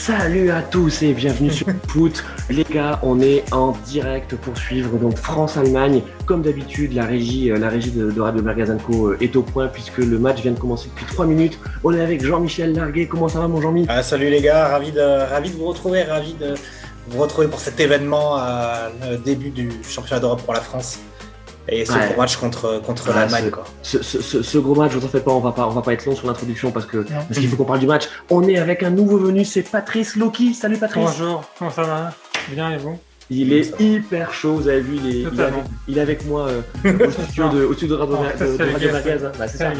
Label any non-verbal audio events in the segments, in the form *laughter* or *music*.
Salut à tous et bienvenue sur *laughs* Foot. Les gars, on est en direct pour suivre donc France-Allemagne. Comme d'habitude, la régie, euh, la régie de, de Radio Mergazanco euh, est au point puisque le match vient de commencer depuis 3 minutes. On est avec Jean-Michel Larguet. Comment ça va mon Jean-Mi? Ah, salut les gars, ravi de, ravi de vous retrouver, ravi de vous retrouver pour cet événement à le début du championnat d'Europe pour la France. Et ce Ouais. gros match contre, contre l'Allemagne. ce- quoi. Ce, ce- ce- gros match, vous en faites pas, on va pas, on va pas être long sur l'introduction parce que parce qu'il faut qu'on parle du match. On est avec un nouveau venu, c'est Patrice Loki. Salut Patrice. Bonjour, comment ça va? Bien et vous? Il est hyper chaud, vous avez vu, il est, il est, avec, Totalement. il est avec moi euh, *laughs* au studio de, au studio de Radio, Oh, de- de hein. Bah, c'est ça.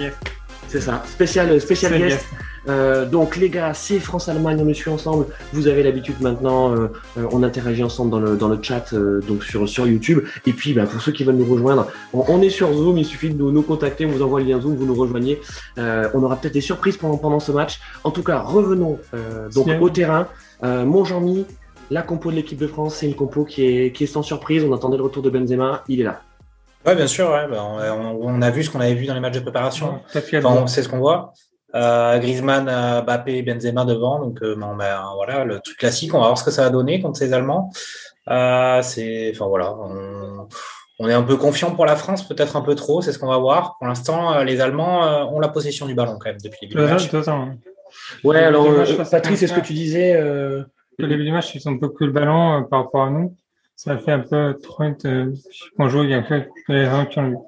C'est ça, spécial, spécial Salut, guest. Euh, donc les gars, c'est France-Allemagne, on le suit ensemble. Vous avez l'habitude maintenant, euh, euh, on interagit ensemble dans le, dans le chat, euh, donc sur, sur YouTube. Et puis bah, pour ceux qui veulent nous rejoindre, on, on est sur Zoom, il suffit de nous, nous contacter, on vous envoie le lien Zoom, vous nous rejoignez. Euh, on aura peut-être des surprises pendant, pendant ce match. En tout cas, revenons euh, donc Bien. au terrain. Euh, mon Jean-Mi, la compo de l'équipe de France, c'est une compo qui est, qui est sans surprise. On attendait le retour de Benzema, il est là. Ouais, bien sûr, ouais, bah, on, on a vu ce qu'on avait vu dans les matchs de préparation. Enfin, sait ce qu'on voit. Euh, Griezmann, euh, Mbappé, Benzema devant. Donc, euh, ben, voilà, le truc classique. On va voir ce que ça va donner contre ces Allemands. Euh, c'est, enfin voilà, on, on est un peu confiant pour la France, peut-être un peu trop. C'est ce qu'on va voir. Pour l'instant, euh, les Allemands euh, ont la possession du ballon quand même depuis le début du match. Ouais, Le alors match, euh, c'est Patrice, comme est-ce que tu disais euh, Au début du match, ils ont beaucoup le ballon euh, par rapport à nous. Ça fait un peu trop euh, qu'on joue, il y a que les gens qui ont.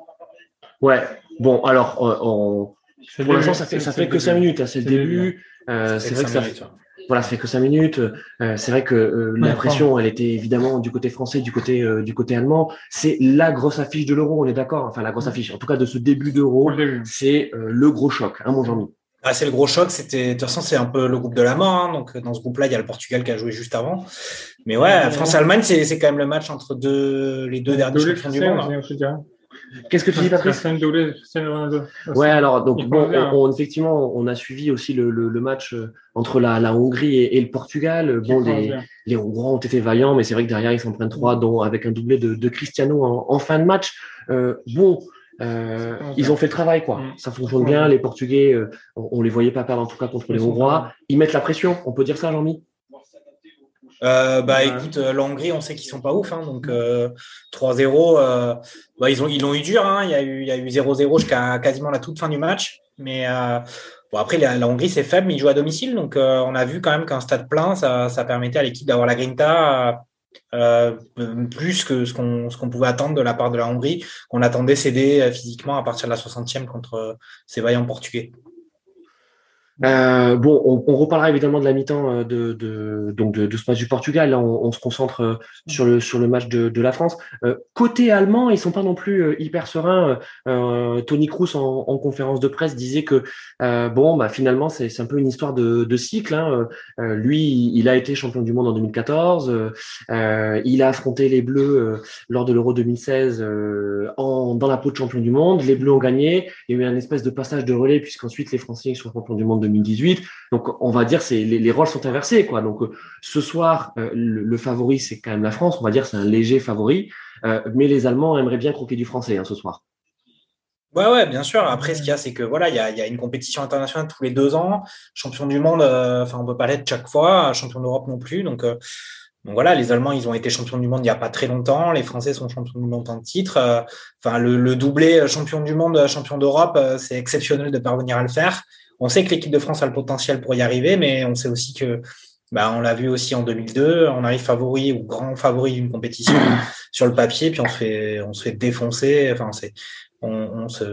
Ouais, bon, alors, euh, on- pour l'instant, ça fait, ça fait que 5 début. minutes, hein, c'est le début. Euh, c'est vrai que ça fait, minutes, voilà, ça fait que 5 minutes. Euh, c'est vrai que euh, la pression, elle était évidemment du côté français, du côté, euh, du côté allemand. C'est la grosse affiche de l'euro, on est d'accord? Enfin, la grosse affiche, en tout cas de ce début d'euro, c'est euh, le gros choc, hein, mon Jean-Mi. Ah, c'est le gros choc. C'était, de toute façon, c'est un peu le groupe de la mort. hein. Donc, dans ce groupe-là, il y a le Portugal qui a joué juste avant. Mais ouais, France-Allemagne, c'est, c'est quand même le match entre deux, les deux derniers champions du Cristiano, monde. hein. Qu'est-ce que tu dis, Patrice. Ouais, alors donc bon, on, on- effectivement, on a suivi aussi le, le, le match euh, entre la, la Hongrie et, et le Portugal. Bon, les, les Hongrois ont été vaillants, mais c'est vrai que derrière ils s'en prennent trois, dont avec un doublé de, de Cristiano en, en fin de match. Euh, bon, euh, ils ont fait le travail, quoi. Mm. Ça fonctionne bien. Les Portugais, euh, on, les voyait pas perdre en tout cas contre les Ils Hongrois. Ils mettent la pression. On peut dire ça, Jean-Mi? Euh, bah Ouais. écoute, la Hongrie, on sait qu'ils sont pas ouf, hein, donc euh, 3-0, euh, bah, ils ont ils l'ont eu dur, hein, il y a eu il y a eu 0-0 jusqu'à quasiment la toute fin du match, mais euh, bon après la, la Hongrie c'est faible, mais ils jouent à domicile, donc euh, on a vu quand même qu'un stade plein, ça, ça permettait à l'équipe d'avoir la grinta euh, euh, plus que ce qu'on qu'on pouvait attendre de la part de la Hongrie, qu'on attendait céder euh, physiquement à partir de la 60e contre euh, ces vaillants Portugais. Euh, bon, on, on reparlera évidemment de la mi-temps euh, de, de, donc de, de ce match du Portugal. Là, on, on se concentre euh, sur le, sur le match de, de la France. Euh, côté allemand, ils sont pas non plus euh, hyper sereins. Euh, Tony Kroos, en, en conférence de presse, disait que euh, bon, bah, finalement, c'est un peu une histoire de, de cycle. Hein. Euh, lui, il a été champion du monde en 2014. euh, euh, il a affronté les Bleus lors de l'Euro 2016 euh, en, dans la peau de champion du monde. Les Bleus ont gagné. Il y a eu un espèce de passage de relais puisqu'ensuite les Français sont champions du monde 2018. Donc on va dire c'est les, les rôles sont inversés quoi. Donc ce soir euh, le, favori c'est quand même la France. On va dire c'est un léger favori. Euh, mais les Allemands aimeraient bien croquer du français hein, ce soir. Ouais, ouais, bien sûr. Après, ce qu'il y a, c'est que voilà, il y a, une compétition internationale tous les deux ans. Champion du monde, euh, enfin, on peut pas l'être chaque fois. Champion d'Europe non plus. Donc, voilà, les Allemands, ils ont été champions du monde il y a pas très longtemps. Les Français sont champions du monde en titre. Enfin, le, doublé champion du monde, champion d'Europe, c'est exceptionnel de parvenir à le faire. On sait que l'équipe de France a le potentiel pour y arriver, mais on sait aussi que, bah, on l'a vu aussi en 2002. On arrive favori ou grand favori d'une compétition *coughs* sur le papier, puis on se fait, on se fait défoncer. Enfin, c'est on, on se,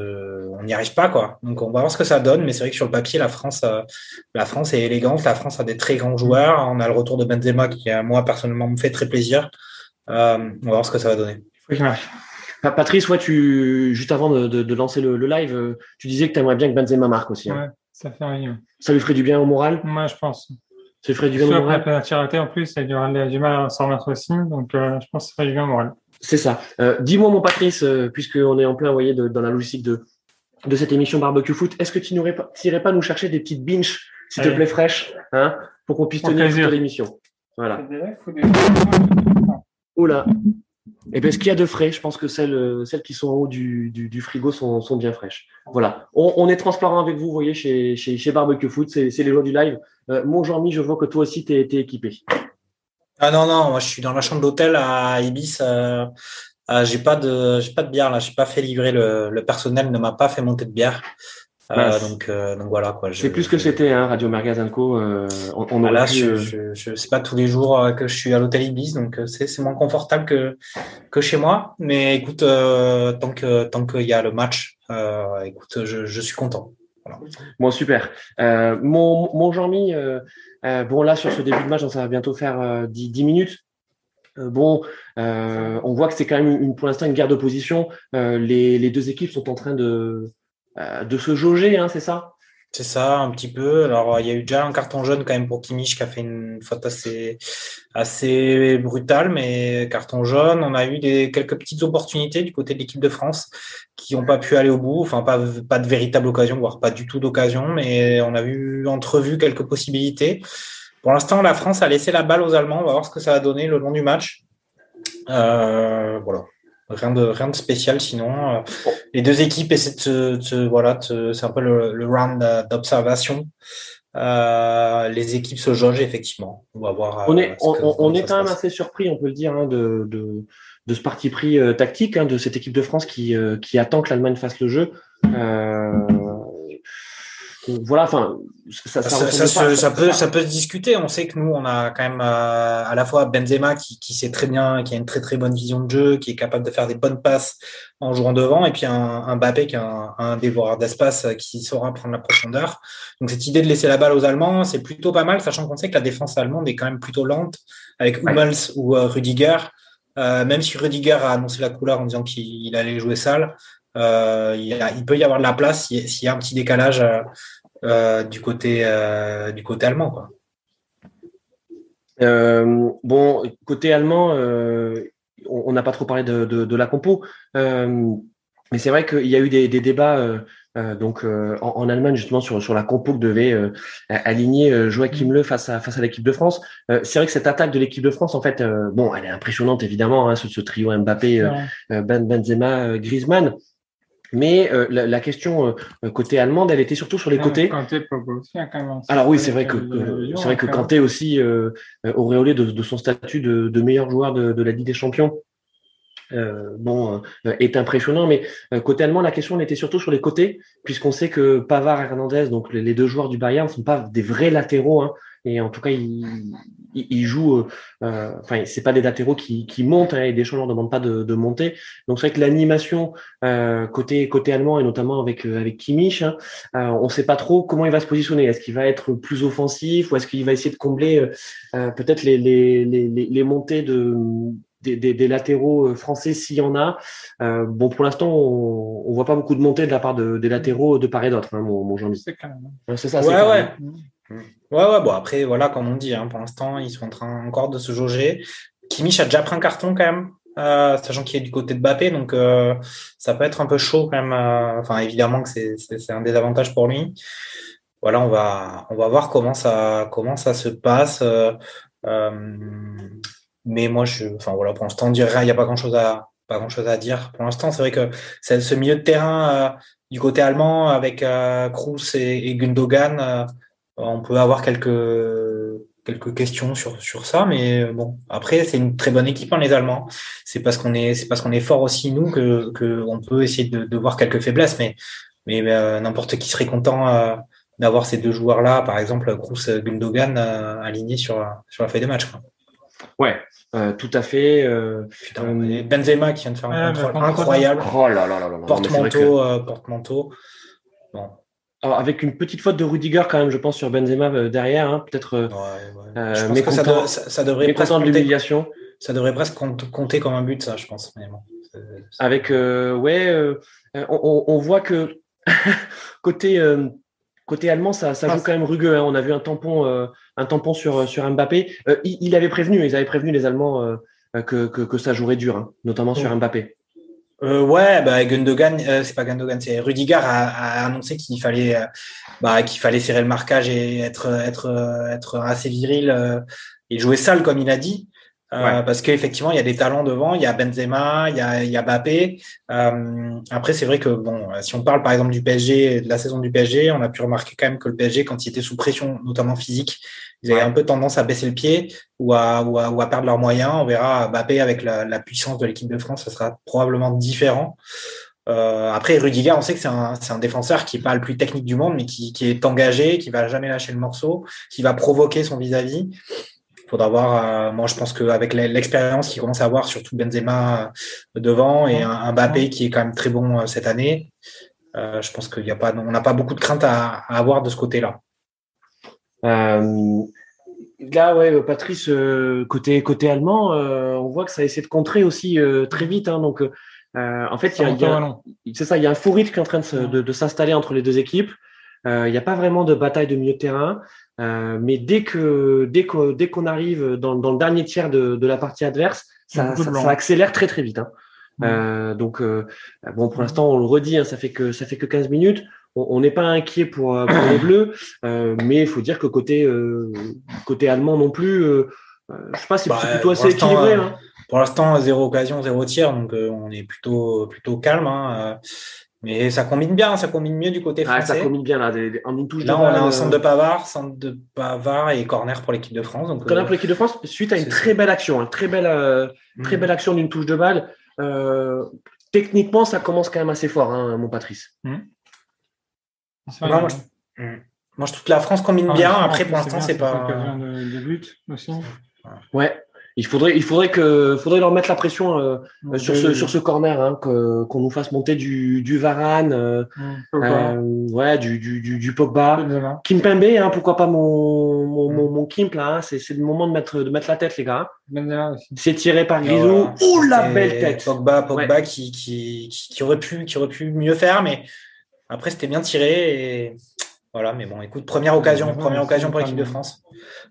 on n'y arrive pas quoi. Donc on va voir ce que ça donne, mais c'est vrai que sur le papier, la France, euh, la France est élégante, la France a des très grands joueurs. On a le retour de Benzema qui, à moi personnellement, me fait très plaisir. Euh, on va voir ce que ça va donner. Faut qu'il marche. Pa- Patrice, ouais, tu juste avant de, de, de lancer le, le live, euh, tu disais que tu aimerais bien que Benzema marque aussi. hein. Ouais, ça fait rien. Ça lui ferait du bien au moral? Moi, je pense. Ça lui ferait du bien au moral? la en plus, il y aura du mal à s'en remettre aussi. Donc, euh, je pense que ça fait du bien au moral. C'est ça. Euh, Dis-moi, mon Patrice, euh, puisqu'on est en plein voyez, de, dans la logistique de, de cette émission Barbecue Foot, est-ce que tu n'irais pas, nous chercher des petites binges, s'il te plaît, fraîches, hein, pour qu'on puisse tenir toute l'émission? Voilà. C'est eh bien, ce qu'il y a de frais, je pense que celles, qui sont en haut du, frigo sont, bien fraîches. Voilà. On, est transparent avec vous, vous voyez, chez, Barbecue Food, c'est les lois du live. Euh, mon Jean-Mi, je vois que toi aussi, tu es, équipé. Ah non, non, moi je suis dans la chambre d'hôtel à Ibis. Euh, euh, j'ai pas de j'ai pas de bière là, j'ai pas fait livrer le personnel ne m'a pas fait monter de bière. Euh, donc, euh, donc voilà quoi. C'est plus que c'était hein, Radio Mergazanco. Euh, on, on ah, là, je, je, je sais pas tous les jours que je suis à l'hôtel Ibis, donc c'est c'est moins confortable que que chez moi. Mais écoute, tant que tant qu'il y a le match, écoute, je, je suis content. Voilà. Bon super. mon mon Jean-Mi, bon là sur ce début de match, ça va bientôt faire 10, 10 minutes. Bon, euh, on voit que c'est quand même une, pour l'instant une guerre d'opposition. Euh, les, les, deux équipes sont en train de, euh, de se jauger, hein, c'est ça? C'est ça, un petit peu. Alors, il y a eu déjà un carton jaune quand même pour Kimmich qui a fait une faute assez, assez brutale, mais carton jaune. On a eu des, quelques petites opportunités du côté de l'équipe de France qui n'ont pas pu aller au bout. Enfin, pas, pas de véritable occasion, voire pas du tout d'occasion, mais on a vu, entrevu quelques possibilités. Pour l'instant, la France a laissé la balle aux Allemands. On va voir ce que ça va donner le long du match. Euh, voilà. Rien de, rien de spécial sinon. Euh, les deux équipes essaient de, voilà, c'est un peu le, round d'observation. Euh, les équipes se jaugent effectivement. On va voir. On est, on, est quand même assez surpris, on peut le dire, hein, de, de, de, ce parti pris tactique hein, de cette équipe de France qui, qui attend que l'Allemagne fasse le jeu. Euh, voilà, enfin, ça, ça, peut, ça peut se discuter. On sait que nous, on a quand même euh, à la fois Benzema qui, qui sait très bien, qui a une très très bonne vision de jeu, qui est capable de faire des bonnes passes en jouant devant, et puis un, un Mbappé qui est un, un dévoreur d'espace euh, qui saura prendre la profondeur. Donc cette idée de laisser la balle aux Allemands, c'est plutôt pas mal, sachant qu'on sait que la défense allemande est quand même plutôt lente avec Hummels ou euh, Rudiger. même si Rudiger a annoncé la couleur en disant qu'il allait jouer sale, euh, il, il, peut y avoir de la place s'il y a un petit décalage euh, du, côté, euh, du côté allemand. Quoi. Euh, bon, côté allemand, on n'a pas trop parlé de, de, de la compo, mais c'est vrai qu'il y a eu des, des débats. Euh, donc euh, en, en, Allemagne justement sur, sur la compo que devait euh, aligner Joachim Le face à face à l'équipe de France. c'est vrai que cette attaque de l'équipe de France en fait bon elle est impressionnante évidemment hein, ce, ce, trio Mbappé, ben, Benzema, Griezmann. Mais euh, la, la, question euh, côté allemande, elle était surtout sur les côtés. Kanté, aussi, hein, Alors oui, c'est vrai que, c'est vrai que Kanté aussi euh, auréolé de, de, son statut de, de meilleur joueur de, de, la Ligue des Champions. Euh, bon, est impressionnant, mais côté allemand, la question elle était surtout sur les côtés, puisqu'on sait que Pavard et Hernandez, donc les, deux joueurs du Bayern, ne sont pas des vrais latéraux, hein, et en tout cas, ils, ils, jouent. Euh, enfin, c'est pas des latéraux qui, qui montent hein, et des ne demandent pas de, de monter. Donc c'est vrai que l'animation euh, côté côté allemand et notamment avec euh, avec Kimmich, hein, euh, on ne sait pas trop comment il va se positionner. Est-ce qu'il va être plus offensif ou est-ce qu'il va essayer de combler euh, peut-être les, les, les, les montées de des, des, des, latéraux français s'il y en a. Euh, bon, pour l'instant, on, on voit pas beaucoup de montées de la part de, des latéraux de part et d'autre, hein, mon, mon Jean-Mi. C'est ça. Ouais, ouais. Ouais, ouais, bon, après, voilà, comme on dit, hein, pour l'instant, ils sont en train encore de se jauger. Kimmich a déjà pris un carton quand même, euh, sachant qu'il est du côté de Bappé, donc euh, ça peut être un peu chaud quand même. Euh, enfin, évidemment que c'est un désavantage pour lui. Voilà, on va, on va voir comment ça, comment ça se passe. Euh, euh, mais moi, je, enfin voilà, pour l'instant, il n'y a pas grand chose à, pas grand chose à dire. Pour l'instant, c'est vrai que c'est ce milieu de terrain du côté allemand avec Kroos et, et Gundogan on peut avoir quelques quelques questions sur sur ça, mais bon, après c'est une très bonne équipe, hein, les Allemands. C'est parce qu'on est c'est parce qu'on est fort aussi nous que que on peut essayer de, de voir quelques faiblesses, mais mais euh, n'importe qui serait content euh, d'avoir ces deux joueurs là, par exemple Kroos, Gundogan euh, alignés sur sur la feuille de match. Quoi. Ouais, tout à fait. Benzema qui vient de faire un contrôle incroyable. Oh là là là là. Porte-manteau, porte-manteau. Bon, alors, avec une petite faute de Rudiger quand même, je pense sur Benzema euh, derrière, hein, peut-être. Euh, euh mais ça, ça, devrait presque de l'humiliation. Ça devrait presque compter comme un but, ça, je pense. Avec euh, ouais, on, on, voit que *laughs* côté côté allemand, ça, ça joue quand même rugueux. Hein. On a vu un tampon, un tampon sur sur Mbappé. Il, il, avait prévenu, ils avaient prévenu les Allemands que, que, que ça jouerait dur, hein, notamment sur Mbappé. Euh, ouais, bah Gundogan, euh, c'est pas Gundogan, c'est Rudiger a, a annoncé qu'il fallait, euh, bah, qu'il fallait serrer le marquage et être, être, être assez viril et jouer sale comme il a dit. Euh, parce qu'effectivement, il y a des talents devant, il y a Benzema, il y a, il y a Mbappé. Euh, après, c'est vrai que bon, si on parle par exemple du PSG, de la saison du PSG, on a pu remarquer quand même que le PSG, quand il était sous pression, notamment physique, ils avaient un peu tendance à baisser le pied ou à, ou à, ou à perdre leurs moyens. On verra Mbappé avec la, la puissance de l'équipe de France, ça sera probablement différent. Euh, après, Rudiger, on sait que c'est un, un, défenseur qui est pas le plus technique du monde, mais qui, qui, est engagé, qui va jamais lâcher le morceau, qui va provoquer son vis-à-vis. -vis faudra voir. Euh, moi, je pense qu'avec l'expérience qu'il commence à avoir, surtout Benzema euh, devant et un, Mbappé qui est quand même très bon euh, cette année, je pense qu'il n'y a pas, on n'a pas beaucoup de crainte à, avoir de ce côté-là. Euh, là, ouais, Patrice, côté côté allemand, on voit que ça essaie de contrer aussi très vite. Hein, donc, en fait, c'est ça, il y a un fou rythme qui est en train de, de s'installer entre les deux équipes. Il n'y a pas vraiment de bataille de milieu de terrain. Euh, mais dès que dès qu'on dès qu'on arrive dans, dans, le dernier tiers de, de la partie adverse, ça, ça, accélère très très vite. Hein. Euh, donc euh, bon, pour l'instant, on le redit, hein, ça fait que ça fait que 15 minutes. On n'est pas inquiet pour, pour les Bleus, mais il faut dire que côté côté allemand non plus, je sais pas, c'est bah, plutôt assez équilibré. Hein. Pour l'instant, zéro occasion, zéro tir, donc on est plutôt plutôt calme. Hein. Mais ça combine bien, ça combine mieux du côté français. ça combine bien là, en une touche là, on a un centre de euh, Pavard, centre de Pavard et corner pour l'équipe de France. Donc, corner pour l'équipe de France suite à une très belle action, une très belle, euh, très mm. belle action d'une touche de balle. Euh, techniquement, ça commence quand même assez fort, hein, mon Patrice. Moi, je... Mm. moi, je... trouve que la France combine ah, bien. Après, pour l'instant, c'est pas. De, de but aussi. Ouais, il faudrait, il faudrait que, faudrait leur mettre la pression euh, sur ce, sur ce corner, hein, que, qu'on nous fasse monter du, du Varane, euh, euh, ouais, du, du, du, du Pogba, Kimpembe, hein, pourquoi pas mon, mon, mon, mon Kimp là, hein, c'est, c'est le moment de mettre, de mettre la tête les gars. C'est tiré par Grisou. Ouh la belle tête. Pogba, Pogba qui, qui, qui, aurait pu, qui aurait pu mieux faire, mais après c'était bien tiré et voilà. Mais bon, écoute, première occasion, première occasion pour l'équipe de France.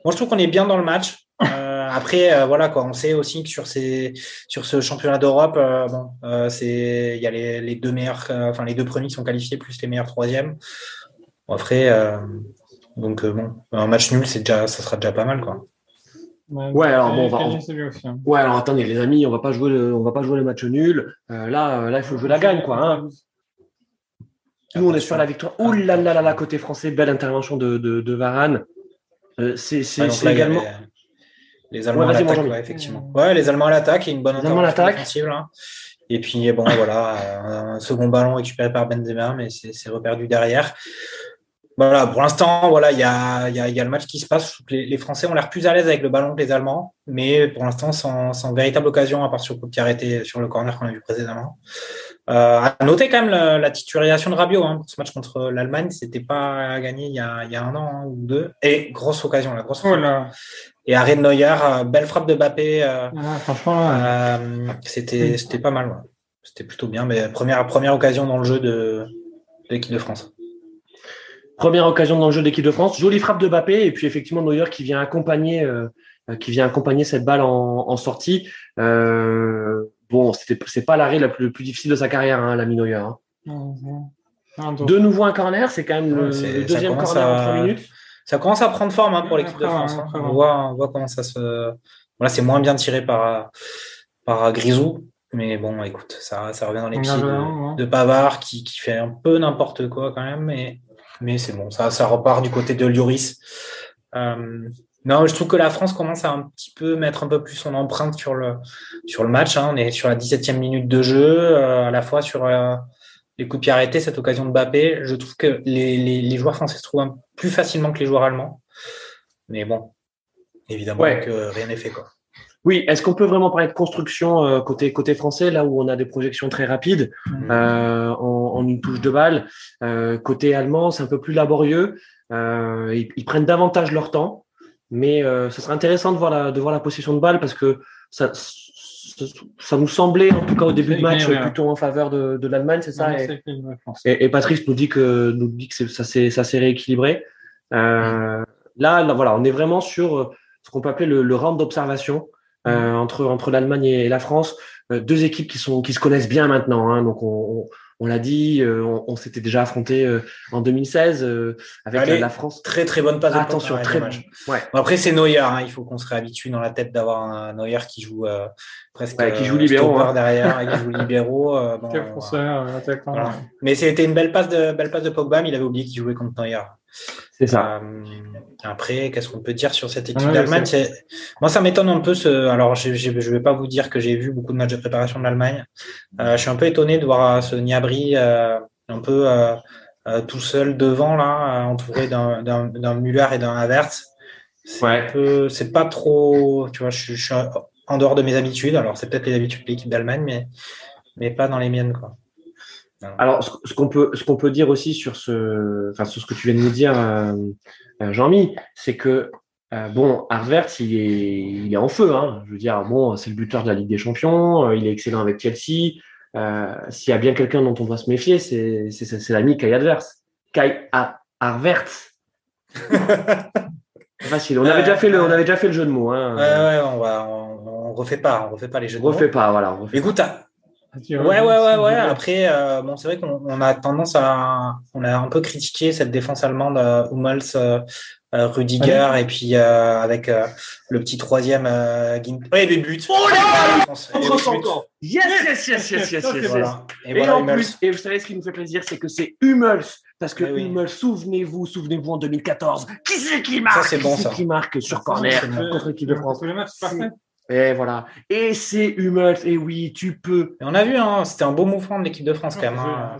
Moi, je trouve qu'on est bien dans le match. Euh, après, euh, voilà quoi, on sait aussi que sur ces, sur ce championnat d'Europe, euh, bon, c'est, il y a les, les deux meilleurs, enfin les deux premiers qui sont qualifiés plus les meilleurs troisièmes. Bon, après, donc bon, un match nul, c'est déjà, ça sera déjà pas mal quoi. Ouais, alors bon, on va. Hein. Ouais, alors attendez, les amis, on va pas jouer le, on va pas jouer le match nul. là, là, il faut jouer la gagne, quoi. Hein. Nous, on est sur la victoire. Ouh là là là là, côté français, belle intervention de, de, de Varane. c'est ah, également. Les Allemands à l'attaque, ouais, effectivement. Ouais, les Allemands à l'attaque et une bonne intervention défensive. Là. Et puis, bon, *laughs* voilà, un second ballon récupéré par Benzema, mais c'est reperdu derrière. Voilà, pour l'instant, voilà, il y a, y, a, y a, le match qui se passe. Les, les Français ont l'air plus à l'aise avec le ballon que les Allemands, mais pour l'instant, sans, sans véritable occasion, à part sur le coup qui arrêté sur le corner qu'on a vu précédemment. Euh, à noter quand même la, la titularisation de Rabiot hein, pour ce match contre l'Allemagne, c'était pas gagné il y, a, il y a un an hein, ou deux. Et grosse occasion, la grosse. Oh et arrêt de Neuer, euh, belle frappe de Mbappé. Euh, franchement, euh, c'était c'était pas mal. C'était plutôt bien, mais première première occasion dans le jeu de, l'équipe de France. Première occasion dans le jeu de l'équipe de France, jolie frappe de Mbappé et puis effectivement Neuer qui vient accompagner qui vient accompagner cette balle en, sortie. Bon, c'était c'est pas l'arrêt le plus, difficile de sa carrière, hein, l'ami Neuer. Hein. De nouveau un corner, c'est quand même le, deuxième corner en trois minutes ça commence à prendre forme hein, pour l'équipe de France. Hein. On, voit, on voit comment ça se. Voilà, c'est moins bien tiré par, par Grisou. Mais bon, écoute, ça, ça revient dans les pieds de, Pavard qui, qui, fait un peu n'importe quoi quand même. Mais, mais c'est bon, ça, ça repart du côté de Lloris. Euh, non, je trouve que la France commence à un petit peu mettre un peu plus son empreinte sur le, sur le match. Hein. On est sur la 17e minute de jeu, euh, à la fois sur euh, les coups de pied arrêtés, cette occasion de Mbappé. Je trouve que les, les, les joueurs français se trouvent plus facilement que les joueurs allemands. Mais bon, évidemment que rien n'est fait. Quoi. Oui, est-ce qu'on peut vraiment parler de construction euh, côté, côté français, là où on a des projections très rapides mm. euh, en, en, une touche de balle euh, Côté allemand, c'est un peu plus laborieux. Euh, ils, ils, prennent davantage leur temps, mais euh, ce serait intéressant de voir la, de voir la possession de balle parce que ça, ça nous semblait, en tout cas au début de match, plutôt en faveur de, de l'Allemagne, c'est ça? Et, et, Patrice nous dit que nous dit que ça s'est ça rééquilibré. Euh, là, là, voilà, on est vraiment sur ce qu'on peut appeler le, le round d'observation euh, entre entre l'Allemagne et la France, euh, deux équipes qui sont qui se connaissent bien maintenant. Hein, donc on, on l'a dit, on, s'était déjà affronté en 2016 avec la France. Très très bonne passe. Attention, très ouais. Après c'est Neuer, hein, il faut qu'on se réhabitue dans la tête d'avoir un Neuer qui joue presque qui joue libéraux hein. derrière, qui *laughs* joue libéraux. Mais c'était une belle passe de belle passe de Pogba, mais il avait oublié qu'il jouait contre Neuer. C'est ça. après, qu'est-ce qu'on peut dire sur cette équipe d'Allemagne? Moi, ça m'étonne un peu. Ce... Alors, je ne vais pas vous dire que j'ai vu beaucoup de matchs de préparation de l'Allemagne. je suis un peu étonné de voir ce Niabri un peu euh, tout seul devant, là, entouré d'un Muller et d'un Havertz. C'est c'est pas trop, tu vois, je, suis en dehors de mes habitudes. Alors, c'est peut-être les habitudes de l'équipe d'Allemagne, mais, mais pas dans les miennes, quoi. Alors, ce, qu'on peut, ce qu'on peut dire aussi sur ce, enfin, sur ce que tu viens de nous dire, euh, euh, Jean-Mi, c'est que bon, Havertz, il est, il est en feu. Hein. Je veux dire, bon, c'est le buteur de la Ligue des Champions. il est excellent avec Chelsea. Euh, s'il y a bien quelqu'un dont on doit se méfier, c'est l'ami Kai Adverse. Kai Arverts. *laughs* facile. On avait, déjà fait le, on avait déjà fait le jeu de mots. Hein. Ouais, ouais, on, va, on, refait pas, on refait pas les jeux de mots. Refait pas, voilà. Écoute, ouais, ouais, ouais, ouais. Après, euh, bon, c'est vrai qu'on a tendance à, on a un peu critiqué cette défense allemande, euh, Hummels, euh, euh, Rudiger et puis avec le petit troisième Gint... Ouais, des buts. Oh là encore. Yes, yes, yes, yes, yes, yes. Voilà. Et, et en plus, et vous savez ce qui nous fait plaisir, c'est que c'est Hummels. Parce que oui. Hummels, souvenez-vous, souvenez-vous en 2014, qui c'est qui marque Ça, c'est bon, ça. Qui marque sur corner contre l'équipe de France. parfait. Et voilà. Et c'est Hummels. Et oui, tu peux. Et on a vu, hein, c'était un beau mouvement de l'équipe de France quand même. Hein.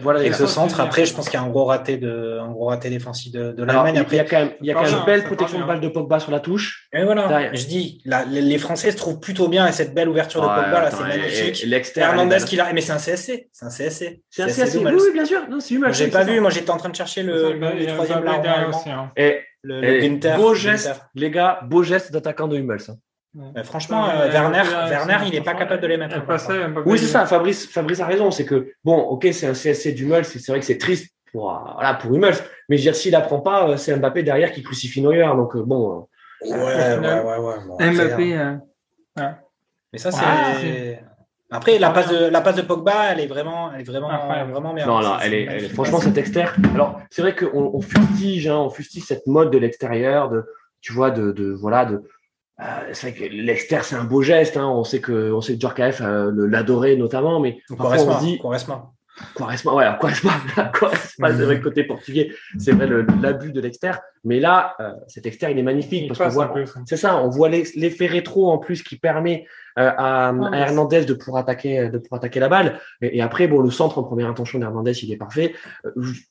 Voilà. Et ce centre, après, je pense qu'il y a un gros raté de, un gros raté défensif de, de l'Allemagne. Après, il y a quand même, il y a quand même une belle protection de balle de Pogba sur la touche. Et voilà. Je dis, les, Français se trouvent plutôt bien et cette belle ouverture de Pogba là, c'est magnifique. Hernandez qui l'a, mais c'est un CSC, c'est un CSC. C'est un CSC. Oui, oui, bien sûr. Non, c'est Hummels. J'ai pas vu. Moi, j'étais en train de chercher le, troisième. Hein. Et le Beau geste, les gars, beau geste d'attaquant de Hummels. Franchement, euh, Werner, Werner, il n'est pas capable de les mettre. oui, c'est ça. Fabrice, Fabrice a raison. C'est que bon, ok, c'est un CSC d'Hummels. C'est vrai que c'est triste pour voilà pour Hummels. Mais je veux dire, s'il apprend pas, euh, c'est Mbappé derrière qui crucifie Neuer. Donc euh, bon. Ouais, ouais, ouais, ouais. Mbappé. Mais ça, c'est. Après, la passe de la passe de Pogba, elle est vraiment, elle est vraiment, vraiment bien. Non, non, elle est, elle est franchement cette extérieur. Alors, c'est vrai qu'on on fustige, hein, on fustige cette mode de l'extérieur, de, tu vois, de, de voilà, de. Euh, c'est vrai que l'extérieur, c'est un beau geste. Hein, on sait que, on sait que Djorkaeff euh, l'adorait notamment, mais parfois on dit. Quaresma. Quaresma, ouais, Quaresma, *laughs* Quaresma c'est vrai le côté portugais, c'est vrai l'abus de l'extérieur. Mais là, euh, cet extérieur, il est magnifique parce qu'on voit, c'est ça, on voit l'effet rétro en plus qui permet euh, à, Hernandez de pouvoir attaquer, de pouvoir attaquer la balle. Et, après, bon, le centre en première intention d'Hernandez, il est parfait. Euh,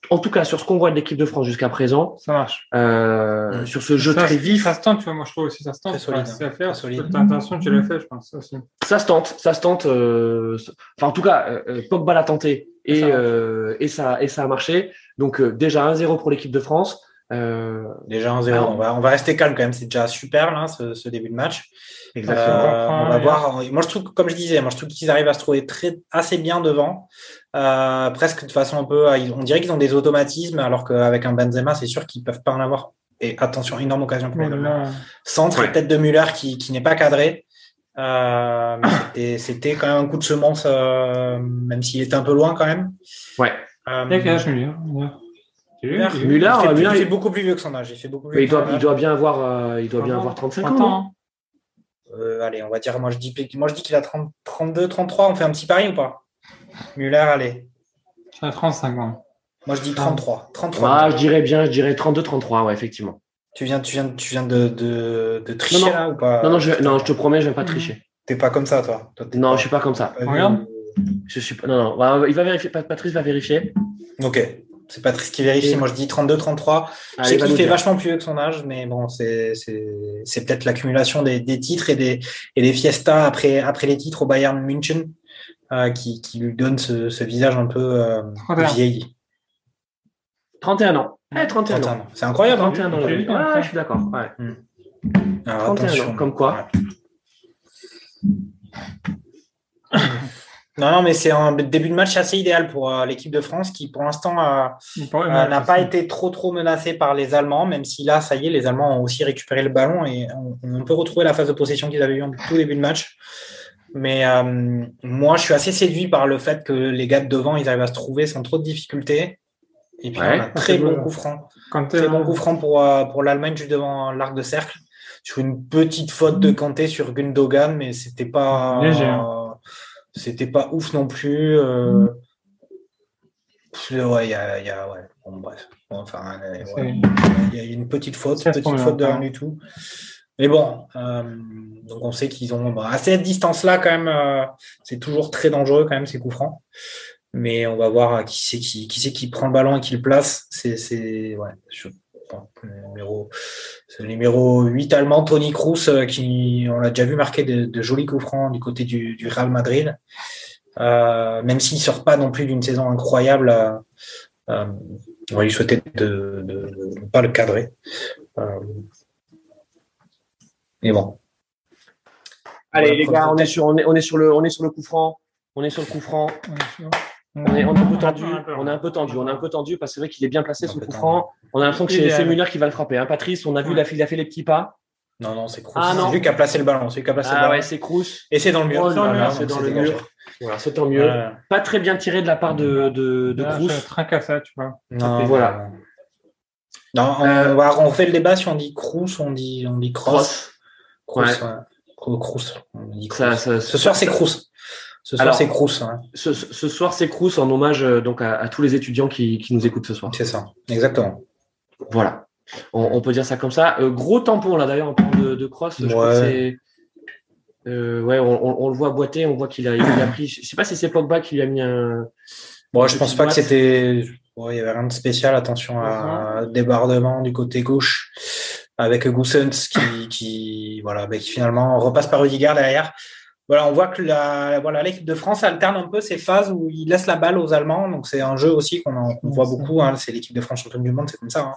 en tout cas, sur ce qu'on voit de l'équipe de France jusqu'à présent, ça marche. Euh, sur ce jeu très vif, ça se tente. Tu vois, moi, je trouve aussi ça se tente. Solide, à faire. Solide. Intention, tu l'as fait, je pense aussi. Ça se tente, ça se tente. enfin, en tout cas, Pogba l'a tenté et ça, et ça et ça a marché. Donc déjà 1-0 pour l'équipe de France. Euh, Déjà 1-0. On va, on va rester calme quand même. C'est déjà super là, ce, ce, début de match. Exactement. Euh, on va voir. Moi, je trouve, comme je disais, moi, je trouve qu'ils arrivent à se trouver très, assez bien devant. Euh, presque de façon un peu. On dirait qu'ils ont des automatismes, alors qu'avec un Benzema, c'est sûr qu'ils peuvent pas en avoir. Et attention, énorme occasion pour oh Centre et tête de Muller qui, qui n'est pas cadré. Euh, c'était quand même un coup de semence, euh, même s'il était un peu loin quand même. Ouais. Euh, Muller, il, fait, beaucoup plus vieux que son âge. Il, fait beaucoup plus il, doit, il doit bien avoir, euh, il doit bien avoir 35 ans. Euh, allez, on va dire, moi je dis, moi je dis qu'il a 30, 32, 33. On fait un petit pari ou pas? Muller, allez. J'ai 35 ans. Moi je dis 33. 33 ah, je dirais bien, je dirais 32, 33, ouais, effectivement. Tu viens, tu viens, tu viens de, de, de tricher là ou pas? Non non, je, non, je te promets, je vais pas tricher. T'es pas comme ça, toi, Non, je suis pas comme ça. Regarde. Je suis pas. Non, non. Il va vérifier. Patrice va vérifier. Ok. C'est Patrice qui vérifie. Moi, je dis 32-33. Je sais qu'il fait vachement plus vieux que son âge, mais bon, c'est peut-être l'accumulation des, des, titres et des, et des fiestas après, après les titres au Bayern München euh, qui, qui, lui donne ce, ce visage un peu euh, vieilli. 31 ans. Eh, 31, ans. C'est incroyable. 31 ans. Hein. je suis d'accord. Ouais. Mm. 31 ans, comme quoi. Non, non, mais c'est un début de match assez idéal pour euh, l'équipe de France qui, pour l'instant, euh, euh, n'a pas été trop trop menacée par les Allemands, même si là, ça y est, les Allemands ont aussi récupéré le ballon et on, peut retrouver la phase de possession qu'ils avaient eu en tout début de match. Mais euh, moi, je suis assez séduit par le fait que les gars de devant, ils arrivent à se trouver sans trop de difficultés. Et puis, Ouais. on a très bon coup franc. Quand Très bon coup franc pour, euh, pour l'Allemagne juste devant l'arc de cercle. Sur une petite faute de Kanté sur Gundogan, mais c'était pas. Léger, hein. C'était pas ouf non plus. euh, pff, ouais, il y a. y a- ouais. Bon, bref. Enfin, euh, ouais. il y a une petite faute, Ça, petite faute de rien du tout. Mais bon, euh, donc on sait qu'ils ont bah, à cette distance-là quand même, euh, c'est toujours très dangereux quand même ces coups francs. Mais on va voir qui c'est qui, qui c'est qui prend le ballon et qui le place. C'est ouais, je- le numéro c'est le numéro 8 allemand Tony Kroos euh, qui on l'a déjà vu marquer de, de jolis coups francs du côté du, du Real Madrid. Euh, même s'il sort pas non plus d'une saison incroyable, euh, euh, on va lui souhaiter de ne pas le cadrer. Euh, mais bon. Allez, Voilà, les gars, on est, sur, on, est, on, est sur le, on est sur le coup franc. On est sur le coup franc. On est, on est un peu tendu. On est un peu tendu. On est un peu tendu parce que c'est vrai qu'il est bien placé peu coup franc. On a l'impression que c'est Muller qui va le frapper. Hein. Patrice, on a vu, il a fait, il a fait les petits pas. Non, non, c'est Kroos. Ah, c'est lui qui a placé le ballon. C'est lui qui a placé le Ah ballon. ouais, c'est Cruz. Et c'est dans le mur. Oh Voilà, c'est dans le mur. Voilà, c'est tant mieux. Ouais. Pas très bien tiré de la part de, de, de Là, Cruz. ça, tu vois. Non, Voilà. Non, on, Euh, va- on fait le débat si on dit Kroos, on dit, on dit Kroos. Cross. Kroos, Ouais. Kroos. On dit Ça, Kroos. ça- Ce soir, c'est Kroos. Ce soir, c'est Kroos. hein. Ce, ce soir, c'est Cruz en hommage euh, donc à, à tous les étudiants qui, qui nous écoutent ce soir. C'est ça. Exactement. Voilà. On, on peut dire ça comme ça. Euh, gros tampon là d'ailleurs en parlant de, de cross. Je crois que Ouais. c'est. Euh, ouais, on, on- on le voit boiter, on voit qu'il a, il a pris. Je sais pas si c'est Pogba qui lui a mis un. Bon, je pense pas que c'était. Bon, il y avait rien de spécial. Attention à débordement du côté gauche avec Goossens qui, qui, voilà, qui finalement repasse par Rudiger derrière. Voilà, on voit que la, voilà, l'équipe de France alterne un peu ces phases où il laisse la balle aux Allemands. Donc, c'est un jeu aussi qu'on en- qu'on voit beaucoup. hein. C'est l'équipe de France championne du monde, c'est comme ça.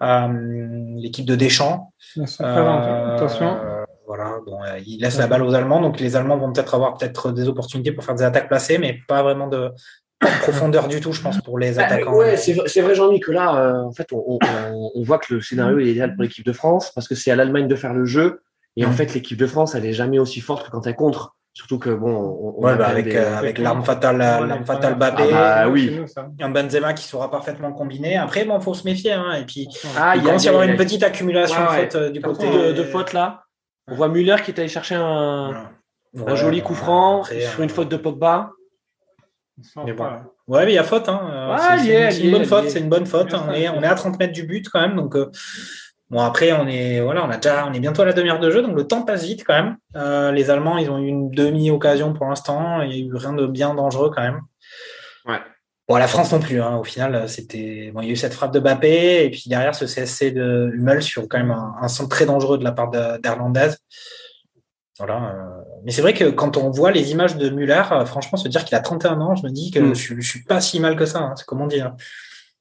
hein. Euh, l'équipe de Deschamps. Euh, Attention. Voilà, bon, euh, il laisse la balle aux Allemands, donc les Allemands vont peut-être avoir peut-être des opportunités pour faire des attaques placées, mais pas vraiment de, *coughs* profondeur du tout, je pense, pour les Bah, attaquants. ouais, c'est vrai, c'est vrai, Jean-Mi, que là, euh, en fait, on, on- on- on voit que le scénario est idéal pour l'équipe de France parce que c'est à l'Allemagne de faire le jeu. Et en fait, l'équipe de France, elle est jamais aussi forte que quand elle contre. Surtout que bon, on, on Ouais, a bah, avec, des- euh, avec l'arme fatale, l'arme fatale Mbappé, Ah bah oui. Un Benzema qui saura parfaitement combiner. Après, bon, faut se méfier, hein, et puis Ah, il il y a, commence à y a- avoir une a- petite accumulation Ouais, de fautes euh, du côté de, de fautes là. On voit Muller qui est allé chercher un, joli coup franc après, sur euh, une faute de Pogba. Mais bon. Ouais, mais il y a faute. Hein. Euh, c'est- une bonne faute. C'est une bonne faute. On est, on à 30 mètres du but quand même. Donc, euh, bon, après, on est, voilà, on a déjà, on est bientôt à la demi-heure de jeu. Donc, le temps passe vite quand même. Euh, les Allemands, ils ont eu une demi-occasion pour l'instant. Il y a eu rien de bien dangereux quand même. Ouais. Bon, la France non plus. Hein. Au final, c'était, bon, il y a eu cette frappe de Mbappé et puis derrière ce CSC de Hummel sur quand même un, un centre très dangereux de la part de- d'Hernandez. Voilà. euh, Mais c'est vrai que quand on voit les images de Muller, euh, franchement, se dire qu'il a 31 ans, je me dis que Mm. je, je suis pas si mal que ça. hein, c'est comment dire.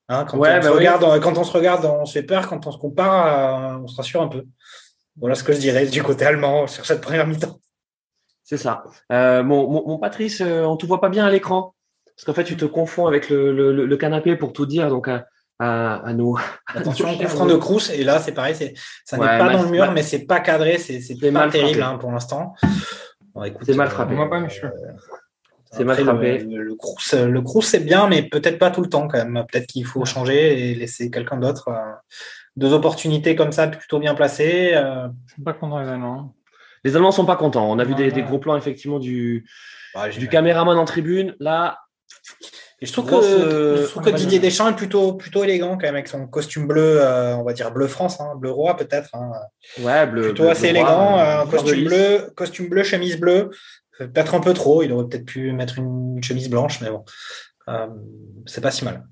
Hein, quand, Ouais, on bah se oui. regarde, quand on se regarde, on se fait peur. Quand on se compare, euh, on se rassure un peu. Voilà ce que je dirais du côté allemand sur cette première mi-temps. C'est ça. Euh, mon, mon, mon Patrice, euh, on te voit pas bien à l'écran. Parce qu'en fait, tu te confonds avec le, le, canapé pour tout dire. Donc, à, à, à nos. *laughs* Attention, *laughs* coup franc de Crous. Et là, c'est pareil. Ça Ouais, n'est pas mal- dans le mur, mal- mais c'est pas cadré. C'est, pas mal terrible hein, pour l'instant. Bon, écoute, C'est mal frappé. On pas. C'est mal Après, frappé. Le, le, Crous, le Crous, c'est bien, mais peut-être pas tout le temps quand même. Peut-être qu'il faut changer et laisser quelqu'un d'autre. euh, deux opportunités comme ça, plutôt bien placées. euh, Je suis pas contre les Allemands. Les Allemands sont pas contents. On a vu des, gros plans, effectivement, du, bah, du caméraman en tribune. Là, Et je trouve grosse, que, euh, je trouve que Didier Deschamps est plutôt, plutôt élégant quand même avec son costume bleu, euh, on va dire bleu France, hein, bleu roi peut-être. hein. ouais, bleu. plutôt bleu- assez bleu élégant, euh, costume bleu, costume bleu, chemise bleue. Peut-être un peu trop, il aurait peut-être pu mettre une chemise blanche, mais bon, Euh, c'est pas si mal.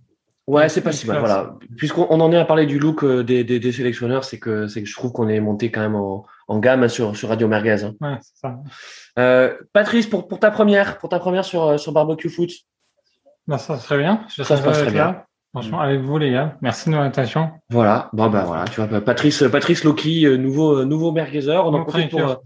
Ouais, c'est pas si mal. Voilà. Puisqu'on on en est à parler du look euh, des, des, des sélectionneurs, c'est que, c'est que je trouve qu'on est monté quand même en, en gamme hein, sur, sur Radio Merguez. hein. Ouais, c'est ça. Euh, Patrice, pour, pour ta première, pour ta première sur, sur Barbecue Foot. Bah, ça serait bien. Je Ça se passe là. Franchement, avec vous, les gars. Merci de l'invitation. Voilà. Bon, ben voilà. Tu vois, Patrice, Patrice Loki, nouveau, nouveau merguezeur. On en Bon profite pour,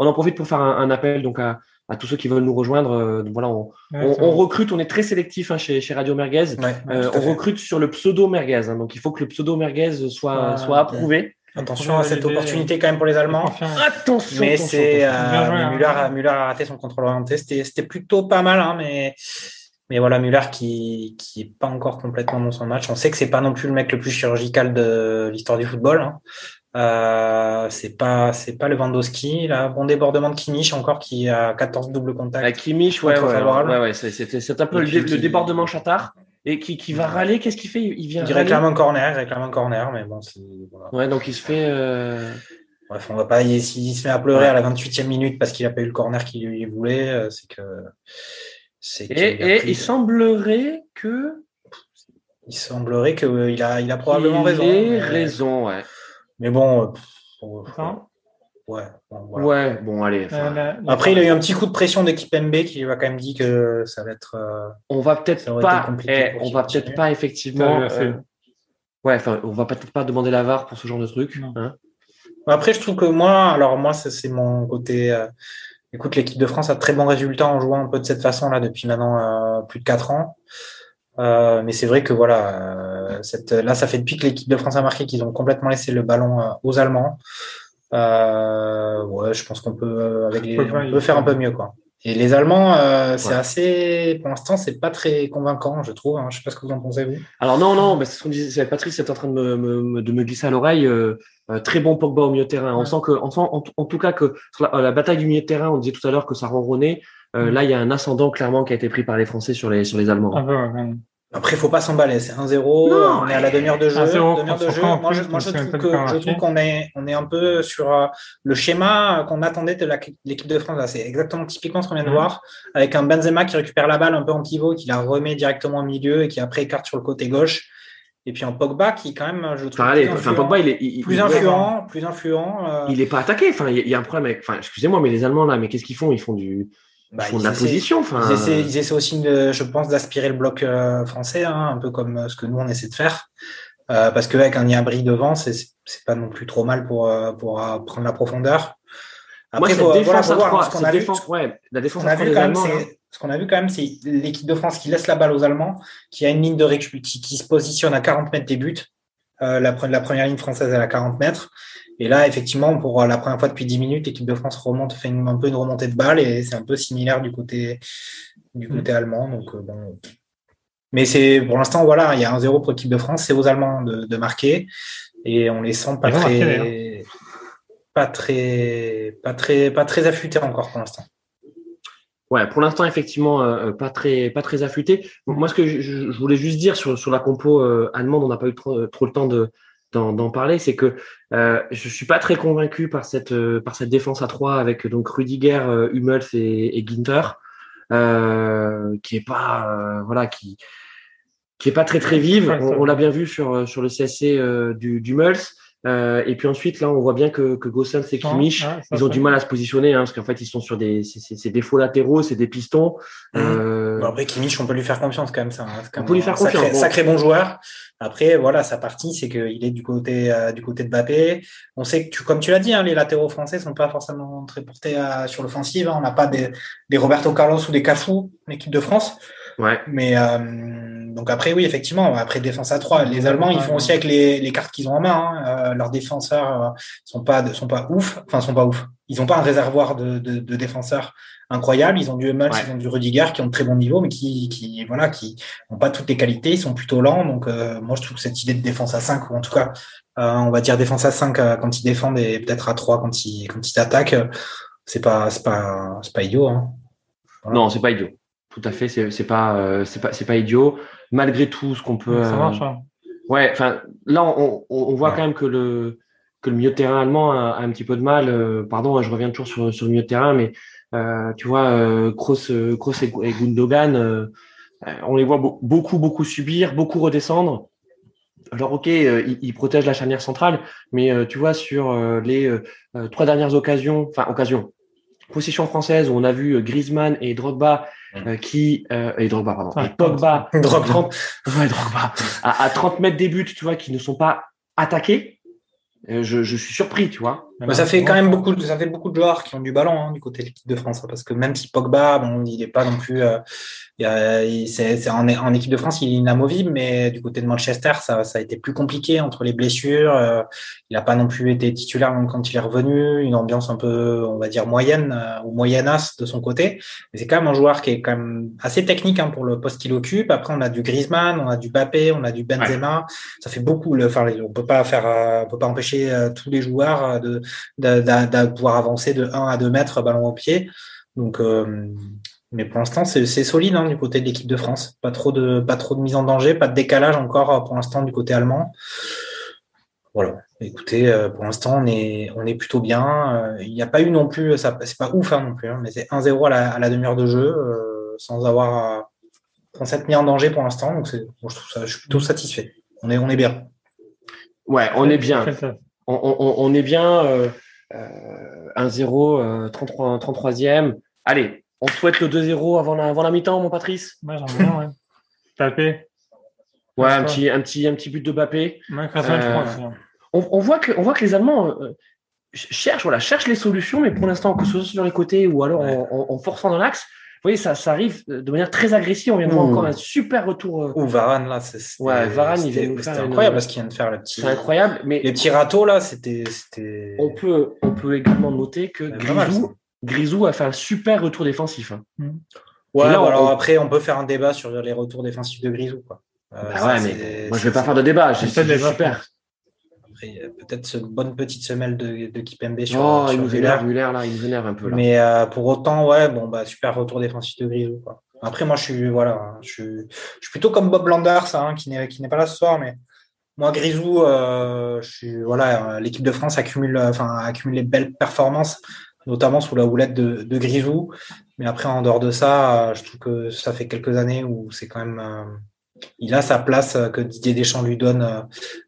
on en profite pour faire un, un appel donc à, à tous ceux qui veulent nous rejoindre. Euh, voilà, on, Ouais, on, c'est on bon. recrute, on est très sélectif hein, chez, chez Radio Merguez. Ouais, Euh, on recrute sur le pseudo merguez, hein, donc il faut que le pseudo merguez soit, Ah, approuvé. Attention à cette opportunité quand même pour les Allemands. *laughs* Attention. Mais c'est euh, Müller, Müller, a raté son contrôle orienté. C'était plutôt pas mal, hein, mais mais voilà Müller qui qui est pas encore complètement dans son match. On sait que c'est pas non plus le mec le plus chirurgical de l'histoire du football. Hein. Euh, c'est pas c'est pas Lewandowski là. Bon débordement de Kimmich encore qui a 14 doubles contacts. À Kimmich ouais ouais, ouais, ouais c'est un peu le, débordement chatard et qui, qui va râler. Qu'est-ce qu'il fait? Il vient il réclame un corner il réclame un corner mais bon voilà. ouais donc il se fait euh... bref on va pas s'il se met à pleurer à la 28e minute parce qu'il a pas eu le corner qu'il lui voulait euh, c'est que c'est et, et il semblerait que il semblerait qu'il a il a probablement il raison mais... raison ouais mais bon. Euh, ouais. Bon, voilà. Ouais, bon, allez. Euh, Après, il a eu un petit coup de pression d'équipe MB qui lui a quand même dit que ça va être. Euh, on va peut-être pas. Eh, on va peut-être pas effectivement. ouais, enfin, on va peut-être pas demander la VAR pour ce genre de truc. Hein. Après, je trouve que moi, alors moi, c'est mon côté. Écoute, l'équipe de France a de très bons résultats en jouant un peu de cette façon-là depuis maintenant plus de 4 ans. Euh, mais c'est vrai que voilà, euh, cette, là, ça fait depuis que l'équipe de France a marqué qu'ils ont complètement laissé le ballon euh, aux Allemands. Euh, ouais, je pense qu'on peut, avec les, on peut faire un peu mieux, quoi. Et les Allemands, euh, c'est assez, pour l'instant, c'est pas très convaincant, je trouve. Hein. Je sais pas ce que vous en pensez vous. Alors non, non, bah, c'est ce qu'on disait. Patrice est en train de me, me, de me glisser à l'oreille. Euh, très bon Pogba au milieu de terrain. On sent que, on sent en, tout cas que sur la, bataille du milieu de terrain, on disait tout à l'heure que ça ronronnait. Euh. Là, il y a un ascendant clairement qui a été pris par les Français sur les sur les Allemands. Ah, ouais, après, il faut pas s'emballer. C'est 1-0. On est à la demi-heure de jeu. Demi de jeu. Moi, je, moi, je trouve qu'on est, on est un peu sur euh, le schéma qu'on attendait de l'équipe de France. C'est exactement typiquement ce qu'on vient de voir, avec un Benzema qui récupère la balle un peu en pivot, qui la remet directement au milieu et qui après écarte sur le côté gauche. Et puis un Pogba qui quand même, je trouve, plus, influent, Pogba, il est, plus, influent, plus influent. Euh. Il est pas attaqué. Enfin, il y, a un problème. Avec, enfin, excusez-moi, mais les Allemands là, mais qu'est-ce qu'ils font? Ils font du bah, ils font de la position. Enfin, ils essaient, ils essaient aussi, de, je pense, d'aspirer le bloc euh, français, hein, un peu comme euh, ce que nous on essaie de faire. Euh, parce qu'avec un Niabri devant, c'est c'est pas non plus trop mal pour euh, pour prendre la profondeur. Après, Moi, défense à trois, ce qu'on a défense, vu, ouais, la défense à vu quand même, ce qu'on a vu quand même, c'est l'équipe de France qui laisse la balle aux Allemands, qui a une ligne de récup, qui, qui se positionne à 40 mètres des buts. Euh, la, la, première ligne française est à 40 mètres. Et là, effectivement, pour la première fois depuis 10 minutes, l'équipe de France remonte, fait un peu une remontée de balle et c'est un peu similaire du côté, du mm. côté allemand. Donc, euh, bon. Mais c'est pour l'instant, voilà, il y a un zéro pour l'équipe de France, c'est aux Allemands de, de, marquer et on les sent pas très, pas très, pas très, pas très affûtés encore pour l'instant. Ouais, pour l'instant, effectivement, euh, pas très, pas très affûté. Moi, ce que je, je, voulais juste dire sur, sur la compo euh, allemande, on n'a pas eu trop, trop le temps de, d'en parler, c'est que euh, je suis pas très convaincu par cette euh, par cette défense à trois avec donc Rudiger, euh, Hummels et, et Ginter, euh, qui est pas euh, voilà qui qui est pas très très vive. On, l'a bien vu sur sur le CSC du, du euh, et puis ensuite, là, on voit bien que, que Gossens et Kimmich, ils ont du mal à se positionner, hein, parce qu'en fait, ils sont sur des, c'est des faux latéraux, c'est des pistons. Mmh. Euh... Bon, après, Kimmich, on peut lui faire confiance quand même. Ça, on peut lui faire confiance. Sacré bon. sacré bon joueur. Après, voilà, sa partie, c'est qu'il est du côté, euh, du côté de Mbappé. On sait que, tu, comme tu l'as dit, hein, les latéraux français sont pas forcément très portés à, sur l'offensive. Hein. On n'a pas des, des Roberto Carlos ou des Cafou, l'équipe de France. Ouais. Mais euh, donc après, oui, effectivement, après défense à 3, les Allemands, ils font aussi avec les, les cartes qu'ils ont en main. Hein. Euh, leurs défenseurs euh, sont pas sont pas ouf, enfin sont pas ouf. Ils ont pas un réservoir de, de, de défenseurs incroyable. Ils ont du Hummels, ils ont du Rudiger qui ont de très bon niveau, mais qui, qui voilà, qui n'ont pas toutes les qualités. Ils sont plutôt lents. Donc euh, moi, je trouve que cette idée de défense à 5 ou en tout cas, on va dire défense à 5 quand ils défendent et peut-être à 3 quand ils quand ils attaquent, c'est pas c'est pas c'est pas idiot. Hein. Voilà. Non, c'est pas idiot. Tout à fait, c'est pas euh, c'est pas c'est pas idiot. Malgré tout, ce qu'on peut. Ça marche. Hein. Ouais, enfin là, on, on voit ouais. quand même que le que le milieu de terrain allemand a, a un petit peu de mal. Euh, pardon, je reviens toujours sur, sur le milieu de terrain, mais euh, tu vois, euh, Kroos, Kroos et, et Gundogan, euh, on les voit beaucoup beaucoup subir, beaucoup redescendre. Alors ok, ils, ils, protègent la charnière centrale, mais tu vois sur les trois dernières occasions, enfin occasions, possession française où on a vu Griezmann et Drogba euh, qui euh, et Drogba pardon ah, et Pogba, Drogba. 30, ouais, Drogba à, à, 30 mètres des buts tu vois qui ne sont pas attaqués. Euh, je, je suis surpris tu vois. Bah, ça fait quand même beaucoup, de, ça fait beaucoup de joueurs qui ont du ballon hein, du côté de l'équipe de France, hein, parce que même si Pogba, bon, il n'est pas non plus, euh, c'est en, en, équipe de France, il est inamovible, mais du côté de Manchester, ça, ça a été plus compliqué entre les blessures. Euh, il n'a pas non plus été titulaire quand il est revenu, une ambiance un peu, on va dire moyenne euh, ou moyennasse de son côté. Mais c'est quand même un joueur qui est quand même assez technique hein, pour le poste qu'il occupe. Après, on a du Griezmann, on a du Bappé, on a du Benzema. Ça fait beaucoup. Le, enfin, on peut pas faire, on peut pas empêcher tous les joueurs de de, pouvoir avancer de 1 à 2 mètres ballon au pied. Donc, euh, mais pour l'instant, c'est solide hein, du côté de l'équipe de France. Pas trop, de, pas trop de mise en danger, pas de décalage encore euh, pour l'instant du côté allemand. Voilà. Écoutez, euh, pour l'instant, on est, on est plutôt bien. Il n'y a pas eu non plus, ça c'est pas ouf hein, non plus, hein, mais c'est 1-0 à la, demi-heure de jeu, sans avoir sans s'être mis en danger pour l'instant. Donc, je, je suis plutôt satisfait. On est, on est bien. Ouais, on est bien. On, est bien. 1-0, 33, 33e. Allez, on souhaite le 2-0 avant la, avant la mi-temps, mon Patrice Ouais, j'en bien, ouais. Bappé. Ouais, un petit, un, petit, un petit but de Bappé. Euh, on, voit que, on voit que les Allemands euh, cherchent, voilà, cherchent les solutions, mais pour l'instant, que ce soit sur les côtés ou alors en, forçant dans l'axe, vous voyez, ça, ça arrive de manière très agressive. On vient de voir encore un super retour. Euh, Ou Varane, là. Ouais, Varane, il vient C'était incroyable parce qu'il vient de faire le petit. C'est incroyable. Mais les petits râteaux, là, c'était. On peut, on peut également noter que Grisou, Grisou a fait un super retour défensif. Hein. Mmh. Ouais, alors après, on peut faire un débat sur les retours défensifs de Grisou. Quoi. Euh, bah ouais, mais moi, je vais pas faire de débat. J'ai super peut-être cette bonne petite semelle de, de Kipembe sur, oh, il nous énerve, là, il nous énerve un peu. Là. Mais euh, pour autant, ouais, bon, bah, super retour défensif de Grisou. Quoi. Après, moi, je suis, voilà, je suis, je suis plutôt comme Bob Landers, hein, qui n'est qui n'est pas là ce soir, mais moi, Grisou, euh, je suis, voilà, l'équipe de France accumule, enfin, accumule les belles performances, notamment sous la houlette de, de Grisou. Mais après, en dehors de ça, je trouve que ça fait quelques années où c'est quand même euh, il a sa place euh, que Didier Deschamps lui donne, euh,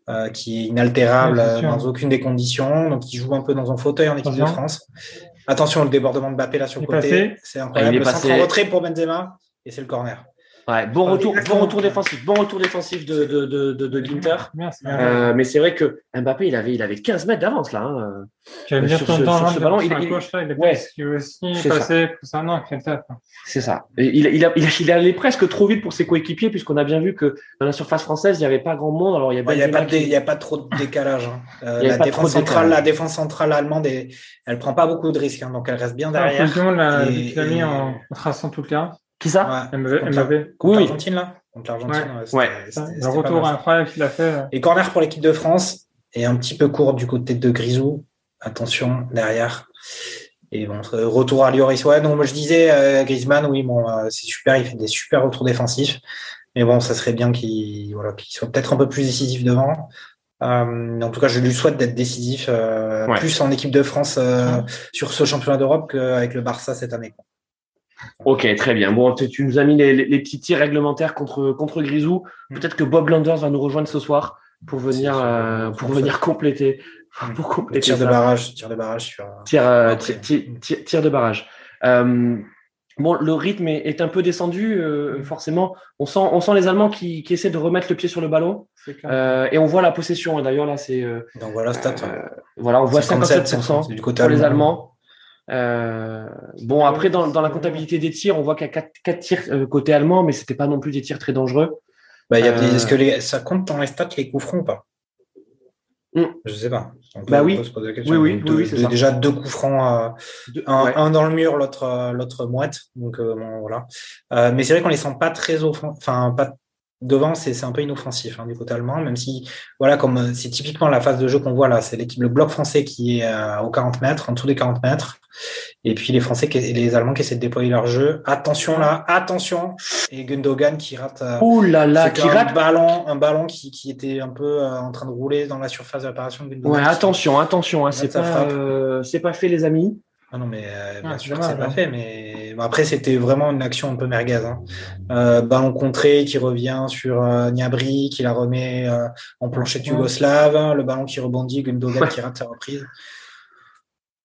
euh, qui est inaltérable dans aucune des conditions. Donc, il joue un peu dans un fauteuil en équipe de France. Attention, le débordement de Mbappé là sur le côté. C'est incroyable. Il est passé... Le retrait pour Benzema et c'est le corner bon retour, bon retour défensif, bon retour défensif de, de, de, de, de Ginter. Euh, mais c'est vrai que Mbappé, il avait, il avait 15 mètres d'avance là. Hein, euh, sur, ce, sur ce ballon, il, il, gauche, là, il ouais, aussi passé ça. Non, c'est ça. Il, il, a, il, il allait presque trop vite pour ses coéquipiers puisqu'on a bien vu que dans la surface française, il n'y avait pas grand monde. Alors il y a, ouais, a pas, de, il y a pas trop de décalage. Hein. Euh, la défense centrale, la défense centrale allemande, elle, elle prend pas beaucoup de risques, hein, donc elle reste bien derrière. La et, a mis en traçant tout le cas. Qui ça ouais. MV. Oui, l'Argentine, là. Donc l'Argentine, ouais. le retour incroyable qu'il a fait. Et corner pour l'équipe de France est un petit peu court du côté de Grisou. Attention derrière. Et bon, retour à Lloris. Ouais, donc moi je disais euh, Griezmann, oui, bon, euh, c'est super, il fait des super retours défensifs. Mais bon, ça serait bien qu'il voilà, qu'il soit peut-être un peu plus décisif devant. Euh, en tout cas, je lui souhaite d'être décisif euh, plus en équipe de France euh, sur ce championnat d'Europe qu'avec le Barça cette année. Ok, très bien. Bon, tu nous as mis les, les, petits tirs réglementaires contre, contre Grisou. Mm. Peut-être que Bob Landers va nous rejoindre ce soir pour venir, euh, pour venir compléter. Pour compléter tir de barrage, tir de barrage. Sur, tir, euh, tir, tir, de barrage. Euh, bon, le rythme est, est un peu descendu, euh, mm. forcément. On sent, on sent les Allemands qui, qui essaient de remettre le pied sur le ballon. Euh, et on voit la possession. D'ailleurs, là, c'est. on voit la stat. voilà, on voit 57%, du côté pour les Allemands. Euh, bon, après, dans, dans, la comptabilité des tirs, on voit qu'il y a 4, 4 tirs euh, côté allemand, mais c'était pas non plus des tirs très dangereux. Bah, y a euh... Est-ce que les, ça compte dans les stats les coups francs ou pas? Mm. Je sais pas. bah oui. oui, oui, oui, oui déjà deux coups francs, euh, un, un, dans le mur, l'autre l'autre moite. Donc bon, voilà. mais c'est vrai qu'on les sent pas très enfin pas devant, c'est un peu inoffensif hein, du côté allemand, même si, voilà, comme c'est typiquement la phase de jeu qu'on voit là, c'est l'équipe, le bloc français qui est euh, aux 40 mètres, en dessous des 40 mètres, et puis les Français et les Allemands qui essaient de déployer leur jeu. Attention là, attention, et Gundogan qui rate. Euh, Ouh là là, qui rate un ballon, un ballon qui, qui était un peu en train de rouler dans la surface d'opération de Gundogan. Ouais, attention, attention, hein, c'est pas, c'est pas fait les amis. Ah non, mais euh, bien sûr que c'est pas hein. fait. Mais bon, après, c'était vraiment une action un peu merguez. Hein. Euh, ballon contré qui revient sur euh, Niabri, qui la remet euh, en planchette yougoslave. Hein, le ballon qui rebondit, Gundogan qui rate sa reprise.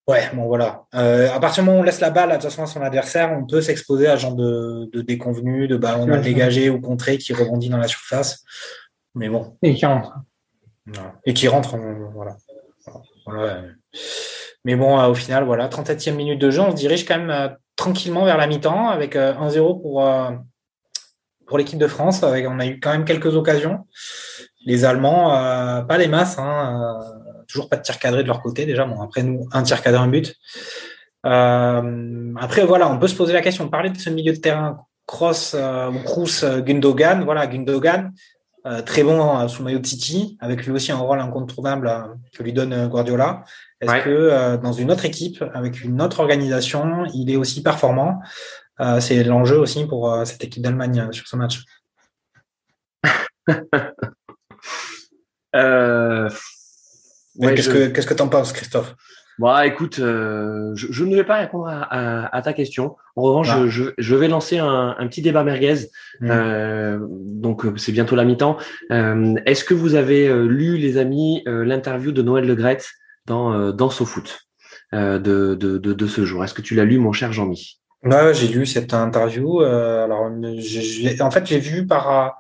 Ouais, bon voilà. Euh, à partir du moment où on laisse la balle de toute façon à son adversaire, on peut s'exposer à ce genre de, de déconvenu, de ballon mal dégagé ou contré qui rebondit dans la surface. Mais bon. Et qui rentre. Et qui rentre, voilà. voilà. Mais bon, au final, voilà, 37e minute de jeu, on se dirige quand même tranquillement vers la mi-temps avec 1-0 pour, pour l'équipe de France. Avec, on a eu quand même quelques occasions. Les Allemands, pas les masses, hein, toujours pas de tir cadré de leur côté déjà. Bon, après nous, un tir cadré, un but. après, voilà, on peut se poser la question. Parler de ce milieu de terrain Cross euh, ou Kroos euh, Gundogan. Voilà, Gundogan, euh, très bon sous maillot de City, avec lui aussi un rôle incontournable que lui donne Guardiola. Est-ce que dans une autre équipe, avec une autre organisation, il est aussi performant? C'est l'enjeu aussi pour cette équipe d'Allemagne sur ce match. *laughs* Qu'est-ce que tu en penses, Christophe? Bah, écoute, euh, je, ne vais pas répondre à, ta question. En revanche, ah. je, vais lancer un, petit débat merguez. Mmh. Euh, donc, euh, c'est bientôt la mi-temps. Est-ce que vous avez lu, les amis, l'interview de Noël Le Gret dans, dans SoFoot de, de, de, ce jour? Est-ce que tu l'as lu, mon cher Jean-Mi? Ouais, j'ai lu cette interview. alors, en fait, j'ai vu par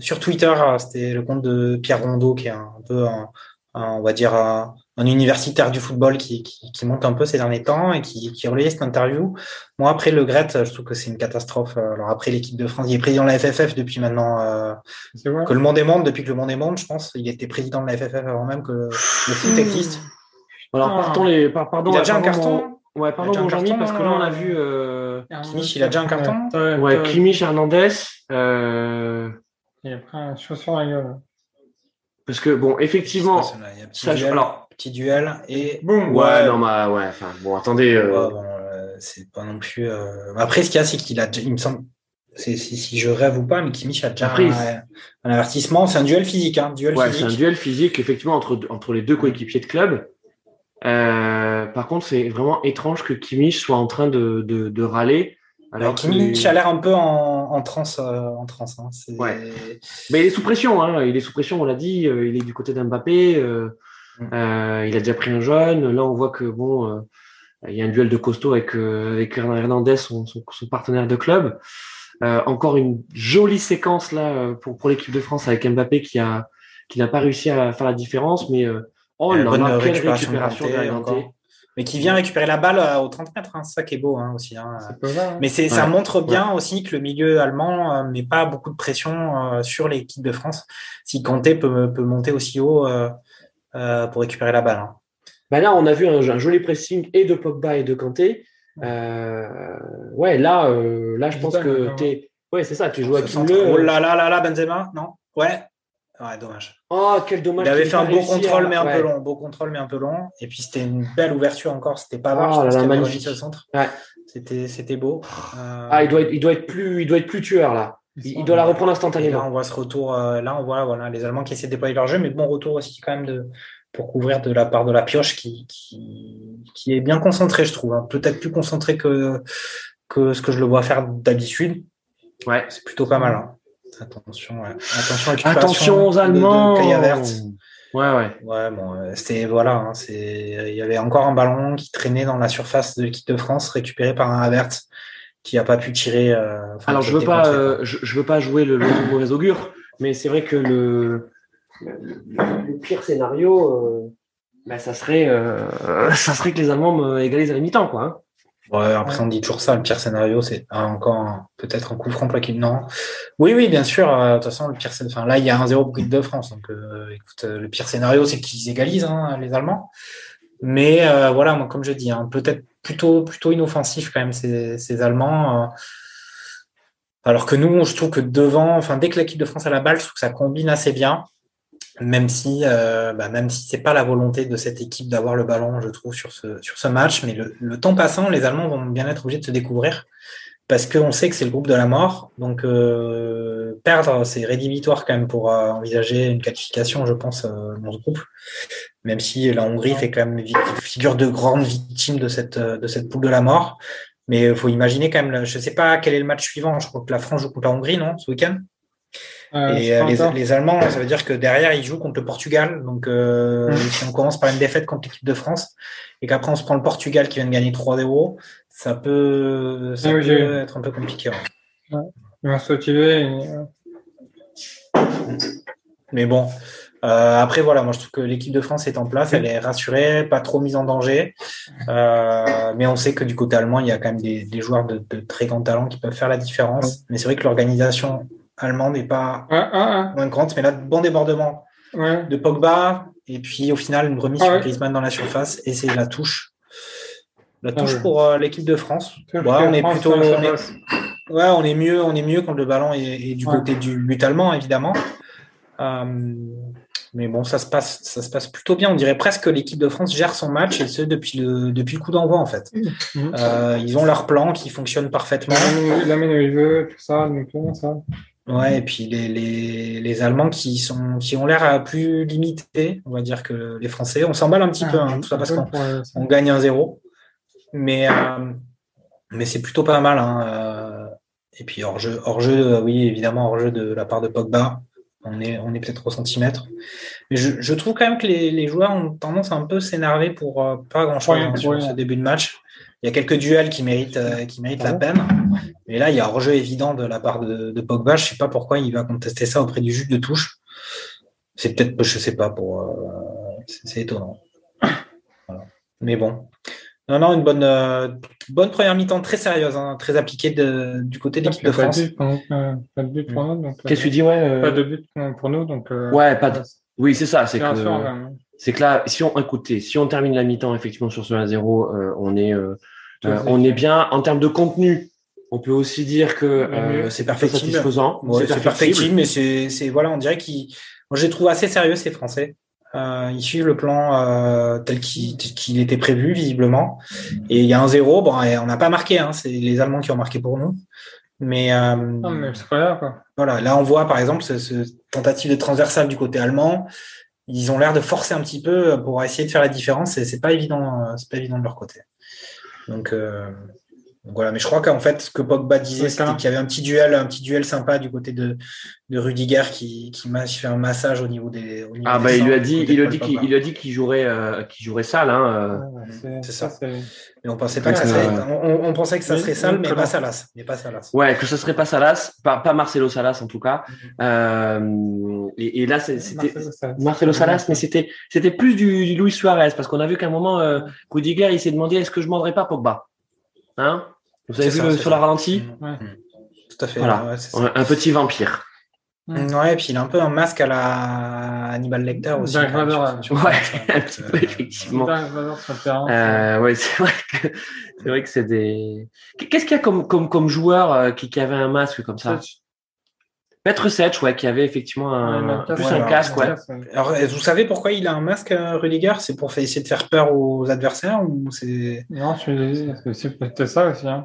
sur Twitter, c'était le compte de Pierre Rondeau, qui est un, peu un, on va dire un universitaire du football qui, qui, monte un peu ces derniers temps et qui, qui relayait cette interview. Moi, après le Gret, je trouve que c'est une catastrophe. Alors après l'équipe de France, il est président de la FFF depuis maintenant euh, que le monde est monde, depuis que le monde est monde, je pense. Il était président de la FFF avant même que le, foot existe. Alors partons les, pardon. Il a déjà un carton? Ouais, pardon mon Jean-Mi, parce que là on a vu. Euh... Kimmich, il a déjà un carton? Ouais, Kimmich Hernandez. Euh... Il a pris un chaussure à la gueule. Parce que bon, effectivement, ça, alors petit duel et bon ouais, non mais ouais enfin bon attendez euh... euh c'est pas non plus euh... après ce qu'il y a c'est qu'il a il me semble c'est si, si, je rêve ou pas mais Kimmich a déjà un, un, avertissement. C'est un duel physique hein duel ouais c'est un duel physique effectivement entre entre les deux coéquipiers de club. Euh, par contre c'est vraiment étrange que Kimmich soit en train de de, de râler alors Kimmich a l'air un peu en, en transe, euh, en transe. Hein. Ouais. Mais il est sous pression. Hein. Il est sous pression, on l'a dit. il est du côté d'Mbappé. Euh, euh, il a déjà pris un jeune. Là, on voit que bon, euh, il y a un duel de costaud avec euh, avec Hernandez, son, son, partenaire de club. encore une jolie séquence là pour pour l'équipe de France avec Mbappé qui a qui n'a pas réussi à faire la différence, mais oh là quelle récupération, de mais qui vient récupérer la balle au 30 mètres. Hein. C'est ça qui est beau hein, aussi. Hein. Mais c'est, ça montre bien aussi que le milieu allemand euh, met pas beaucoup de pression sur l'équipe de France. Si Kanté peut, peut monter aussi haut euh, pour récupérer la balle. Hein. Bah là, on a vu un, joli pressing et de Pogba et de Kanté. Euh, ouais, là, euh, là, je pense que t'es. Ouais, c'est ça, tu joues à qui Oh là là là là, Benzema, non? Ouais. Ouais, dommage. Oh, quel dommage. Il avait fait un beau contrôle, mais un peu long. Beau contrôle, mais un peu long. Et puis, c'était une belle ouverture encore. C'était pas mal. Oh, là, magnifique. centre. Ouais. C'était, c'était beau. Ah, il doit, être, il, doit être plus, il doit être plus tueur, là. Il, doit la reprendre instantanément. là, on voit ce retour. Euh, là, on voit voilà, les Allemands qui essaient de déployer leur jeu, mais bon retour aussi quand même de, pour couvrir de la part de la pioche qui, qui, est bien concentré, je trouve. Hein. Peut-être plus concentré que, que ce que je le vois faire d'habitude. Ouais. C'est plutôt pas mal. Hein. Attention, attention, attention aux Allemands. Ouais, ouais. Ouais, bon, euh, c'était voilà, hein, c'est il y avait encore un ballon qui traînait dans la surface de l'équipe de France, récupéré par un Avert qui n'a pas pu tirer. Euh, Alors je veux pas, euh, je, veux pas jouer le, *clears throat* mauvais augure, mais c'est vrai que le, le, pire scénario, euh, bah, ça serait, *laughs* ça serait que les Allemands égalisent à la mi-temps, quoi. Hein. Ouais, après on dit toujours ça. Le pire scénario, c'est encore peut-être un coup franc plaqué. Non. Oui, oui, bien sûr. De toute façon, le pire, enfin là, il y a un 0 pour l'équipe de France. Donc, écoute, le pire scénario, c'est qu'ils égalisent hein, les Allemands. Mais voilà, moi, comme je dis, hein, peut-être plutôt, plutôt inoffensif quand même, ces, Allemands. Euh. Alors que nous, je trouve que devant, enfin, dès que l'équipe de France a la balle, je trouve que ça combine assez bien. Même si, euh, bah, même si c'est pas la volonté de cette équipe d'avoir le ballon, je trouve, sur ce, sur ce match. Mais le, temps passant, les Allemands vont bien être obligés de se découvrir parce qu'on sait que c'est le groupe de la mort. Donc, euh, perdre, c'est rédhibitoire quand même pour envisager une qualification, je pense, dans ce groupe même si la Hongrie fait quand même figure de grande victime de cette, de cette poule de la mort. Mais il faut imaginer quand même, je sais pas quel est le match suivant. Je crois que la France joue contre la Hongrie, non, ce week-end? Euh, Et euh, les, Allemands, ça veut dire que derrière, ils jouent contre le Portugal. Donc, euh, mm. si on commence par une défaite contre l'équipe de France et qu'après on se prend le Portugal qui vient de gagner 3-0, ça peut, ça peut être un peu compliqué. Ouais. motiver. Mais bon, Euh, après, voilà, moi je trouve que l'équipe de France est en place, elle est rassurée, pas trop mise en danger. Euh, mais on sait que du côté allemand, il y a quand même des, des joueurs de, de, très grand talent qui peuvent faire la différence. Mais c'est vrai que l'organisation allemande n'est pas Ouais, ouais, moins grande. Mais là, bon débordement ouais. de Pogba. Et puis au final, une remise Ah sur ouais. Griezmann dans la surface. Et c'est la touche. La Ah touche ouais. pour euh, l'équipe de France. Ouais, Ouais, on est France, plutôt. on est- passe. Ouais, on est mieux, on est mieux quand le ballon est, est du Ouais. côté du but allemand, évidemment. Euh, mais bon, ça se passe, ça se passe plutôt bien. On dirait presque que l'équipe de France gère son match et ce depuis le depuis le coup d'envoi en fait. Mhm. Euh, ils ont leur plan qui fonctionne parfaitement. Il amène- où il veut, tout ça, donc euh, ça. Ouais, et puis les, les, les Allemands qui sont qui ont l'air plus limités, on va dire que les Français. On s'emballe un petit peu, hein, tout ça parce qu'on gagne un zéro. Mais, euh, mais c'est plutôt pas mal. Hein. euh, Et puis hors jeu, hors jeu, euh, oui, évidemment, hors jeu de la part de Pogba. On est, on est peut-être au centimètre. Mais je, je trouve quand même que les, les joueurs ont tendance à un peu s'énerver pour euh, pas grand-chose Ouais, hein, sur ce début de match. Il y a quelques duels qui méritent, euh, qui méritent la peine. Mais là, il y a hors-jeu évident de la part de, de Pogba. Je sais pas pourquoi il va contester ça auprès du juge de touche. C'est peut-être, je sais pas, pour, euh, c'est étonnant. Voilà. Mais bon. Non, non, une bonne, euh, bonne première mi-temps très sérieuse, hein, très appliquée de, du côté de l'équipe de France. but pour nous, pas de but pour nous, donc. euh, Qu'est-ce que tu dis, ouais euh, Pas de but pour nous, donc. euh, Ouais, pas de- Oui, c'est ça. C'est que, même. C'est que là, si on, écoutez, si on termine la mi-temps effectivement sur ce 1-0, euh, on est, euh, euh, on est bien en termes de contenu. On peut aussi dire que euh, c'est perfectible. satisfaisant. Ouais, c'est perfectible, mais c'est, c'est, voilà, on dirait qu'ils, moi, je les trouve assez sérieux, ces Français. Euh, ils suivent le plan euh, tel qu'il, était prévu, visiblement. Et il y a un zéro, bon, et on n'a pas marqué, hein, c'est les Allemands qui ont marqué pour nous. Mais, euh, Non, mais c'est pas grave, quoi. voilà, là, on voit, par exemple, ce, ce tentative de transversale du côté allemand. Ils ont l'air de forcer un petit peu pour essayer de faire la différence et c'est pas évident, euh, c'est pas évident de leur côté. Donc, euh, donc voilà, mais je crois qu'en fait, ce que Pogba disait, c'était qu'il y avait un petit duel, un petit duel sympa du côté de, de Rudiger qui, qui m'a fait un massage au niveau des. Au niveau Ah des bah il lui a dit, il de a dit qu'il, il a dit qu'il jouerait, euh, qu'il jouerait sale. Hein, euh. Ouais, c'est ça. c'est- Et on pensait pas que ça serait, euh, on, on pensait que ça serait sale, mais pas Salas, mais pas Salas. Ouais, que ce serait pas Salas, pas, pas Marcelo Salas en tout cas. Mhm. Euh, et, et là, c'est- c'était Marcelo Salas. Marcelo Salas, mais c'était c'était plus du, du Luis Suarez parce qu'on a vu qu'à un moment, euh, Rudiger, il s'est demandé est-ce que je mordrais pas Pogba? Hein Vous avez vu ça, le, c'est sur ça. la ralenti Ouais. Mm. Tout à fait. Voilà. ouais, c'est ça. un, petit vampire. Ouais, et puis il a un peu un masque à la Hannibal Lecter aussi. Dark *laughs* ouais. un petit peu, Euh, effectivement. Dark Vador sur le terrain, Euh, ouais, c'est vrai que c'est vrai que c'est des. Qu'est-ce qu'il y a comme comme comme joueur euh, qui, qui avait un masque comme ça? C'est- Petr Sech, ouais, qui avait effectivement un, Ouais, plus un ouais, casque, ouais. Alors, vous savez pourquoi il a un masque, euh, Rudiger? C'est pour essayer de faire peur aux adversaires ou c'est Non, je suis c'est- c'est peut-être ça aussi. Hein.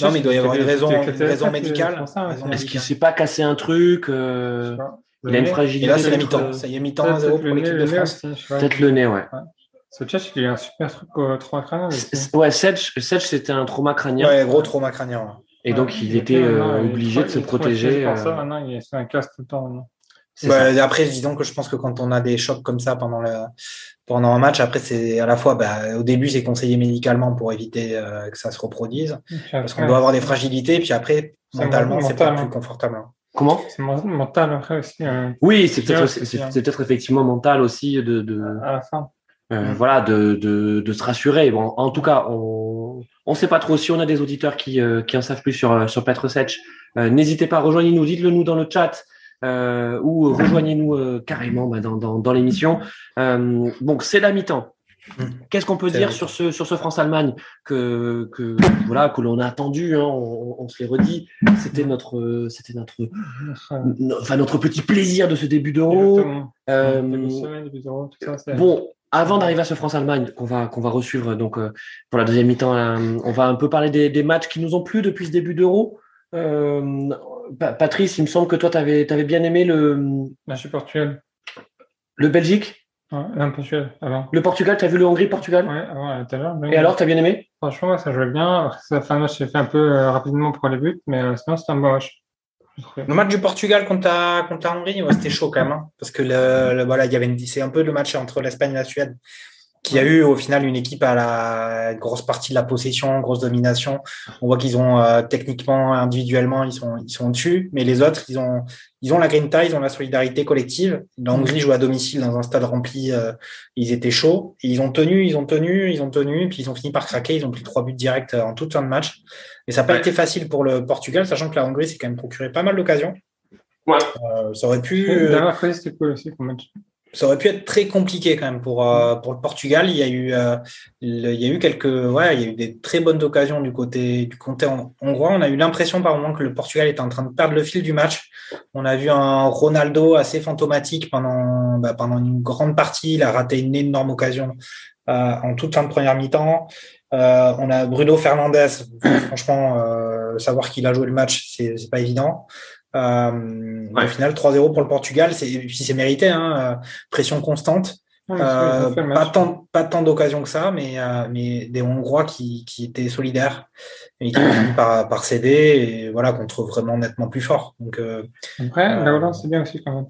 Non, mais il doit y avoir une raison- une raison médicale. Est-ce qu'il s'est pas cassé un truc euh. Il a une nez, Et fragilité. là, c'est la mi-temps. euh, Ça y est, mi-temps peut-être 1-0 le pour nez, l'équipe de France. Peut-être le nez, ouais. Ce Tchèque, il a un super truc au trois crânes. aussi. C- Ouais, Sedge, Sedge, c'était un trauma crânien. Ouais, gros trauma crânien. Ouais. Et donc, il était euh, obligé de se protéger. ça, euh, maintenant, il est sur un casque tout le temps. Bah, après, disons que je pense que quand on a des chocs comme ça pendant le pendant un match, après c'est à la fois, bah, au début c'est conseillé médicalement pour éviter euh, que ça se reproduise, parce qu'on doit avoir des fragilités, puis après mentalement c'est pas mental, plus hein. confortable. hein. Comment? C'est mental après aussi, euh, Oui, c'est C'est peut-être c'est effectivement mental aussi de, de à la fin. euh, Mm. voilà de, de, de se rassurer. Bon, en tout cas, on on sait pas trop si on a des auditeurs qui euh, qui en savent plus sur euh, sur Petr Sech. Euh, N'hésitez pas, rejoignez-nous, dites-le nous dans le chat. Euh, ou rejoignez-nous euh, carrément bah, dans, dans, dans l'émission. Euh, donc c'est la mi-temps. Qu'est-ce qu'on peut dire sur ce sur ce France Allemagne que que voilà que l'on a attendu, hein, on, on se les redit. C'était notre c'était notre Notre, euh, no- enfin notre petit plaisir de ce début d'Euro. Euh, bon, avant d'arriver à ce France-Allemagne qu'on va qu'on va resuivre donc euh, pour la deuxième mi-temps, euh, on va un peu parler des, des matchs qui nous ont plu depuis ce début d'Euro. Euh, Pa- Patrice, il me semble que toi, tu avais, bien aimé le, suis Portugal. le Belgique, Ouais, non, Portugal, avant. le Portugal. Tu as vu le Hongrie-Portugal? Ouais, avant, tout à l'heure. Et alors, tu as bien aimé? Franchement, ça jouait bien. Ça fin de match, j'ai fait un peu rapidement pour les buts, mais sinon, c'était un bon match. Le match du Portugal contre la, contre la Hongrie, ouais, c'était chaud quand même, hein, parce que le, le- voilà, il y avait une, c'est un peu le match entre l'Espagne et la Suède. Qui a eu au final une équipe à la grosse partie de la possession, grosse domination. On voit qu'ils ont euh, techniquement, individuellement, ils sont ils sont dessus, mais les autres, ils ont ils ont la grinta, ils ont la solidarité collective. La Hongrie joue à domicile dans un stade rempli, euh, ils étaient chauds, et ils ont tenu, ils ont tenu, ils ont tenu, puis ils ont fini par craquer, ils ont pris trois buts directs euh, en toute fin de match. Et ça n'a pas été facile pour le Portugal, sachant que la Hongrie s'est quand même procuré pas mal d'occasions. Ouais. ça aurait pu. c'était cool aussi comme match ça aurait pu être très compliqué quand même pour euh, pour le Portugal. Il y a eu euh, il y a eu quelques ouais il y a eu des très bonnes occasions du côté du côté hongrois. On a eu l'impression par moment que le Portugal était en train de perdre le fil du match. On a vu un Ronaldo assez fantomatique pendant bah, pendant une grande partie. Il a raté une énorme occasion euh, en toute fin de première mi-temps. on a Bruno Fernandez. Franchement, savoir qu'il a joué le match, c'est pas évident. Euh, Au final, 3-0 pour le Portugal, c'est puis c'est mérité, hein, euh, pression constante. euh, pas tant, pas tant d'occasions que ça, mais, euh, mais des Hongrois qui, qui étaient solidaires et qui ont fini par, par céder et voilà contre vraiment nettement plus fort. Donc euh, après, la Hollande c'est bien aussi quand même.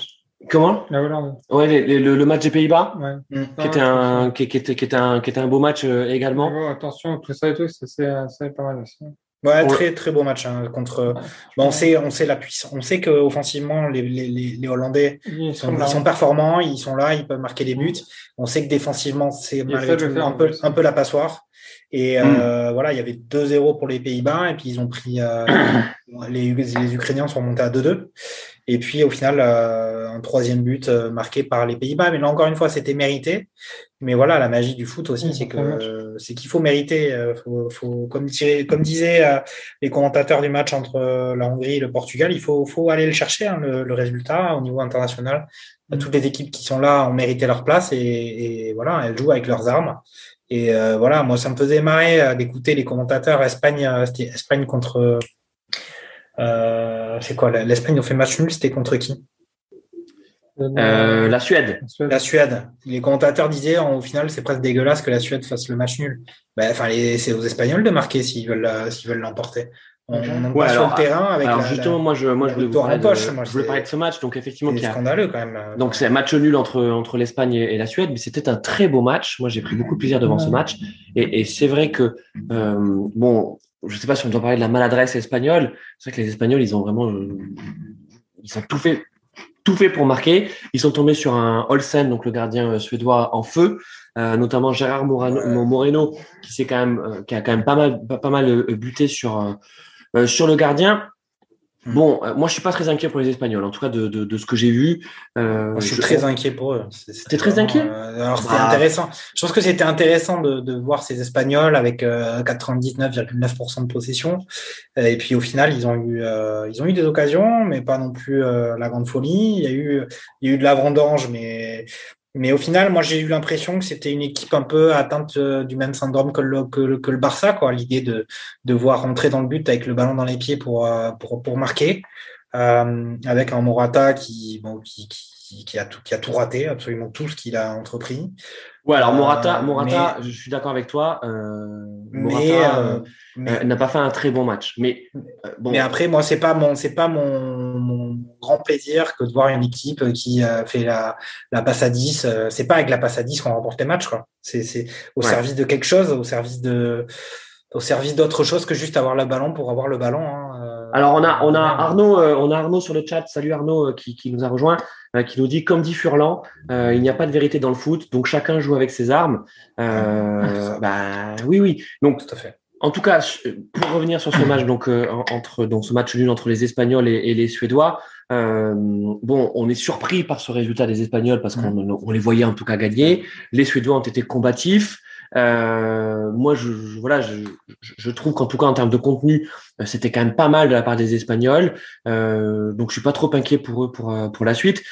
Comment? La Hollande. Ouais, les, les, le, le, match des Pays-Bas, ouais. mmh. qui, était un, qui, qui, était, qui, était un, qui était un beau match euh, également. Attention, tout ça et tout, c'est pas mal aussi. Ouais, très très beau match hein, contre. Bon, on sait on sait la puissance. On sait que offensivement les, les, les Hollandais ils sont, ils sont, performants, ils sont là, ils peuvent marquer des buts. On sait que défensement c'est malgré tout un peu un peu la passoire. Et mm. euh, voilà, il y avait 2-0 pour les Pays-Bas et puis ils ont pris euh, *coughs* les, les Ukrainiens sont montés à 2-2. Et puis au final, euh, un troisième but euh, marqué par les Pays-Bas. Mais là encore une fois, c'était mérité. Mais voilà, la magie du foot aussi, c'est que euh, c'est qu'il faut mériter. Euh, faut, faut, comme, comme disaient euh, les commentateurs du match entre la Hongrie et le Portugal, il faut, faut aller le chercher hein, le, le, résultat au niveau international. Mm. Toutes les équipes qui sont là ont mérité leur place et, et voilà, elles jouent avec leurs armes. Et voilà, moi ça me faisait marrer d'écouter les commentateurs Espagne, Espagne contre euh, c'est quoi L'Espagne ont fait match nul, c'était contre qui? Euh, la Suède. La Suède. Les commentateurs disaient au final c'est presque dégueulasse que la Suède fasse le match nul. Ben, enfin, c'est aux Espagnols de marquer s'ils veulent s'ils veulent l'emporter. On, on ouais, alors, sur le terrain avec alors la, justement moi je moi je voulais, parler, poche, de, moi, je voulais parler de ce match donc effectivement c'est scandaleux quand même. Donc c'est un match nul entre entre l'Espagne et, et, la Suède mais c'était un très beau match. Moi j'ai pris beaucoup de plaisir devant ce match et, et c'est vrai que euh, bon je sais pas si on doit parler de la maladresse espagnole. C'est vrai que les Espagnols, ils ont vraiment, euh, ils ont tout fait, tout fait pour marquer. Ils sont tombés sur un Olsen, donc le gardien suédois en feu, euh, notamment Gérard Morano, ouais. Moreno, qui s'est quand même, euh, qui a quand même pas mal, pas, pas mal buté sur sur le gardien. Bon, euh, moi je suis pas très inquiet pour les Espagnols, en tout cas de, de, de ce que j'ai vu. Euh, moi, je suis je... très inquiet pour eux. C'était très inquiet. Euh, alors c'était bah... intéressant. Je pense que c'était intéressant de, de, voir ces Espagnols avec euh, 99,9% de possession. Et puis au final, ils ont eu euh, ils ont eu des occasions, mais pas non plus euh, la grande folie. Il y a eu il y a eu de la vendange, mais mais au final, moi, j'ai eu l'impression que c'était une équipe un peu atteinte euh, du même syndrome que le, que, que le Barça, quoi. L'idée de, voir rentrer dans le but avec le ballon dans les pieds pour, euh, pour, pour marquer, euh, avec un Morata qui, bon, qui, qui, a tout, qui a tout raté, absolument tout ce qu'il a entrepris. Ouais, alors Morata, Morata, mais, je suis d'accord avec toi. Euh, Morata mais, n'a pas fait un très bon match. Mais bon. Mais après, moi, c'est pas mon, c'est pas mon, mon, grand plaisir que de voir une équipe qui fait la, la passe à 10. C'est pas avec la passe à 10 qu'on remporte les matchs, quoi. C'est, c'est au ouais. service de quelque chose, au service de, au service d'autre chose que juste avoir le ballon pour avoir le ballon. Hein. Alors on a on a Arnaud euh, on a Arnaud sur le chat. Salut Arnaud euh, qui, qui nous a rejoint, euh, qui nous dit comme dit Furlan, il n'y a pas de vérité dans le foot, donc chacun joue avec ses armes. *laughs* bah oui oui. Donc tout à fait. En tout cas, pour revenir sur ce *clears throat* match, donc entre donc ce match nul entre les Espagnols et, et les Suédois, euh, bon, on est surpris par ce résultat des Espagnols parce qu'on on les voyait en tout cas gagner. Les Suédois ont été combatifs. Euh, moi, je, je voilà, je, je trouve qu'en tout cas en termes de contenu, c'était quand même pas mal de la part des Espagnols. Euh, donc, je suis pas trop inquiet pour eux pour pour la suite.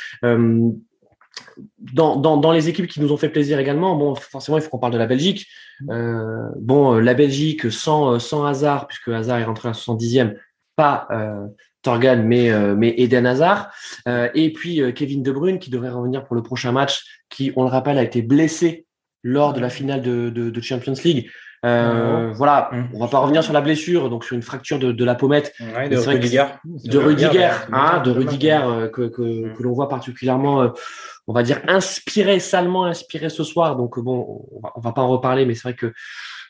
Euh, dans, dans, dans, les équipes qui nous ont fait plaisir également, bon, forcément, il faut qu'on parle de la Belgique. Euh, bon, la Belgique sans, sans hasard, puisque Hazard est rentré à 70e, pas euh, Torgan, mais, euh, mais Eden Hazard. Euh, et puis Kevin De Bruyne, qui devrait revenir pour le prochain match, qui, on le rappelle, a été blessé lors de la finale de, de, Champions League. Euh, voilà, mm. on va pas revenir sur la blessure, donc sur une fracture de, de la pommette. de Rudiger. De Rudiger, hein, de Rudiger euh, que, que, mm. que l'on voit particulièrement, euh, on va dire, inspiré, salement inspiré ce soir. Donc bon, on va, on va pas en reparler, mais c'est vrai que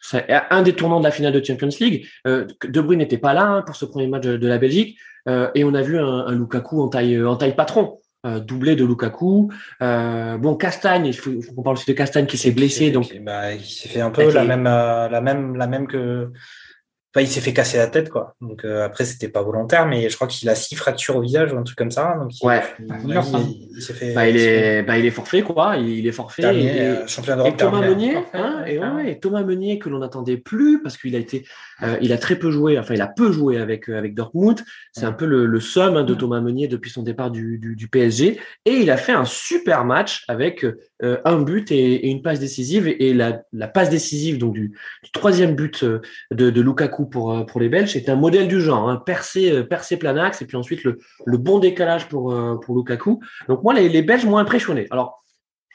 c'est un des tournants de la finale de Champions League. de Bruyne n'était pas là hein, pour ce premier match de, la Belgique, et on a vu un, un Lukaku en taille, en taille patron. Euh, doublé de Lukaku. Euh, bon, Castagne, il faut, qu'on parle aussi de Castagne qui s'est blessé. donc, bah, il s'est fait un peu la même, euh, la même, la même que il s'est fait casser la tête, quoi. Donc euh, après, c'était pas volontaire, mais je crois qu'il a six fractures au visage ou un truc comme ça. Donc il, ouais. Il, s'est fait. Bah, il est, bah, il est forfait, quoi. Il est forfait. et, euh, champion d'Europe. Et Thomas Meunier, hein, et ouais, Thomas Meunier que l'on n'attendait plus parce qu'il a été, euh, il a très peu joué. Enfin, il a peu joué avec avec Dortmund. C'est un peu le, le somme hein, de Thomas Meunier depuis son départ du, du, du, PSG. Et il a fait un super match avec euh, un but et, une passe décisive. Et, la, la, passe décisive donc du, du troisième but de, de Lukaku pour, euh, pour les Belges. C'est un modèle du genre, hein, percé, euh, percé planax, et puis ensuite le, le bon décalage pour, euh, pour Lukaku. Donc moi, les, les Belges m'ont impressionné. Alors,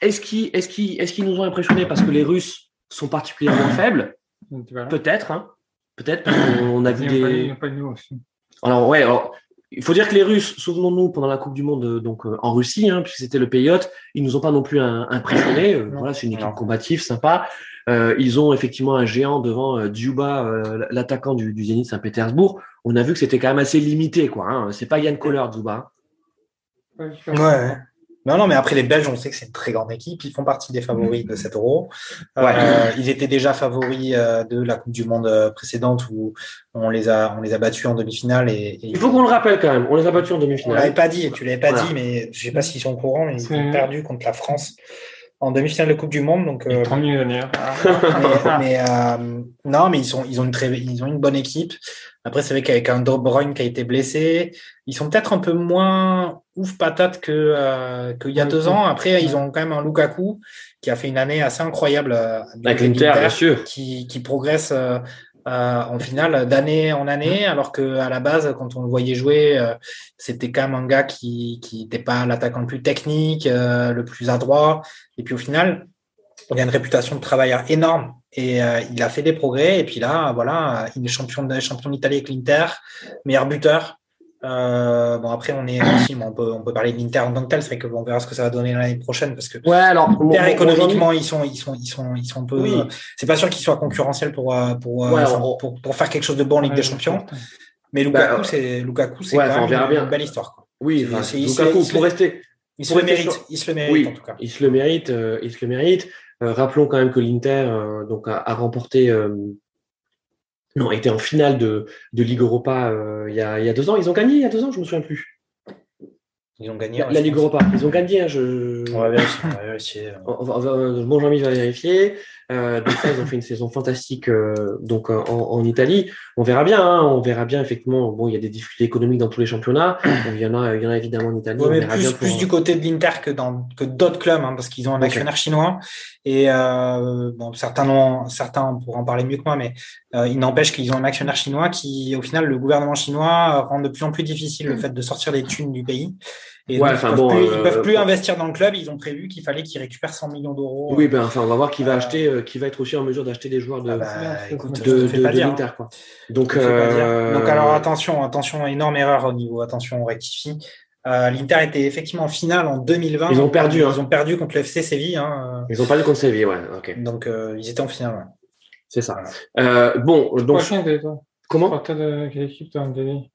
est-ce qu'ils est qu est qu'ils nous ont impressionné parce que les Russes sont particulièrement faibles? Peut-être, hein. Peut-être parce qu'on a vu des. Alors ouais, alors, il faut dire que les Russes, souvenons-nous, pendant la Coupe du Monde donc en Russie, hein, puisque c'était le pays hôte, ils nous ont pas non plus impressionnés. voilà, c'est une équipe combative, sympa. Euh, ils ont effectivement un géant devant euh, Djuba, euh, l'attaquant du, du Zénith Saint-Pétersbourg. On a vu que c'était quand même assez limité, quoi. Hein. C'est pas Yann Kohler, Djuba. Ouais. Non, non, mais après les Belges, on sait que c'est une très grande équipe. Ils font partie des favoris de cet Euro. Euh, ils étaient déjà favoris de la Coupe du Monde précédente où on les a, on les a battus en demi-finale. Et, Il faut qu'on le rappelle quand même. On les a battus en demi-finale. On l'avait pas dit. Tu l'avais pas dit, mais je sais pas s'ils sont au courant, mais ils ont perdu contre la France en demi-finale de Coupe du Monde. Donc, euh, d'ailleurs. *laughs* mais, euh, non, mais ils sont, ils ont une très, ils ont une bonne équipe. Après, c'est vrai qu'avec un De Bruyne qui a été blessé, ils sont peut-être un peu moins ouf patate que euh, qu'il y a deux ans. Après, ils ont quand même un Lukaku qui a fait une année assez incroyable euh, avec l'Inter, bien sûr, qui, qui progresse. Euh, en finale d'année en année, alors que à la base, quand on le voyait jouer, euh, c'était quand même un gars qui qui n'était pas l'attaquant le plus technique, euh, le plus adroit. Et puis au final, il a une réputation de travailleur énorme et il a fait des progrès. Et puis là, voilà, il est champion champion d'Italie avec l'Inter, meilleur buteur. Euh, bon après on est aussi, on peut on peut parler de l'Inter en tant que tel, c'est vrai que on verra ce que ça va donner l'année prochaine parce que ouais alors l'Inter économiquement ils sont ils sont ils sont ils sont un peu oui. c'est pas sûr qu'ils soient concurrentiels pour euh, pour, euh, pour, pour faire quelque chose de bon en Ligue des Champions. Mais Lukaku bah, c'est Lukaku c'est ouais, quand même une, belle histoire quoi. Oui, Lukaku pour rester il se le mérite, il se le mérite en tout cas. Il se le mérite, il se le mérite. rappelons quand même que l'Inter donc a, a remporté non, était en finale de, de Ligue Europa euh, il, y a, il y a deux ans. Ils ont gagné il y a deux ans, je me souviens plus. Ils ont gagné. La, Ligue Europa. Ils ont gagné. Hein, je... On va vérifier. On va vérifier. bon, Jean-Mi va vérifier. Euh, donc ils ont fait une saison fantastique euh, donc en, en, Italie. On verra bien. Hein, on verra bien effectivement. Bon, il y a des difficultés économiques dans tous les championnats. il y en a, il y en a évidemment en Italie. mais plus, plus du côté de l'Inter que dans que d'autres clubs, hein, parce qu'ils ont un actionnaire chinois. Et euh, bon, certains ont, certains pourront en parler mieux que moi, mais euh, il n'empêche qu'ils ont un actionnaire chinois qui, au final, le gouvernement chinois rend de plus en plus difficile le fait de sortir des thunes du pays. Et ouais, ils ne peuvent, peuvent, plus investir dans le club. Ils ont prévu qu'il fallait qu'ils récupèrent 100 millions d'euros. Oui, ben enfin, on va voir qui va acheter, qui va être aussi en mesure d'acheter des joueurs de, ah bah, de, de, l'Inter, quoi. Donc, euh... donc alors attention, attention, énorme erreur au niveau, attention, on rectifie. Euh, L'Inter était effectivement en finale en 2020. Ils ont perdu. Hein. Ils ont perdu contre le FC Séville. Hein. Ils ont perdu contre Séville, ouais. Donc euh, ils étaient en finale. Ouais. C'est ça. Voilà. Euh, bon, donc. Comment? Quelle équipe en Italie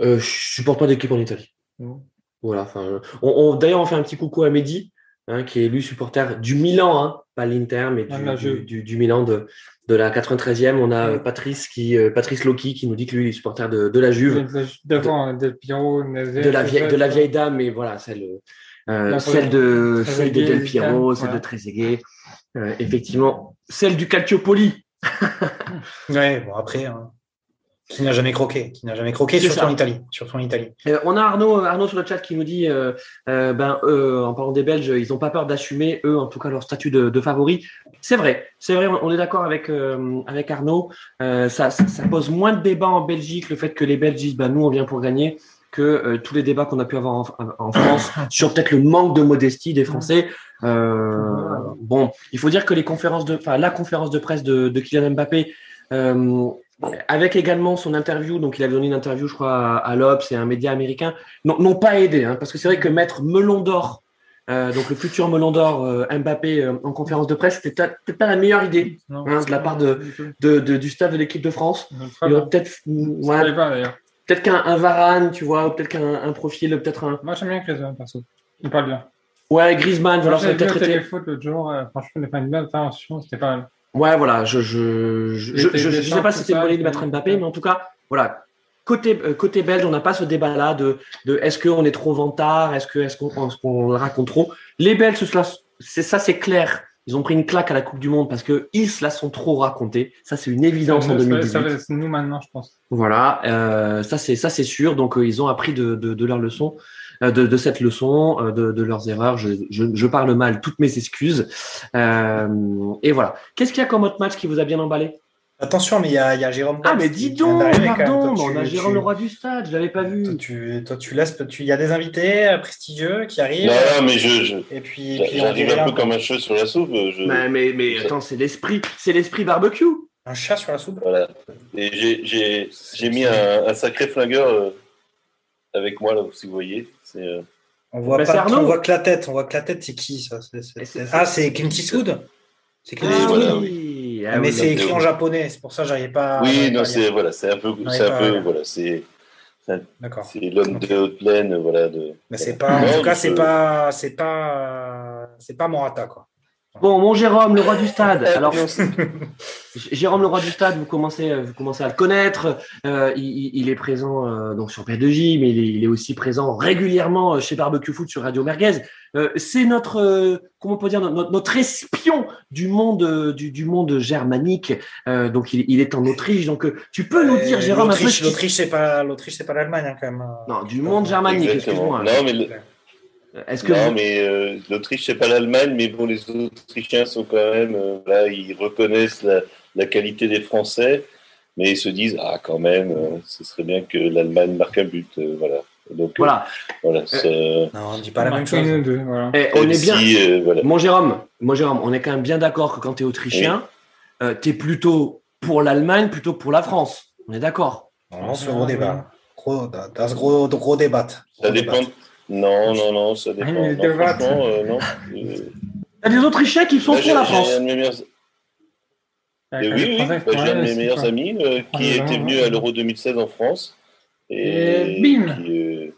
euh, Je supporte pas d'équipe en Italie. Non. Voilà. Enfin, on, on d'ailleurs on fait un petit coucou à Mehdi, hein, qui est élu supporter du Milan, hein, pas l'Inter, mais du, ah, du, du, du, Milan de de la 93e, on a Patrice qui, euh, Patrice Loki qui nous dit que lui il est supporter de, de la Juve. Devant de, Piero, de la vieille, de la vieille dame, mais voilà, celle, euh, celle de, celle de Del Piero, celle de Trezeguet, euh, effectivement, celle du Calciopoli. *laughs* ouais, bon après, hein. Qui n'a jamais croqué, qui n'a jamais croqué, surtout en Italie, surtout en Italie. Euh, on a Arnaud, Arnaud sur le chat qui nous dit, euh, euh, ben eux, en parlant des Belges, ils n'ont pas peur d'assumer eux, en tout cas leur statut de, de favori. C'est vrai, c'est vrai, on est d'accord avec euh, avec Arnaud. Euh, ça, ça, pose moins de débats en Belgique le fait que les Belges disent, ben nous on vient pour gagner, que tous les débats qu'on a pu avoir en, en France *coughs* sur peut-être le manque de modestie des Français. bon, il faut dire que les conférences de, enfin, la conférence de presse de, de Kylian Mbappé, avec également son interview, donc il avait donné une interview, je crois, à, l'Obs et un média américain, n'ont pas aidé, hein, parce que c'est vrai que mettre Melon d'or, euh, donc le futur Melon d'or euh, Mbappé euh, en conférence de presse, c'était peut-être pas la meilleure idée hein, de la part de, de, de du staff de l'équipe de France. Peut-être ouais, peut-être qu'un Varane, tu vois, peut-être qu'un profil, peut-être un. Moi j'aime bien Griezmann, perso. Il parle bien. Ouais, Griezmann, voilà, ça peut-être été. l'autre jour, franchement, il a fait une belle intervention, c'était pas mal. Ouais, voilà, je je je, je, sais pas si c'était une de mettre Mbappé, mais en tout cas, voilà. Côté, euh, côté belge, on n'a pas ce débat-là de, de est-ce qu'on est trop vantard, est-ce que est-ce qu'on qu'on raconte trop. Les Belges, c'est ça, c'est clair. Ils ont pris une claque à la Coupe du Monde parce que ils se la sont trop racontés. Ça, c'est une évidence en 2018. Ça, nous maintenant, je pense. Voilà, euh, ça c'est ça c'est sûr. Donc euh, ils ont appris de, de, de leur leçon. Euh, de, de, cette leçon, euh, de, de, leurs erreurs. Je, je, je, parle mal, toutes mes excuses. Euh, et voilà. Qu'est-ce qu'il y a comme autre match qui vous a bien emballé? Attention, mais il y a, y a Jérôme. Ah, mais dis donc, pardon, on a Jérôme le roi du stade, je l'avais pas vu. Toi, tu, toi, tu laisses, il y a des invités prestigieux qui arrivent. Non, mais je, je et puis, puis j'arrive un peu comme un chat sur la soupe. Je... Mais, mais, mais attends, c'est l'esprit, c'est l'esprit barbecue. Un chat sur la soupe. Voilà. Et j'ai mis un, un, sacré flingueur avec moi là, si vous voyez. Euh, on voit pas, on voit que la tête, on voit que la tête, c'est qui ça Ah, c'est Clint Eastwood. C'est Clint ah Eastwood. Oui. Ah, mais c'est écrit en japonais, c'est pour ça que j'arrivais pas. Oui, non, c'est voilà, c'est un peu, c'est un peu, voilà, c'est. C'est l'homme de haute plaine, voilà. De... Mais c'est pas, en tout cas, c'est pas, c'est pas, c'est pas Morata, quoi. Bon, mon Jérôme, le roi du stade. Alors, Jérôme, le roi du stade, vous commencez, vous commencez à le connaître. Euh, il, il, est présent euh, donc sur P2J, mais il est, il est, aussi présent régulièrement chez Barbecue Foot sur Radio Merguez. Euh, c'est notre, euh, comment on peut dire, notre, notre espion du monde, du, du monde germanique. Euh, donc, il, il, est en Autriche. Donc, tu peux nous dire, Jérôme, un peu. L'Autriche, c'est pas, l'Autriche, c'est pas l'Allemagne, hein, quand même. Non, du monde germanique. Excuse-moi. Non, mais que non, mais euh, l'Autriche, c'est pas l'Allemagne, mais bon, les Autrichiens sont quand même euh, là, ils reconnaissent la, qualité des Français, mais ils se disent ah quand même, euh, ce serait bien que l'Allemagne marque un but, voilà. Donc voilà. voilà non, on dit pas la même chose. voilà. Et on est bien. voilà. Mon Jérôme, mon Jérôme, on est quand même bien d'accord que quand tu es autrichien, tu es plutôt pour l'Allemagne plutôt que pour la France. On est d'accord. On se gros débat. Gros, das gros, gros débat. Ça dépend. Non, non, non, ça dépend. non, franchement, euh, non. Il y a des Autrichiens qui sont pour la France. oui, oui, bah, j'ai un de mes meilleurs amis euh, qui était venu à l'Euro 2016 en France. Et, bim qui,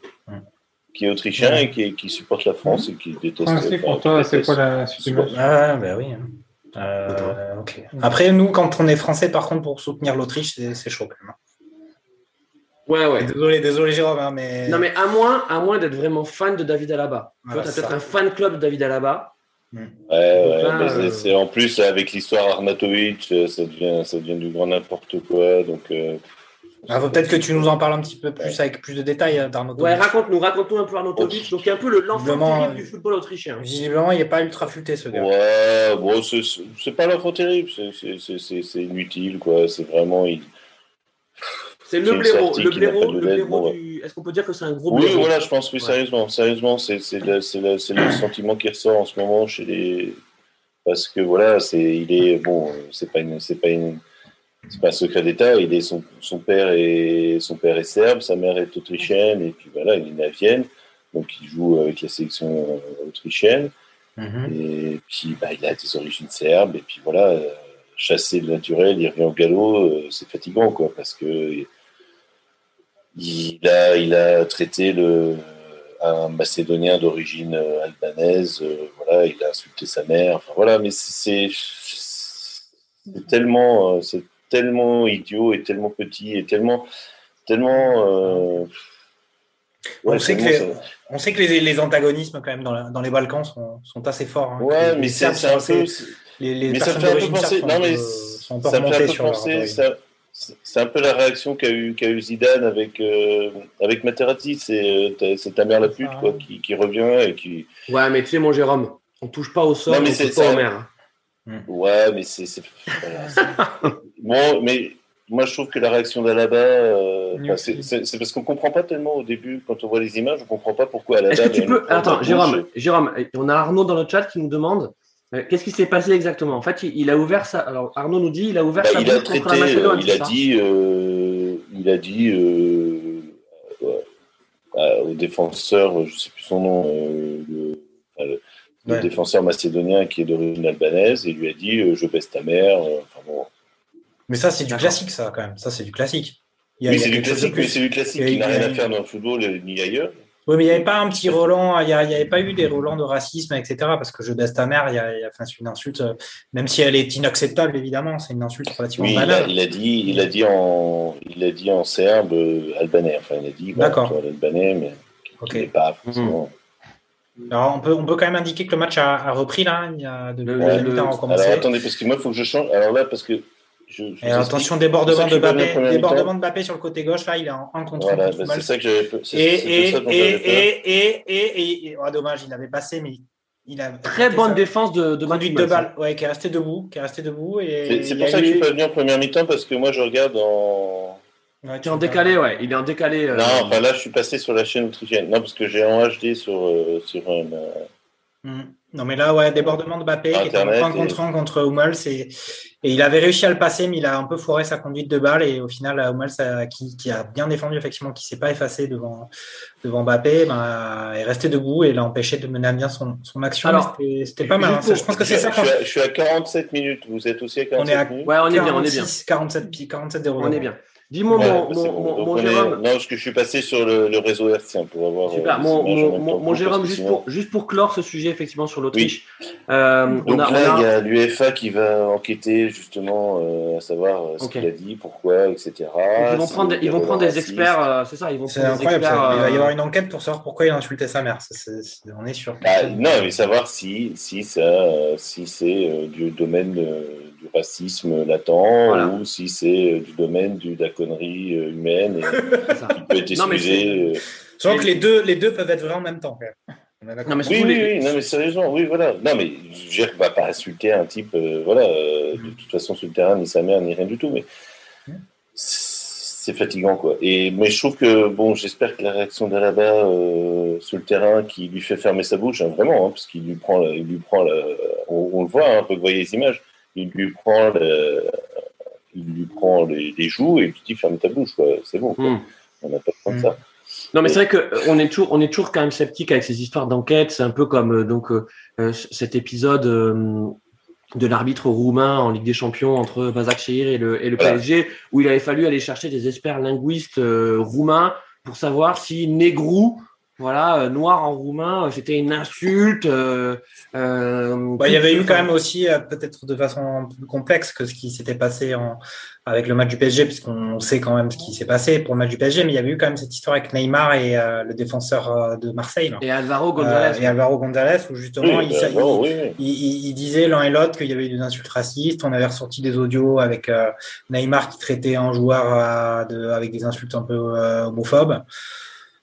qui, est autrichien et qui, qui, supporte la France et qui déteste. Ah, c'est pour toi, c'est quoi la Ah, ben oui. Hein. Euh, Après, nous, quand on est français, par contre, pour soutenir l'Autriche, c'est chaud quand même. Ouais, ouais. Désolé, désolé Jérôme, hein, mais. Non, mais à moins, à moins d'être vraiment fan de David Alaba. tu as peut-être un fan club de David Alaba. Hmm. Ouais, ouais, mais euh, c'est en plus avec l'histoire Arnatovic, euh, ça devient, ça devient du grand n'importe quoi. Donc, euh... ah, peut-être que tu nous en parles un petit peu plus avec plus de détails euh, d'Arnautovic. Ouais, raconte-nous, raconte-nous un peu Arnautovic. Donc, il y a un peu l'enfant terrible du football autrichien. Visiblement, il n'est pas ultra futé ce gars. Ouais, bon, c'est pas l'enfant terrible, c'est inutile, quoi. C'est vraiment. Il c'est le blaireau. Le blaireau, le blaireau du... Est-ce qu'on peut dire que c'est un gros blaireau? Oui, voilà, je pense, oui, sérieusement. Sérieusement, c'est le, le, sentiment qui ressort en ce moment chez les. Parce que voilà, c'est il est. Bon, c'est pas une. C'est pas une. C'est pas un secret d'État. Il est son, son père est son père est serbe, sa mère est autrichienne et puis voilà, il est né à Vienne, donc il joue avec la sélection euh, autrichienne. Mm-hmm. Et puis bah, il a des origines serbes et puis voilà, euh, chasser le naturel, il revient au galop, euh, c'est fatigant quoi, parce que il a, il a traité le, un Macédonien d'origine euh, albanaise, euh, voilà, il a insulté sa mère, enfin voilà, mais c'est tellement, euh, c'est tellement idiot et tellement petit et tellement, tellement. on, sait que les, on, sait que les, les, antagonismes quand même dans, dans les Balkans sont, sont assez forts. Hein, ouais, mais c'est un peu. Les, les mais ça fait un peu penser. Non, mais ça me fait un peu penser. Ça, c'est un peu la réaction qu'a eu, Zidane avec, euh, avec Materazzi. C'est, euh, c'est ta mère la pute quoi, qui, qui, revient et qui. Ouais, mais tu sais, mon Jérôme, on touche pas au sol, non, mais c'est, pas aux mères. Hein. Ouais, mais c'est. *laughs* bon, mais moi, je trouve que la réaction d'Alaba, euh, c'est parce qu'on comprend pas tellement au début, quand on voit les images, on comprend pas pourquoi Alaba. Est-ce que tu peux. Attends, Jérôme, Jérôme, on a Arnaud dans le chat qui nous demande euh, Qu'est-ce qui s'est passé exactement? En fait, il, a ouvert ça. Alors, Arnaud nous dit il a ouvert bah, sa il a traité, euh, il, a dit, euh, il a dit, au défenseur, je ne sais plus son nom, le, le défenseur macédonien qui est d'origine albanaise, et lui a dit Je baisse ta mère. Enfin, bon, mais ça, c'est du classique, ça, quand même. Ça, c'est du classique. oui, c'est du classique, mais c'est du classique qui n'a rien à faire dans le football ni ailleurs. Oui, mais il n'y avait pas un petit Roland, il n'y avait pas eu des Roland de racisme, etc. Parce que je baisse ta mère, il y a, enfin, c'est une insulte, euh, même si elle est inacceptable, évidemment, c'est une insulte relativement oui, banale. Il a, il a, dit, il a dit en, il a dit en serbe euh, albanais. Enfin, il a dit D'accord. albanais, mais n'est pas forcément. Alors, on peut, on peut quand même indiquer que le match a, a repris là. Il y a de, le, le, Alors, attendez, parce que moi, il faut que je change. Alors là, parce que attention, débordement de Mbappé, débordement de Mbappé sur le côté gauche, là, il est en 1 contre 1. Voilà, bah, c'est ça que j'avais Et, et, et, et, et, et, oh, dommage, il avait passé, mais il a. Très bonne défense de, de Conduite de balle, ouais, qui est resté debout, qui est resté debout. C'est pour ça que je suis pas venu en première mi-temps, parce que moi, je regarde en. Ouais, tu es en décalé, ouais. Il est en décalé. Euh... Non, enfin là, je suis passé sur la chaîne autrichienne. Non, parce que j'ai en HD sur, euh, sur un. Mm. Non, mais là, ouais, débordement de Mbappé, qui était en 1 contre 1 contre Hummels. Et, et, il avait réussi à le passer, mais il a un peu foiré sa conduite de balle. Et au final, Hummels, qui, qui, a bien défendu, effectivement, qui ne s'est pas effacé devant, devant Mbappé, ben, est resté debout et l'a empêché de mener à bien son, son action. C'était pas mal. Hein. Je pense que c'est ça. Je, suis à 47 minutes. Vous êtes aussi à 47 on est minutes Ouais, on est bien, on est bien. 47, 47 On est bien. Dis-moi, mon, mon, mon, Jérôme. Non, parce que je suis passé sur le, le réseau hertzien pour avoir. Super. Euh, mon, mon Jérôme, juste, pour, juste pour clore ce sujet, effectivement, sur l'Autriche. Oui. Euh, Donc on a, là, il y a l'UEFA qui va enquêter, justement, euh, à savoir euh, ce okay. qu'il a dit, pourquoi, etc. Donc, ils vont prendre, ils vont prendre des experts, euh, c'est ça, ils vont prendre des incroyable, experts. Il va y avoir une enquête pour savoir pourquoi il a insulté sa mère. C est, c est, on est sûr. Bah, non, mais savoir si, si, ça, si c'est du domaine. Racisme latent voilà. ou si c'est euh, du domaine de la connerie euh, humaine et *laughs* qui peut être excusé. Je crois que les deux, les deux peuvent être vrais en même temps. Non, mais oui, oui, les... oui, non, mais sérieusement, oui, voilà. Non, mais je ne vais pas insulter un type, euh, voilà, euh, de toute façon, sur le terrain, ni sa mère, ni rien du tout, mais c'est fatigant, quoi. Et, mais je trouve que, bon, j'espère que la réaction d'Alaba euh, sur le terrain qui lui fait fermer sa bouche, hein, vraiment, hein, parce qu'il lui prend, il lui prend on, on, le voit, hein, on peut voir les images, il lui prend, le, il lui prend les, les, joues et il lui dit ferme ta bouche, c'est bon. Mm. On n'a pas besoin de ça. Non, mais c'est vrai qu'on est toujours, on est toujours quand même sceptique avec ces histoires d'enquête. C'est un peu comme euh, donc euh, cet épisode euh, de l'arbitre roumain en Ligue des Champions entre Vasak Shehir et le, et le voilà. PSG, où il avait fallu aller chercher des experts linguistes euh, roumains pour savoir si Negrou voilà, euh, noir en roumain, euh, c'était une insulte. Euh, euh, bah, il y avait eu quand même aussi, euh, peut-être de façon plus complexe que ce qui s'était passé en, avec le match du PSG, puisqu'on sait quand même ce qui s'est passé pour le match du PSG, mais il y avait eu quand même cette histoire avec Neymar et euh, le défenseur de Marseille. Et Alvaro González. et Alvaro González, où justement, oui, il, bah, bon, il, oui. il, il, disait l'un et l'autre qu'il y avait eu des insultes racistes. On avait ressorti des audios avec Neymar qui traitait un joueur de, avec des insultes un peu homophobes.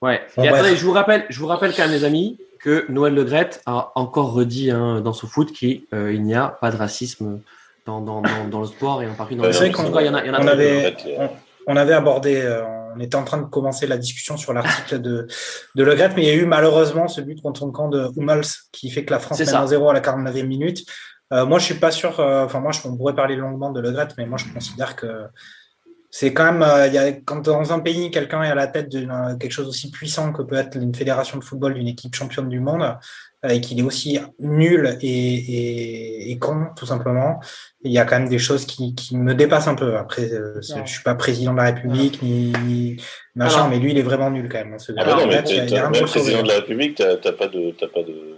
Ouais. Bon, et attendez, je vous rappelle, je vous rappelle quand même, les amis, que Noël Le Gret a encore redit hein, dans ce foot qu'il euh, n'y a pas de racisme dans, dans, dans, dans, le sport et en particulier dans le on, avait, on, on, avait abordé, euh, on était en train de commencer la discussion sur l'article de, de Le Gret, mais il y a eu malheureusement ce but contre son camp de Hummels qui fait que la France mène en 0 à la 49e minute. Euh, moi, je suis pas sûr. Euh, enfin, moi, je, on pourrait parler longuement de Le Gret, mais moi, je considère que c'est quand même, euh, y a, quand dans un pays, quelqu'un est à la tête de euh, quelque chose aussi puissant que peut être une fédération de football d'une équipe championne du monde, euh, et qu'il est aussi nul et, et, et, con, tout simplement, il y a quand même des choses qui, qui me dépassent un peu. Après, euh, je suis pas président de la République, ni, ni machin, mais lui, il est vraiment nul quand même. Hein, ce ah bah non, mais t as, même président de la République, t'as pas de, t'as pas de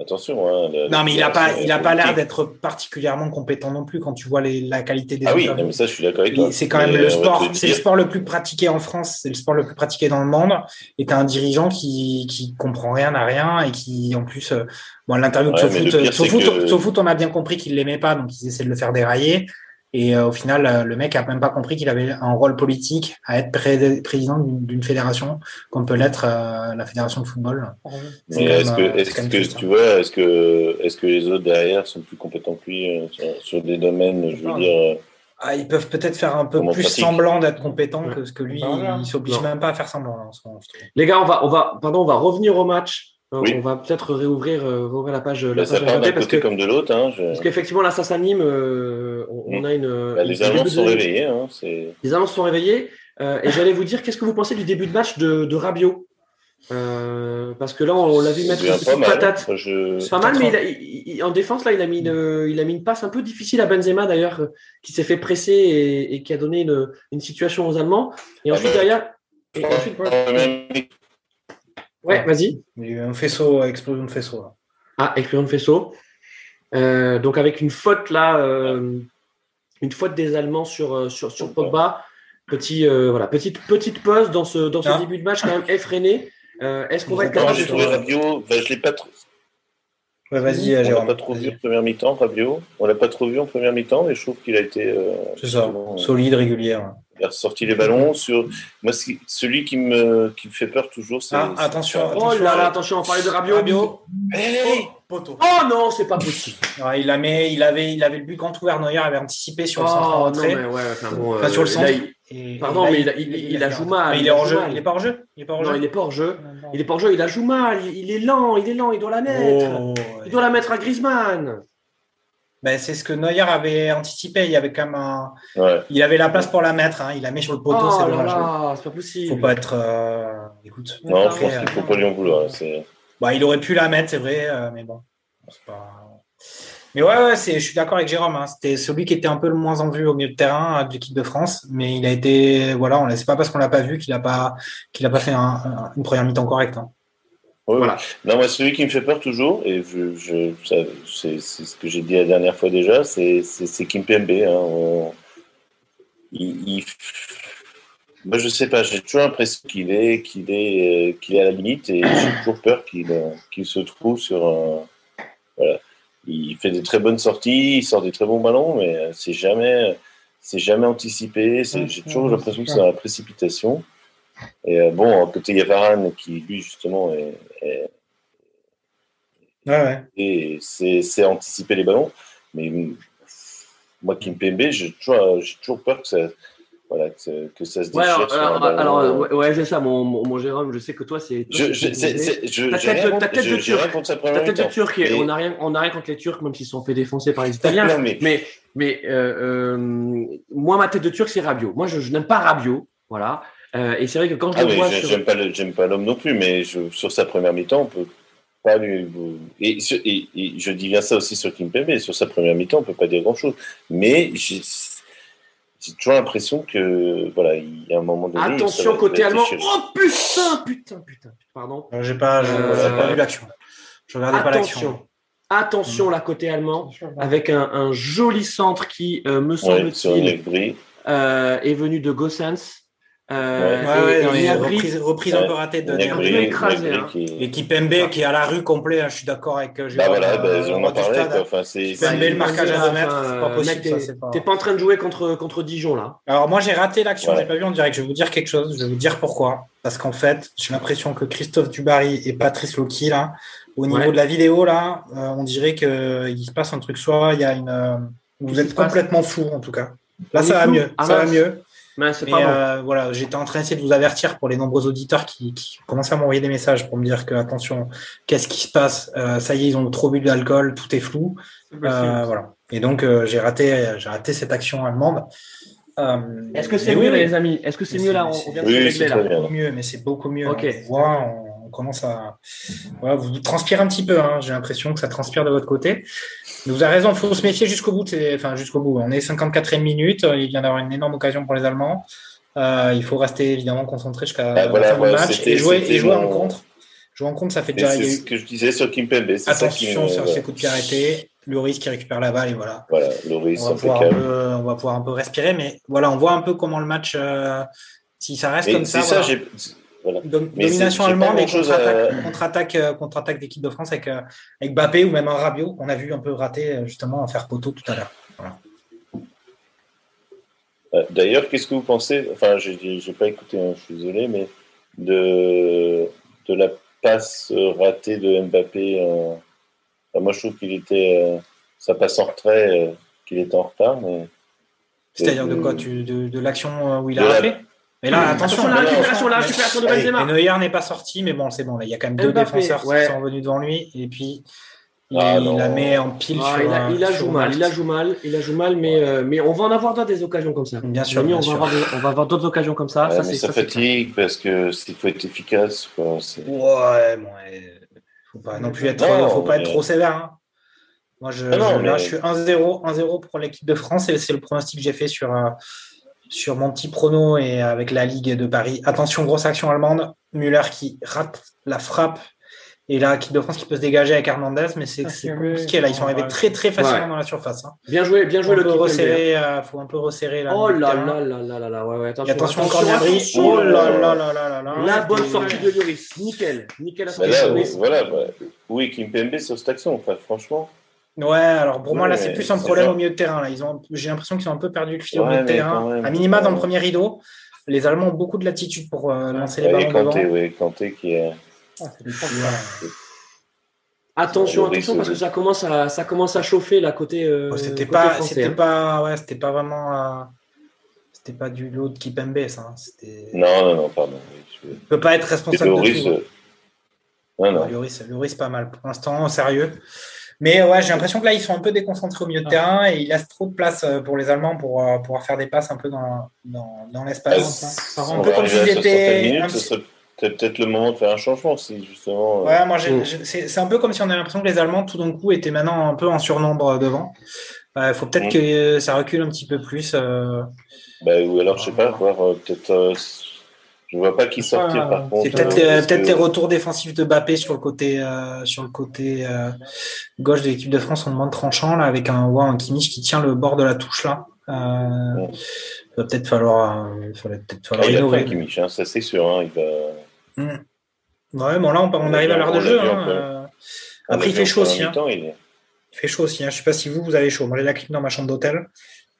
Attention. Hein, la, non, mais il n'a pas, il a pas l'air d'être particulièrement compétent non plus quand tu vois les, la qualité des. Ah oui, mais ça, je suis d'accord avec toi. C'est quand même le sport, c'est le sport le plus pratiqué en France, c'est le sport le plus pratiqué dans le monde. Et tu as un dirigeant qui, qui comprend rien à rien et qui, en plus, euh, bon, l'interview de ouais, que... SoFoot, on a bien compris qu'il l'aimait pas, donc ils essaient de le faire dérailler. Et euh, au final, euh, le mec a même pas compris qu'il avait un rôle politique à être pré président d'une fédération, comme peut l'être euh, la fédération de football. Est-ce que, est -ce que tu vois, est-ce que, est -ce que les autres derrière sont plus compétents que lui sur, sur, des domaines, je veux dire, Ah, ils peuvent peut-être faire un peu plus pratique. semblant d'être compétents que ce que lui, Ah, voilà. il s'oblige même pas à faire semblant. là, en ce moment. Les gars, on va, on va, pardon, on va revenir au match. Euh, Oui. On va peut-être réouvrir, euh, rouvrir la page, la Bah, ça page part d'un parce côté que, comme de l'autre. Hein, je- parce qu'effectivement là, ça s'anime. euh, on, on a une. Bah, une- les sont de- réveillés. Hein, Les se sont réveillés. euh, et j'allais vous dire, qu'est-ce que vous pensez du début de match de, de Rabiot? Euh, Parce que là, on l'a vu mettre une petite patate. Je- C'est pas mal, mais il a- il- il- en défense, là, il a, mis une, il a mis une passe un peu difficile à Benzema, d'ailleurs, euh, qui s'est fait presser et, et qui a donné une, une situation aux Allemands. Et ensuite, Ah bah, derrière. Et ensuite, ouais, vas-y. Il y a eu un faisceau, explosion de faisceau. là. Ah, explosion de faisceau. Euh, donc, avec une faute, là, euh, une faute des Allemands sur, euh, sur, sur Pogba. Petit, euh, voilà, petite, petite pause dans ce, dans ce Ah. début de match, quand même effréné. Euh, Est-ce qu'on va être capable j'ai de trouvé faire- Rabiot. bah, je l'ai pas trop. Ouais, vas-y, On l'a pas trop vu en première mi-temps, Rabiot. On l'a pas trop vu en première mi-temps, mais je trouve qu'il a été. euh, C'est ça, solide, régulier. Il a ressorti les ballons. Sur... Moi, ce qui- celui qui me, qui me fait peur toujours, c'est. Ah, c'est- attention, Oh là là, attention, on parlait de Rabiot. Rabiot. Hey Oh. Oh non, c'est pas possible. Ouais, il, il, avait, il avait le but grand ouvert, Neuer avait anticipé sur le centre en Oh non, mais ouais, enfin bon. Enfin, euh, sur le là, centre. il- Et- Pardon, là, mais il a- il- il a joué mal, Mais il est hors jeu. Il est pas hors jeu. Il est pas hors Non, jeu. il est pas hors jeu. Il est pas hors jeu, il a joue mal. Il, il est lent, il est lent, il doit la mettre. Oh, Il doit la mettre à Griezmann. Ben, c'est ce que Neuer avait anticipé. Il y avait quand même un... Ouais. Il avait la place pour la mettre. hein. Il la met sur le poteau. oh c'est dommage. c'est pas possible. Faut pas être. euh, Écoute. Non, je pense qu'il faut euh, pas lui en vouloir. C'est... Bah, il aurait pu la mettre, c'est vrai, euh, mais bon. pas- Mais ouais, ouais c'est, je suis d'accord avec Jérôme. hein. C'était celui qui était un peu le moins en vue au milieu de terrain euh, de l'équipe de France, mais il a été, voilà, on c'est pas parce qu'on l'a pas vu qu'il a pas, qu'il a pas fait un- un- une première mi-temps correcte. hein. Ouais, Voilà. Non, moi, celui qui me fait peur toujours, et je, c'est, ce que j'ai dit la dernière fois déjà, c'est, c'est Kimpembe. Hein. On- il, il- Moi, je sais pas, j'ai toujours l'impression qu'il est, qu'il est, euh, qu'il est à la limite, et j'ai toujours peur qu'il, euh, qu'il se trouve sur un. Voilà. Il fait des très bonnes sorties, il sort des très bons ballons, mais euh, c'est jamais, jamais anticipé. J'ai toujours l'impression que c'est dans la précipitation. Et euh, bon, côté, il y a Varane qui, lui, justement, est, est- Ouais, ouais. et c'est c'est anticiper les ballons. Mais mm, moi, j'ai toujours, j'ai toujours peur que ça, voilà, que, ça- que ça se Ouais, déchire alors, sur un alors, ballon. alors, ouais, ouais, c'est ça, mon, mon, mon Jérôme. Je sais que toi, c'est. toi, je, c'est je, c'est- Kimpembe. c'est- je, Ta j'ai tête de- Turc. contre sa Ta première tête de. Turc, et on n'a rien, on a rien contre les Turcs, même s'ils se sont fait défoncer par les Italiens. Non, mais- mais mais euh, euh, moi, ma tête de Turc, c'est Rabiot. Moi, je, je n'aime pas Rabiot. Voilà. Euh, et c'est vrai que quand je Ah, le vois sur. j'aime pas, le- j'aime pas l'homme non plus, mais je- sur sa première mi-temps, on peut pas lui. Et, sur- et- et je dis bien ça aussi sur Kimpembe. Sur sa première mi-temps, on peut pas dire grand-chose. Mais j'ai j'ai toujours l'impression que voilà, il y a un moment donné. Attention, va- côté allemand. Oh putain, putain, putain. Pardon. Euh, J'ai pas, je- Euh, pas vu l'action. Je regardais pas l'action. Attention. Attention, là, côté allemand. Avec un, un joli centre qui, euh, me semble-t-il, euh, est venu de Gossens. Euh, Ouais, ouais, et- Gnabry- reprise, reprise un peu ratée de aigrie, écrasé, hein. qui- Et Kipembe qui est à la rue complet, hein, je suis d'accord avec euh, Bah Jérôme. voilà, bah, euh, on en parlait. Enfin, le marquage à deux mètres, Enfin, c'est pas possible, mec, ça, t'es- c'est pas- T'es pas en train de jouer contre, contre Dijon, là. Alors moi j'ai raté l'action, Ouais. j'ai pas vu en direct. Je vais vous dire quelque chose. Je vais vous dire pourquoi. Parce qu'en fait, j'ai l'impression que Christophe Dubarry et Patrice Loki là, au niveau Ouais. de la vidéo là, euh, on dirait que euh, il se passe un truc. Soit il y a une, vous êtes complètement flou en tout cas. Là On ça est va mieux, Ah, ça va mieux. Mais c'est Mais pas bon. euh, voilà, j'étais en train d'essayer de vous avertir pour les nombreux auditeurs qui, qui commençaient à m'envoyer des messages pour me dire que attention, qu'est-ce qui se passe? Euh, Ça y est, ils ont trop bu d'alcool, tout est flou. Euh, voilà. Et donc euh, j'ai raté, j'ai raté cette action allemande. Euh, Est-ce que c'est mieux, oui, les amis? Est-ce que c'est mieux, là? c'est- On on vient de Oui, régler, là. mieux, mais c'est beaucoup mieux. Ok. On voit, on, on commence à. Voilà, vous transpirez un petit peu, hein. j'ai l'impression que ça transpire de votre côté. Mais vous avez raison, il faut se méfier jusqu'au bout. Enfin, jusqu'au bout. On est 54e minute, il vient d'avoir une énorme occasion pour les Allemands. Euh, il faut rester évidemment concentré jusqu'à la voilà, fin du voilà, match et jouer, et jouer en contre. Jouer en contre, ça fait déjà. c'est ce que je disais sur Kimpembe. C'est ça qui Attention sur ces coups de pied arrêtés. Lloris qui récupère la balle et voilà. Voilà, Loris, On va, pouvoir un peu, on va pouvoir un peu respirer, mais voilà, on voit un peu comment le match, euh, si ça reste Et comme c'est ça, ça, voilà. J'ai. Voilà. Dom- Mais domination allemande et contre-attaque contre-attaque euh, contre-attaque d'équipe de France avec, euh, avec Bappé ou même un Rabiot qu'on a vu un peu rater euh, justement en faire poteau tout à l'heure. Euh, D'ailleurs, qu'est-ce que vous pensez Enfin, j'ai j'ai pas écouté, hein, je suis désolé, mais de, de la passe euh, ratée de Mbappé. euh, enfin, moi, je trouve qu'il était. euh, sa passe en retrait, euh, qu'il était en retard, mais. C'est-à-dire de quoi tu, De, de l'action où il a rappelé? Mais là, attention, la récupération, la récupération de Benzema. Neuer n'est pas sorti, mais bon, c'est bon. Là, il y a quand même deux défenseurs qui sont venus devant lui. Et puis, il, ah, la met en pile ah, sur, il, a, il a joue mal, il a joue mal, il a joue mal, mais, euh, mais on va en avoir d'autres des occasions comme ça. Bien sûr. on, sûr. Va avoir, on va avoir d'autres occasions comme ça. Ouais, ça, mais ça, fatigue parce que s'il faut être efficace. Quoi, ouais, bon, faut pas non plus être, non, faut pas être trop sévère. Hein. Moi, je, ah non, là, je suis 1-0, 1-0 pour l'équipe de France et c'est le pronostic que j'ai fait sur, euh, sur mon petit prono et avec la Ligue de Paris. Attention, grosse action allemande. Müller qui rate la frappe. Et là, l'équipe de France qui peut se dégager avec Hernandez, mais c'est compliqué là. Ils sont arrivés très très facilement dans la surface. Hein. Bien joué, bien joué le Il euh, faut un peu resserrer là. Oh là là là là là là, ouais, ouais, attention, attention, encore Gabri. Oh là là là là là là. La bonne sortie de Lloris, nickel, nickel. Bah là, oui, voilà, bah, oui, Kimpembe sur cette action, enfin, franchement. Ouais, alors pour moi, là, c'est plus un problème au milieu de terrain. Là. Ils ont, j'ai l'impression qu'ils ont un peu perdu le fil au milieu de terrain. à minima, dans le premier rideau, les Allemands ont beaucoup de latitude pour euh, lancer les ballons Kanté, Oui, Kanté qui est. Ah, attention, attention, parce que ça commence à, ça commence à chauffer là côté. Euh, c'était pas, c'était hein. pas, ouais, c'était pas vraiment, euh, c'était pas du lot de Kipembe, ça. Hein. Non, non, non, pardon. Je... peut pas être responsable. Loris, de tout. Non, non. Loris, Loris, pas mal. Pour l'instant, sérieux. Mais ouais, j'ai l'impression que là, ils sont un peu déconcentrés au milieu de terrain et il laisse trop de place euh, pour les Allemands pour euh, pouvoir faire des passes un peu dans, dans, dans l'espace. Ah, un peu comme s'ils étaient. Ce serait peut-être le moment de faire un changement, si justement. Euh, ouais, moi, c'est un peu comme si on avait l'impression que les Allemands, tout d'un coup, étaient maintenant un peu en surnombre devant. Il faut peut-être mm. que ça recule un petit peu plus. Bah, ou alors, je sais pas, voir peut-être je vois pas qui sortir par contre. C'est peut-être euh, les retours défensifs de Bappé sur le côté euh, sur le côté euh, gauche de l'équipe de France en moins tranchant là avec un ouais, un Kimmich qui tient le bord de la touche là. Euh, Il va peut-être falloir, il va peut-être falloir ah, il a fait Kimmich, hein, ça c'est sûr. Hein, il va... Mmh. Ouais, bon là on, on arrive à l'heure de jeu. Hein, Après il fait chaud aussi. Hein. Il, fait chaud aussi. Hein. Je sais pas si vous vous avez chaud. Moi j'ai la clim dans ma chambre d'hôtel,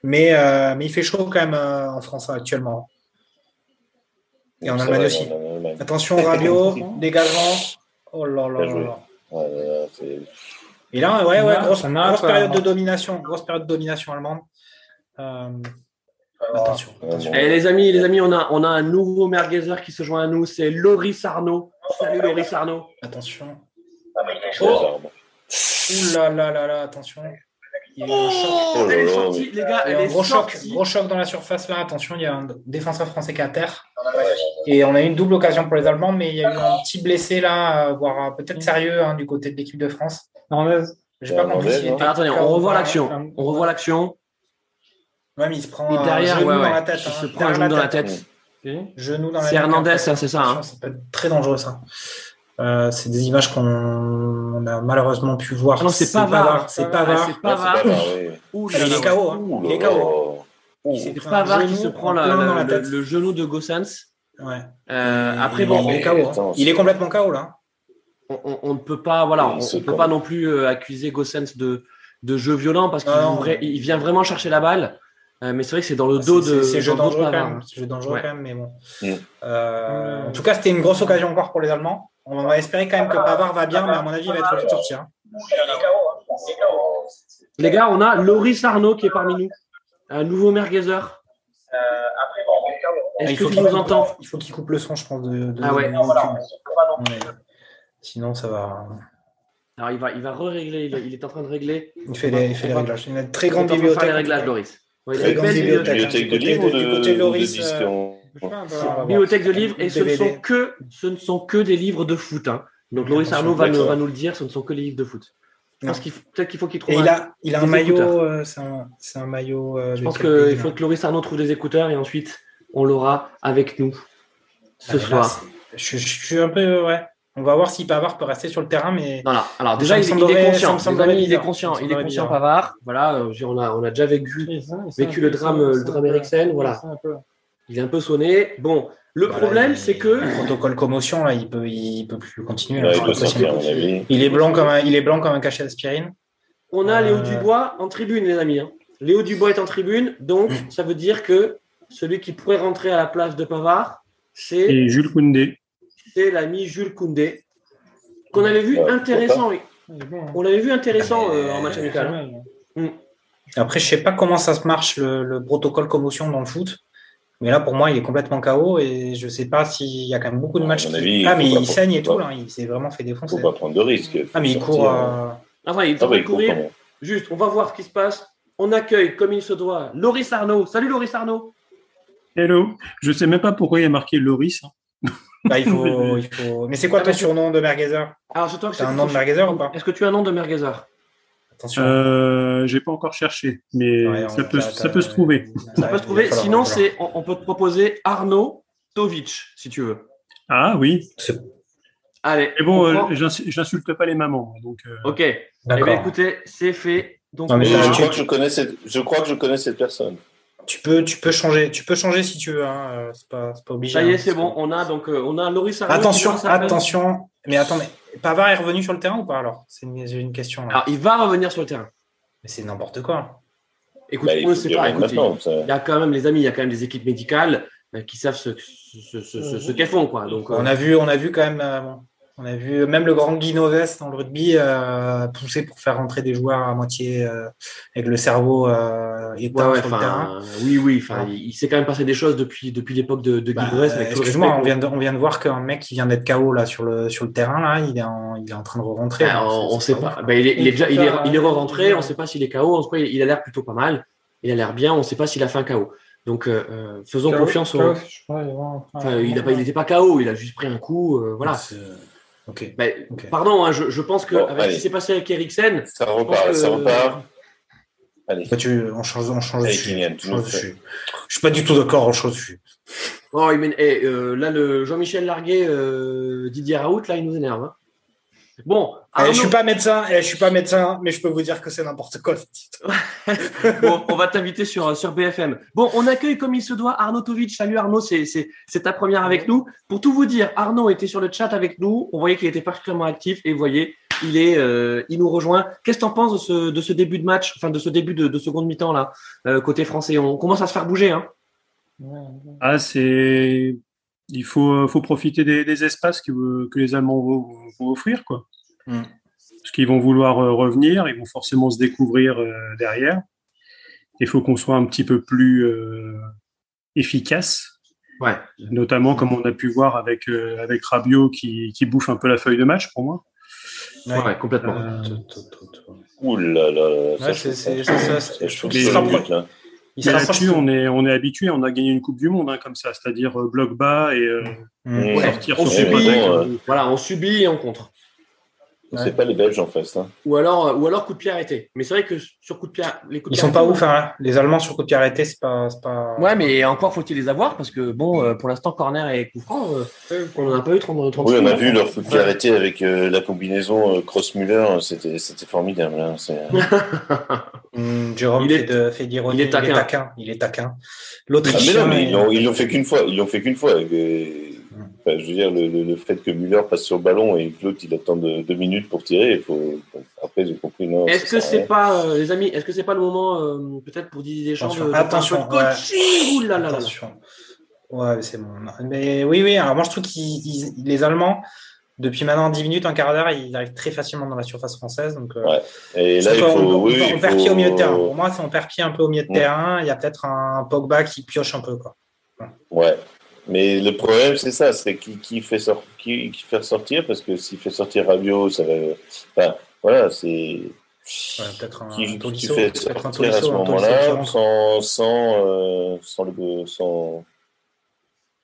mais mais il fait chaud quand même en France actuellement. Et en Allemagne aussi. Attention, *laughs* Rabiot, dégagement. Oh là là là. Et là, ouais, ouais, grosse, grosse période de domination, grosse période de domination allemande. Euh, attention. attention. Et eh, les amis, les amis, on a, on a un nouveau merguezer qui se joint à nous, c'est Loris Arnaud. Salut Loris Arnaud. Attention. Oh. Ouh là là là là, attention. Il y a un choc. Oh, elle est sortie, les gars. Elle est gros choc, gros choc dans la surface là. Attention, il y a un défenseur français qui est à terre. Et on a eu une double occasion pour les Allemands, mais il y a eu un petit blessé là, voire peut-être sérieux hein, du côté de l'équipe de France. J'ai pas compris était. attendez, on revoit l'action. On revoit l'action. Ouais, mais il se prend un derrière, genou ouais, dans la tête. Il hein, se prend un genou dans la tête. Genou dans la tête. C'est Hernandez, hein, c'est ça. Hein. Ça peut être très dangereux ça. Euh, c'est des images qu'on a malheureusement pu voir. Non, c'est pas Var. C'est pas Var. C'est pas Var. Il est KO. Hein. Il est KO. C'est pas Var qui se prend le genou de Gossens. Ouais. Euh, après, bon, il est KO. Hein. Il est complètement KO là. On, ne peut pas, voilà, on, on peut pas non plus euh, accuser Gossens de, de jeu violent parce qu'il il vient vraiment chercher la balle. Euh, mais c'est vrai que c'est dans le dos de. C'est jeu dangereux quand même. C'est jeu dangereux quand même, mais bon. Mm. Euh, en tout cas, c'était une grosse occasion encore pour les Allemands. On va espérer quand même que Pavard va bien, mais à mon avis, il va être obligé de sortir. Les gars, on a Loris Arnaud qui est parmi nous. Un nouveau merguezer. Est-ce que tu nous entends? Il faut qu'il coupe le son, je pense. De, ah ouais. Sinon, ça va. Alors, il va, il va re-régler. Il, est en train de régler. Il fait les, il fait les réglages. Il a une très grande bibliothèque. les réglages, Loris. Ouais, très grande bibliothèque. de livres ou de, côté Loris, de disques Bibliothèque de livres et ce ne, sont que, ce ne sont que des livres de foot. Hein. Donc Loris Arnaud va, va, nous le dire, ce ne sont que les livres de foot. Peut-être qu'il faut qu'il trouve. Et il a, il a un maillot, euh, c'est un, un, maillot. Euh, je pense qu'il faut que Loris Arnaud trouve des écouteurs et ensuite on l'aura avec nous ce ah, soir. je, suis un peu. Ouais. On va voir si Pavard peut rester sur le terrain, mais. Voilà. Alors déjà, il, est conscient. il est conscient. Il est conscient, Pavard. Voilà. Euh, on a, on a déjà vécu, vécu le drame, le drame Eriksen. Voilà. Il est un peu sonné. Bon, le problème, c'est que. Le protocole commotion, là, il peut, il peut plus continuer. il, il, est blanc comme un, il est blanc comme un cachet d'aspirine. On a Léo euh. Dubois en tribune, les amis. Hein. Léo Dubois est en tribune, donc *laughs* ça veut dire que celui qui pourrait rentrer à la place de Pavard, c'est. Jules Koundé. C'est l'ami Jules Koundé, qu'on avait vu intéressant. On l'avait vu intéressant euh, en match amical. Mm. Après, je sais pas comment ça se marche le, le protocole commotion dans le foot. Mais là, pour moi, il est complètement KO et je sais pas s'il y a quand même beaucoup de matchs. Qui- il ah, mais il saigne et tout, là. Il s'est vraiment fait défoncer. faut pas prendre de risques. Ah, mais il court. sortir. euh, Enfin, il Ah bah, il court courir. même. Juste, on va voir ce qui se passe. On accueille, comme il se doit, Loris Arnaud. Salut Loris Arnaud. Hello. Je sais même pas pourquoi il y a marqué Loris. hein. bah, il faut, *laughs* il faut... Mais c'est quoi Ah, ton surnom de merguezer? Alors, c'est un nom de merguezer ou pas? Est-ce que tu as un nom de merguezer? Attention. Euh, j'ai pas encore cherché, mais Ouais, ça peut, ça peut se trouver. Ça Ouais, peut se trouver. Sinon, c'est, on, on peut te proposer Arnaud Tovic, si tu veux. Ah oui. Allez. Mais bon, on euh, j'insulte pas les mamans, donc. euh, Ok. Eh bien, écoutez, c'est fait. Donc, Non, mais je tu- crois que je connais cette, je crois que je connais cette personne. Tu peux, tu peux changer, tu peux changer si tu veux. Hein. euh, C'est pas, c'est pas obligé. ça y hein, est, c'est bon. On a donc, euh, on a Loris Arnaud. Attention, attention. Mais attends, mais Pavard est revenu sur le terrain ou pas alors? C'est une, question. là. Alors, il va revenir sur le terrain. Mais c'est n'importe quoi. Écoute, Bah, on ne sait pas. Ça- il y a quand même les amis, il y a quand même des équipes médicales euh, qui savent ce, ce, ce, ce- ce qu'elles font, quoi. Donc, euh, On a vu, on a vu quand même, euh, bon, on a vu même le grand Guy Noves dans le rugby euh, pousser pour faire rentrer des joueurs à moitié euh, avec le cerveau euh, ouais, éteint ouais, sur le terrain. oui, oui. Enfin, Ouais. il, il s'est quand même passé des choses depuis depuis l'époque de, de Guy Bah, Noves, Excuse-moi, on vient, de, on vient de voir qu'un mec qui vient d'être KO là sur le sur le terrain là, il est en, il est en train de rentrer. Bah, on, on sait pas. Bah, il est, il est déjà, il est, il est re-rentré. On ne sait pas s'il est KO. En tout cas, il, a l'air plutôt pas mal. Il a l'air bien. On ne sait pas s'il a fait un KO. Donc, euh, euh, faisons KO, confiance au. KO, je il Enfin, il n'était pas KO. Il a juste pris un coup. euh, voilà. Pardon. hein, je, je pense que Bon, avec ce qui s'est passé avec Eriksen, Ça repart, que- ça repart. Allez. Bah, tu, on change, on change de Allez, sujet. Kylian, On tu change nous de fais. sujet. Je suis pas du tout d'accord, on change de sujet. Oh, il mène- eh, euh, là, le Jean-Michel Larguet, euh, Didier Raoult, là, il nous énerve. hein. Bon, Eh, je suis pas médecin, eh, je suis pas médecin, mais je peux vous dire que c'est n'importe quoi. ce titre. *laughs* bon, on va t'inviter sur, sur BFM. Bon, on accueille comme il se doit Arnaud Tovic. Salut Arnaud, c'est, c'est, c'est ta première avec nous. Pour tout vous dire, Arnaud était sur le chat avec nous. On voyait qu'il était particulièrement actif et vous voyez, il est, euh, il nous rejoint. Qu'est-ce que tu en penses de ce, de ce début de match, enfin de ce début de, de seconde mi-temps là, euh, côté français? On commence à se faire bouger, hein Ah, c'est. Il faut, faut profiter des, des espaces que, que les Allemands vont, vont offrir, quoi. Mm. Parce qu'ils vont vouloir euh, revenir, ils vont forcément se découvrir euh, derrière. Il faut qu'on soit un petit peu plus euh, efficace, Ouais. notamment comme on a pu voir avec, euh, avec Rabiot qui, qui bouffe un peu la feuille de match pour moi. Ouais, complètement. Euh, Ouh là là. Ouais, ça, c'est- je trouve ça il là-dessus, plus. on est, on est habitué, on a gagné une Coupe du Monde hein, comme ça, c'est-à-dire euh, bloc bas et euh, Mm. Ouais. sortir On sur subit, euh, voilà, on subit et on contre. C'est pas les Belges en face. Hein. Ou alors, ou alors coup de pied arrêté. Mais c'est vrai que sur coup de pied, les coups de Ils pied sont pas ouf, hein. Les Allemands sur coup de pied arrêté, c'est pas, c'est pas. Ouais, mais encore faut-il les avoir parce que bon, euh, pour l'instant, corner et coup franc, euh, on n'en a pas eu 30 30 Oui, on a vu leur coup de pied Ouais. arrêté avec euh, la combinaison euh, Cross-Müller, c'était c'était formidable. Hein. C'est- *laughs* Mm, Jérôme Il est- fait, de, fait d'ironie. il est taquin. Il est taquin. Ah, mais non, mais ils l'ont- ils l'ont fait qu'une fois. Ils l'ont fait qu'une fois. Euh, enfin, je veux dire, le, le- le fait que Müller passe sur le ballon et que l'autre il attend de- deux minutes pour tirer, il faut. Après, j'ai compris. Non, Est-ce que c'est pas, euh, les amis, est-ce que c'est pas le moment euh, peut-être pour Didier Deschamps de, Attention, de attention, coaching Ouh là là là là. Attention. Ouais, mais c'est bon. Mais oui, oui. Alors moi, je trouve que les Allemands, depuis maintenant 10 minutes, un quart d'heure, ils arrivent très facilement dans la surface française. Donc, euh, Ouais. Et là, il faut. on, oui, on il perd faut- pied au milieu de terrain? Pour moi, c'est on perd pied un peu au milieu de Ouais. terrain. Il y a peut-être un Pogba qui pioche un peu. Quoi. Ouais. Mais le problème, c'est ça, c'est qui, qui fait sor- qui, qui fait sortir, parce que s'il fait sortir Rabiot, ça va. Enfin, voilà, c'est. Ouais, peut-être un qui, qui Tolisso. fait Peut-être un sortir à ce Tolisso, Tolisso moment-là sans, sans, euh, sans, le, sans,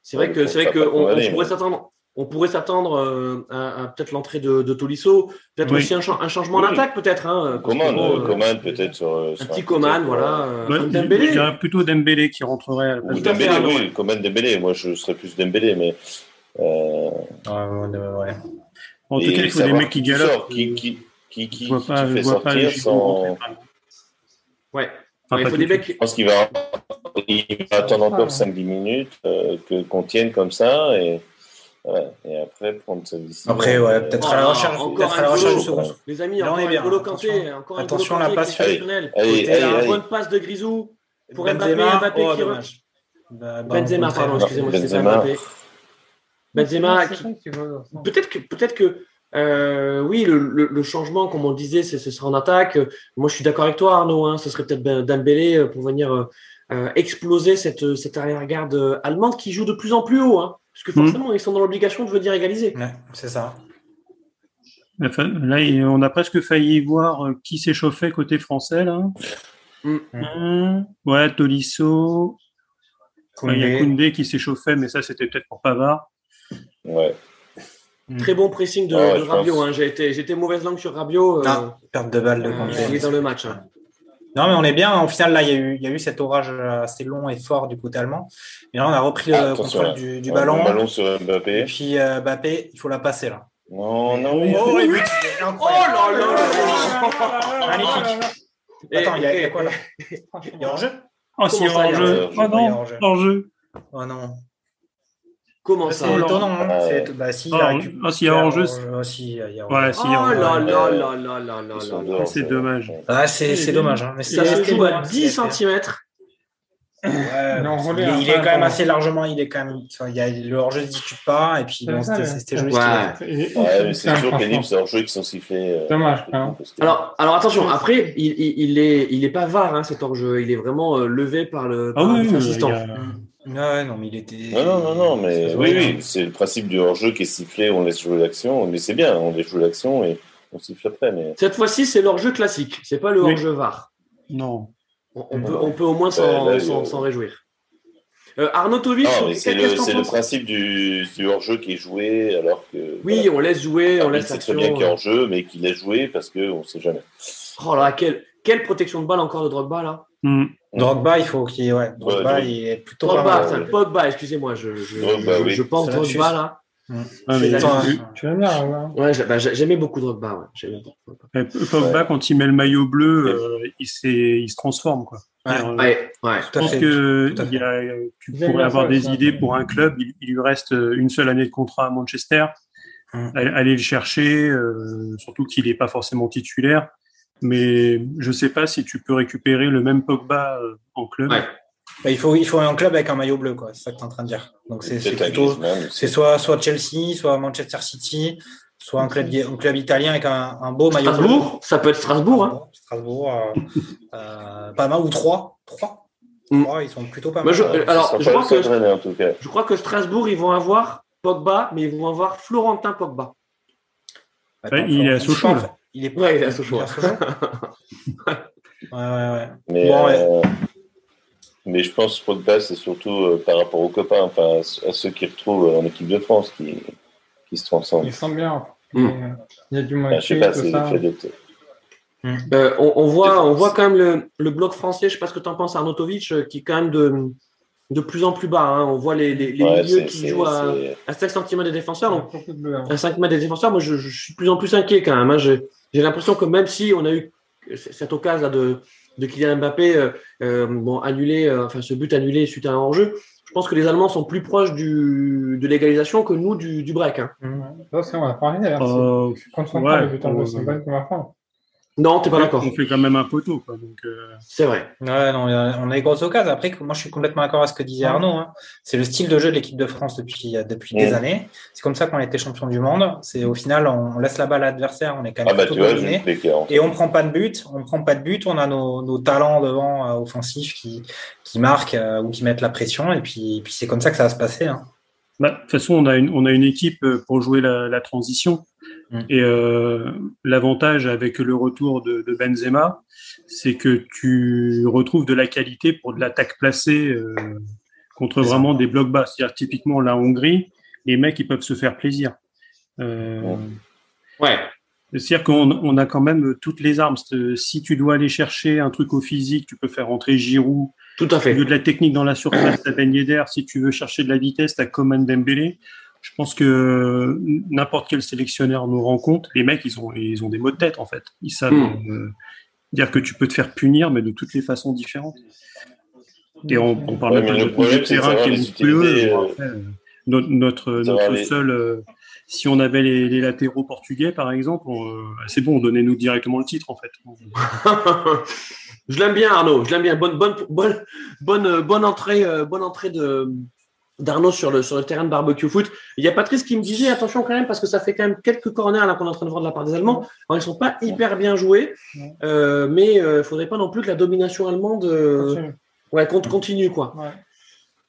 C'est vrai que c'est vrai ça que va pas on, on condamner, pourrait s'attendre. On pourrait s'attendre euh, à, à peut-être l'entrée de, de Tolisso, peut-être Oui. aussi un, cha- un changement Oui. d'attaque, peut-être. Hein, Coman, euh, Coman peut-être sur. euh, un sur petit Coman, voilà. Ouais, un Dembélé. dirais plutôt Dembélé qui rentrerait à la place Ou à Dembélé, oui, Coman Dembélé. Moi, je serais plus Dembélé, mais. Euh, Ouais, ouais, ouais. En tout cas, il faut des mecs qui galopent. sors, Qui, qui, qui, qui, pas, fait sortir sans. Ouais. Enfin, Ouais, il faut des de mecs. Je pense qu'il va, il va attendre encore 5-10 minutes euh, que, qu'on tienne comme ça et, ouais, et après prendre sa décision. Après, ouais, peut-être à la Oh, recherche, encore un second. Les amis, Là, on encore est un bien, Golo attention. Kanté, encore un Attention, Golo la passe exceptionnelle. Allez. Bonne passe de Grisou pour Mbappé, Benzema, Mbappé oh, qui re- dommage. Bah, bah, Benzema, pardon, excusez-moi, Benzema. Mbappé. Benzema, C'est peut-être que peut-être que Euh, oui, le, le, le, changement, comme on le disait, ce sera en attaque. Moi, je suis d'accord avec toi, Arnaud. Hein, ce serait peut-être ben, Dembélé pour venir euh, exploser cette, cette arrière-garde allemande qui joue de plus en plus haut. Hein, parce que forcément, ils sont dans l'obligation de venir égaliser. Ouais, c'est ça. Là, on a presque failli voir qui s'échauffait côté français. Là. Mm. Mmh. Ouais, Tolisso. Il y a Koundé qui s'échauffait, mais ça, c'était peut-être pour Pavard. Ouais. Très bon pressing de, ah Rabiot. Hein. J'ai été, mauvaise langue sur Rabiot. Euh, perte de balle de Koundé. il est dans le match. Hein. Non, mais on est bien. Au final, là, il y, a eu, il y a eu cet orage assez long et fort du côté allemand. Mais là, on a repris le ah, contrôle du, du ballon. Le ballon sur Mbappé. Et puis, euh, Mbappé, il faut la passer, là. Non, non, oui. Oh, oui, oh là là Magnifique. Attends, il y, a quoi là Il y a hors-jeu Oh, si, hors-jeu. Oh non, hors-jeu. Oh non. Comment ça C'est étonnant. Hein bah, si, il a. Ah, y a. Oh, si, y a Ouais, si, oh là là là là là là là. C'est dommage. Ah, c'est dommage. Hein. Ça se joue à 10 cm. Ouais, non, il, est, il est quand même assez largement, il est quand même, enfin, il y a le hors-jeu ne discute pas, et puis bon, c'était joli. Ouais, ouais c'est toujours pénible, c'est hors-jeu qui sont sifflés. Euh, Dommage. Hein. Alors, alors attention, après, il, il, il, est, il est pas var, hein, cet hors-jeu, il est vraiment euh, levé par le ah, oui, l'assistant. A... Ouais, non, mais il était. Non, non, non, non mais oui, oui, c'est le principe du hors-jeu qui est sifflé, on laisse jouer l'action, mais c'est bien, on laisse jouer l'action et on siffle après. Mais... Cette fois-ci, c'est l'hors-jeu classique, c'est pas le hors-jeu var. Non. On, on, peut, on peut au moins s'en réjouir. Euh, Arnautovic, c'est le, le, principe du, du hors-jeu qui est joué alors que. Oui, voilà. on laisse jouer, on laisse C'est très bien qu'il y ait hors-jeu, mais qu'il laisse jouer parce qu'on ne sait jamais. Oh là, quelle, quelle protection de balle encore de Drogba là mm. Drogba, il faut qu'il. Ouais, Drogba, ouais, il est plutôt. Drogba, c'est Pogba, excusez-moi, je, je, Drogba, je, oui. je pense Drogba là. Mmh. Ah, mais tu, tu aimes bien, hein. ouais, bah, j'aimais beaucoup Drogba. Ouais. Beaucoup Pogba, ouais. quand il met le maillot bleu, euh, il, il, se transforme. Quoi. Ouais, euh, ouais, ouais, je pense que il y a, tu pourrais avoir des idées pour un club. Il, il, lui reste une seule année de contrat à Manchester. Mmh. Aller le chercher, euh, surtout qu'il n'est pas forcément titulaire. Mais je ne sais pas si tu peux récupérer le même Pogba euh, en club. Ouais. Bah, il faut il faut un club avec un maillot bleu quoi c'est ça que tu es en train de dire donc c'est plutôt c'est soit soit Chelsea soit Manchester City soit un club un club italien avec un, un beau maillot Strasbourg bleu. ça peut être Strasbourg hein. Strasbourg euh, euh, pas mal ou trois trois mm. ils sont plutôt pas mal je, alors je crois que en tout cas. je crois que Strasbourg ils vont avoir Pogba mais ils vont avoir Florentin Pogba Attends, il est à Sochaux. Il est ouais il est à Sochaux ouais ouais ouais mais bon, ouais. Euh... Mais je pense que Pogba, c'est surtout euh, par rapport aux copains, enfin, à ceux qui retrouvent en équipe de France, qui, qui se transforment. Ils sont bien. Mm. Il y a du moins. Ah, je sais pas, c'est le fait d'être. Mm. Euh, on, on, voit, on voit quand même le, le bloc français, je sais pas ce que tu en penses, Arnautovic, euh, qui est quand même de, de plus en plus bas. Hein. On voit les, les, les ouais, milieux qui jouent à, à 5 cm des défenseurs. Donc, hein. à 5 mètres des défenseurs, moi, je, je, suis de plus en plus inquiet quand même. Hein. J'ai l'impression que même si on a eu cette occasion de, de Kylian Mbappé, euh, euh, bon, annulé, euh, enfin ce but annulé suite à un enjeu. Je pense que les Allemands sont plus proches du, de l'égalisation que nous du, du break. Hein. Mmh. Ça, on a parlé d'ailleurs. Euh, Quand on parle ouais, de c'est pas une première fois. Non, t'es pas d'accord. On fait quand même un poteau. Quoi, donc, euh... C'est vrai. Ouais, non, on a des grosses occasions. Après, moi, je suis complètement d'accord avec ce que disait Arnaud. Hein. C'est le style de jeu de l'équipe de France depuis, depuis des années. C'est comme ça qu'on a été champion du monde. C'est au final, on laisse la balle à l'adversaire, on est quand même ah bah, dominé. Et on prend pas de but. On prend pas de but. On a nos, nos talents devant euh, offensifs qui, qui marquent euh, ou qui mettent la pression. Et puis, et puis c'est comme ça que ça va se passer. Hein. Bah, de toute façon, on a une, on a une équipe pour jouer la, la transition. Mm. Et euh, l'avantage avec le retour de, de Benzema, c'est que tu retrouves de la qualité pour de l'attaque placée euh, contre vraiment des blocs bas. C'est-à-dire typiquement la Hongrie, les mecs ils peuvent se faire plaisir. Euh, ouais. C'est-à-dire qu'on on a quand même toutes les armes. Si tu dois aller chercher un truc au physique, tu peux faire rentrer Giroud. Tout à fait. Tu veux de la technique dans la surface, t'as Ben Yedder. Si tu veux chercher de la vitesse, t'as Coman Dembélé je pense que n'importe quel sélectionneur nous rencontre, les mecs, ils ont, ils ont des mots de tête, en fait. Ils savent mmh. euh, dire que tu peux te faire punir, mais de toutes les façons différentes. Et on, on parle ouais, de notre terrain qui est monstrueux. Euh... euh notre, notre, notre seul, euh, si on avait les, les, latéraux portugais, par exemple, euh, c'est bon, donnez-nous directement le titre, en fait. *laughs* je l'aime bien, Arnaud. Je l'aime bien. Bonne, bonne, bonne, bonne, bonne entrée, bonne entrée de, d'Arnaud sur le, sur le terrain de barbecue foot. Il y a Patrice qui me disait attention quand même parce que ça fait quand même quelques corners là qu'on est en train de voir de la part des Allemands. Alors, ils sont pas hyper bien joués, euh, mais il euh, faudrait pas non plus que la domination allemande euh, ouais, continue quoi.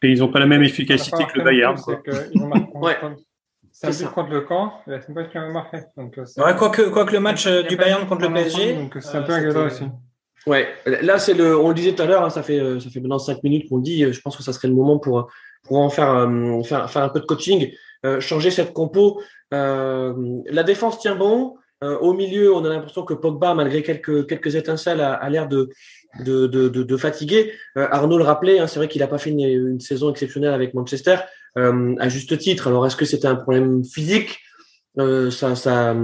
Et ils n'ont pas la même efficacité que le Bayern. C'est un but contre le camp, c'est pas qui a marqué. Donc, ouais, quoi que, quoi que le match du Bayern contre le PSG. c'est un peu agréable aussi. Ouais, là c'est le, on le disait tout à l'heure, hein, ça fait ça fait maintenant cinq minutes qu'on le dit. Je pense que ça serait le moment pour pour en faire, euh, faire, faire, un peu de coaching, euh, changer cette compo. Euh, la défense tient bon. au milieu, on a l'impression que Pogba, malgré quelques, quelques étincelles, a, l'air de, de, de, de, fatiguer. Arnaud le rappelait, hein, c'est vrai qu'il n'a pas fait une, saison exceptionnelle avec Manchester, à juste titre. Alors, est-ce que c'était un problème physique? Ça, ça...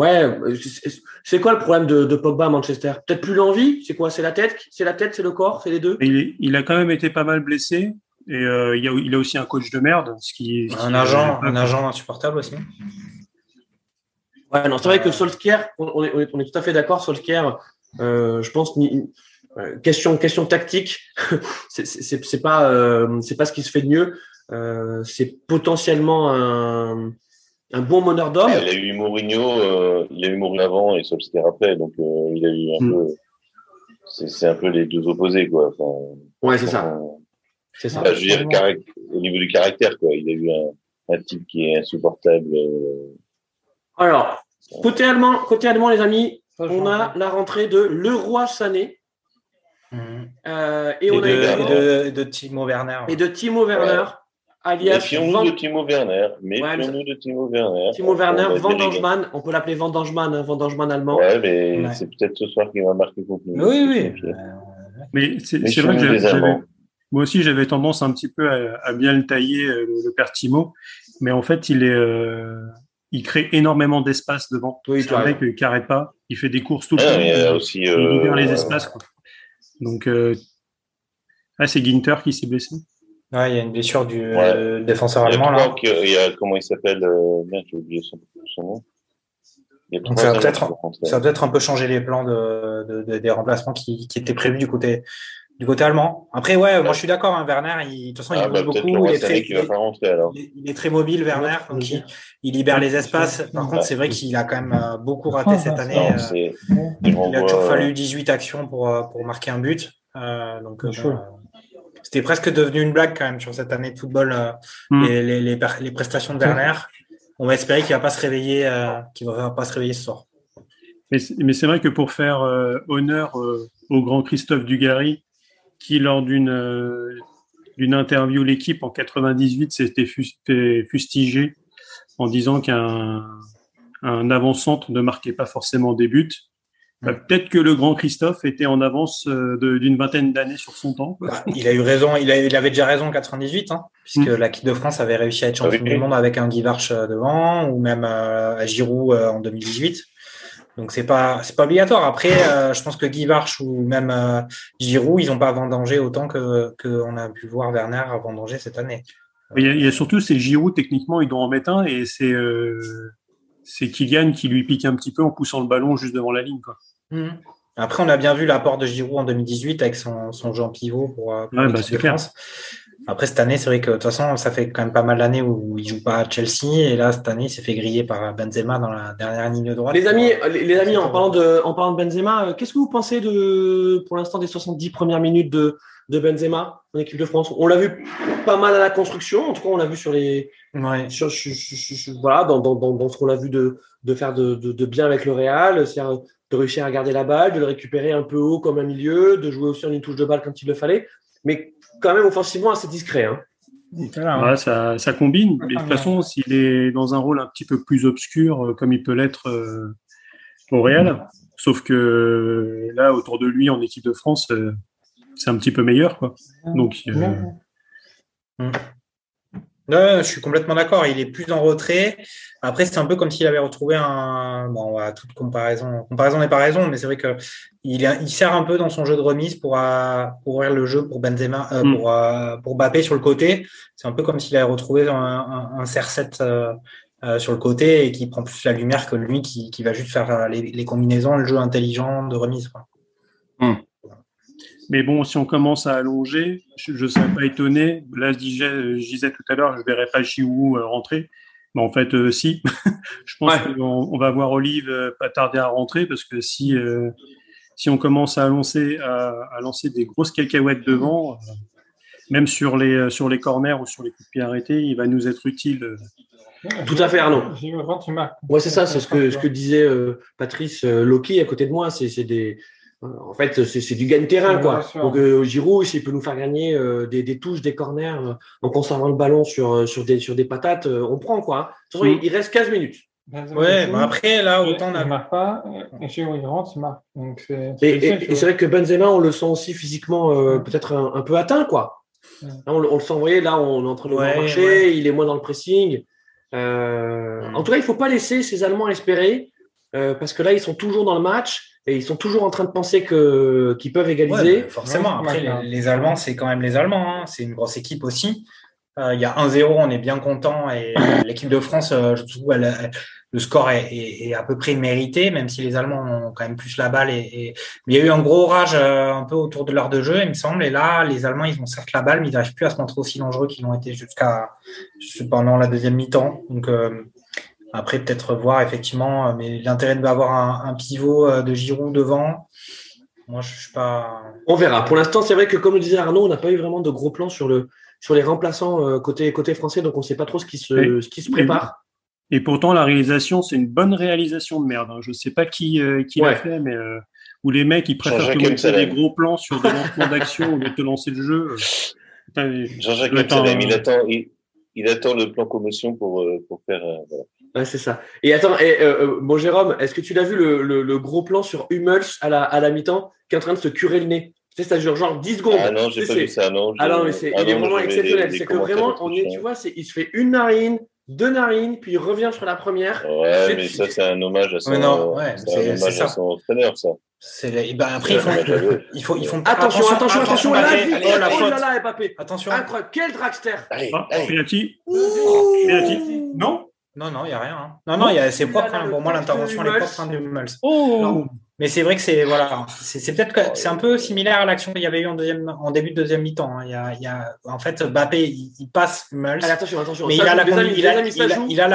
Ouais, c'est quoi le problème de, de Pogba à Manchester? Peut-être plus l'envie? C'est quoi? C'est la tête C'est la tête, c'est le corps, c'est les deux? Il, il, a quand même été pas mal blessé et euh, il, a, il, a, aussi un coach de merde, ce qui, un agent, un agent insupportable aussi. Ouais, non, c'est vrai que Solskjaer, on est, on est, tout à fait d'accord. Solskjaer, euh, je pense, euh, question, question tactique, *laughs* c'est pas, euh, c'est pas ce qui se fait de mieux. Euh, c'est potentiellement un un bon meneur d'hommes. il a eu Mourinho, euh, il a eu Mourinho avant et Solskjaer après, donc euh, il a eu un mm. peu. C'est un peu les deux opposés, quoi. Enfin, ouais, c'est ça. C'est ça. je veux dire, au niveau du caractère, quoi. Il a eu un, un type qui est insupportable. Euh. Alors, côté allemand, côté allemand, les amis, on a la rentrée de Leroy Sané. Mmh. Euh, et, on a de, de, Timo Werner. Et de Timo Werner alias. Méfions-nous de Timo Werner. Méfions-nous de Timo Werner. Timo Werner, Vandangeman. On peut l'appeler Vandangeman, hein, Vandangeman allemand. Ouais, mais c'est peut-être ce soir qu'il va marquer contre nous. Oui, oui. Mais c'est vrai que j'avais, moi aussi, j'avais tendance un petit peu à, bien le tailler, euh, le, père Timo. Mais en fait, il est, euh, il crée énormément d'espace devant. Oui, c'est un mec qui n'arrête pas. Il fait des courses tout le ah, temps. Il, aussi, il libère les euh, espaces. Quoi. Donc, euh, ah, c'est Ginter qui s'est blessé. Ouais, il y a une blessure du euh, défenseur allemand là. Il y a comment il s'appelle euh, j'ai oublié son, nom. Donc ça va peut-être ça va peut-être un peu changer les plans de, de, des remplacements qui, qui, étaient prévus du côté du côté allemand. Après ouais, moi je suis d'accord hein, Werner, il, de toute façon il ah, bouge bah, beaucoup, il est, très, il, rentrer, alors. il est, très mobile Werner, donc il, il libère les espaces. Par contre, c'est vrai qu'il a quand même euh, beaucoup raté cette année. Non, il a toujours fallu 18 actions pour pour marquer un but. Euh, donc c'était presque devenu une blague quand même sur cette année de football, euh, mm. les, les, les, prestations de Werner. On va espérer qu'il va pas se réveiller, euh, qu'il va pas se réveiller ce soir. Mais c'est vrai que pour faire euh, honneur au grand Christophe Dugarry, qui lors d'une d'une interview l'équipe en 98 s'était fustigé en disant qu'un un avant-centre ne marquait pas forcément des buts. Bah, peut-être que le grand Christophe était en avance euh, d'une vingtaine d'années sur son temps. Bah, il a eu raison, il, il, avait déjà raison en 98, hein, puisque mm. l'équipe de France avait réussi à être champion du monde avec un Guy Varche euh, devant, ou même euh, à Giroud en 2018. Donc c'est pas c'est pas obligatoire. Après, je pense que Guy Varche ou même Giroud, ils n'ont pas vendangé autant que qu'on a pu voir Werner vendanger cette année. Il y, a, il y a surtout ces Giroud techniquement, ils doivent en mettre un et c'est c'est Kylian qui lui pique un petit peu en poussant le ballon juste devant la ligne. Quoi. Mhm. Après, on a bien vu l'apport de Giroud en 2018 avec son, son jeu en pivot pour, euh, pour ouais, bah, France. Après, cette année, c'est vrai que de toute façon, ça fait quand même pas mal d'années où il joue pas à Chelsea. Et là, cette année, il s'est fait griller par Benzema dans la dernière ligne droite. Les amis, les, amis en, parlant de, en parlant de Benzema, euh, qu'est-ce que vous pensez de, pour l'instant des 70 premières minutes de, de Benzema en équipe de France? On l'a vu pas mal à la construction. En tout cas, on l'a vu sur les. Ouais. Sur, voilà, dans, dans, dans, ce qu'on a vu de, de faire de, de, de bien avec le Real. De réussir à garder la balle, de le récupérer un peu haut comme un milieu, de jouer aussi en une touche de balle quand il le fallait, mais quand même offensivement assez discret. Hein. ça, ça, combine. Mais de toute façon, s'il est dans un rôle un petit peu plus obscur, euh, comme il peut l'être euh, au Real, sauf que là, autour de lui, en équipe de France, euh, c'est un petit peu meilleur. Quoi. Donc, mm je suis complètement d'accord. Il est plus en retrait. Après, c'est un peu comme s'il avait retrouvé un. Bon, à toute comparaison, comparaison n'est pas raison, mais c'est vrai que il, il, sert un peu dans son jeu de remise pour, euh, ouvrir le jeu pour Benzema, euh, mm. pour, euh, pour Bappé sur le côté. C'est un peu comme s'il avait retrouvé un, un, un CR7 sur le côté et qui prend plus la lumière que lui qui, qui va juste faire les, les, combinaisons, le jeu intelligent de remise. Quoi. Mm. Mais bon, si on commence à allonger, je ne serais pas étonné. Là, je disais, je disais tout à l'heure, je ne verrais pas Giroud euh, rentrer. Mais en fait, euh, si. *laughs* je pense Ouais. qu'on on va voir Olive euh, pas tarder à rentrer parce que si, euh, si on commence à lancer, à, à lancer des grosses cacahuètes devant, euh, même sur les, euh, sur les corners ou sur les coups de pied arrêtés, il va nous être utile. euh. Tout à fait, Arnaud. Ouais, c'est ça, c'est ce que, ce que disait euh, Patrice euh, Loki à côté de moi. C'est c'est des. Euh, En fait, c'est c'est du gagne-terrain, Ouais, quoi. bien sûr. Donc, euh, Giroud, s'il peut nous faire gagner euh, des, des touches, des corners, euh, en conservant le ballon sur, euh, sur, des, sur des patates, euh, on prend, quoi. De toute façon, Mm. il, il reste 15 minutes. Ouais, bah après, là, autant on Il a. ne marque pas, et Giroud il rentre, il marque. Donc, c'est- Et, c'est et- et c'est vrai que Benzema, on le sent aussi physiquement euh, Mm. peut-être un, un peu atteint, quoi. Là, on, le- on le sent, vous voyez, là, on est en train de Ouais, marcher, ouais. il est moins dans le pressing. Euh, Mm. En tout cas, il faut pas laisser ces Allemands espérer, euh, parce que là, ils sont toujours dans le match et ils sont toujours en train de penser que qu'ils peuvent égaliser. forcément, Ouais, après, les, les Allemands, c'est quand même les Allemands. hein. C'est une grosse équipe aussi. Euh, Il y a 1-0, on est bien content. Et *laughs* l'équipe de France, euh, je trouve, elle- elle- le score est, est- est à peu près mérité, même si les Allemands ont quand même plus la balle. Et, et- mais il y a eu un gros orage euh, un peu autour de l'heure de jeu, il me semble. Et là, les Allemands, ils ont certes la balle, mais ils n'arrivent plus à se montrer aussi dangereux qu'ils l'ont été jusqu'à pendant la deuxième mi-temps. Donc euh, après, peut-être voir effectivement, euh, mais l'intérêt d'avoir un, un pivot euh, de Giroud devant. Moi, je suis pas. On verra. Pour l'instant, c'est vrai que comme le disait Arnaud, on n'a pas eu vraiment de gros plans sur le sur les remplaçants euh, côté côté français, donc on ne sait pas trop ce qui se Oui. ce qui se prépare. Et pourtant, la réalisation, c'est une bonne réalisation de merde. hein. Je sais pas qui, euh, qui Ouais. l'a fait, mais euh, où les mecs, ils préfèrent te montrer des gros plans sur des lancements d'action au lieu de te lancer le jeu. Jean-Jacques Amsalem, il attend, il, il attend le plan commotion pour, pour faire. euh, voilà. Ouais, c'est ça. Et attends, et, euh, euh, bon Jérôme, est-ce que tu l'as vu le, le, le gros plan sur Hummels à la à la mi-temps qui est en train de se curer le nez? Tu sais, ça dure genre 10 secondes. Ah non, j'ai pas sais, vu ça, non. Ah je- non, mais c'est, ah il est vraiment exceptionnel. C'est que vraiment, on est, hein. tu vois, c'est, il se fait une narine, deux narines, puis il revient sur la première. Ouais, mais ça, c'est un hommage à son, Mais non, ouais, c'est ça. à son entraîneur, ça. C'est les- ben, après, ils un font, ils font Attention, attention, attention, la oh faute. là là, Mbappé. Attention. Incroyable, quel dragster. Allez, Ah. Penalty. Non? Non, non, il n'y a rien. hein. Non, non, c'est propre. Hein. Pour moi, l'intervention, elle est propre hein, de Hummels. Oh Mais c'est vrai que c'est voilà, c'est peut-être que c'est un peu similaire à l'action qu'il y avait eu en deuxième, en début de deuxième mi-temps. Il y a, il y a, en fait, Mbappé, il, il passe Hummels, Allez, attention, attention. mais il a la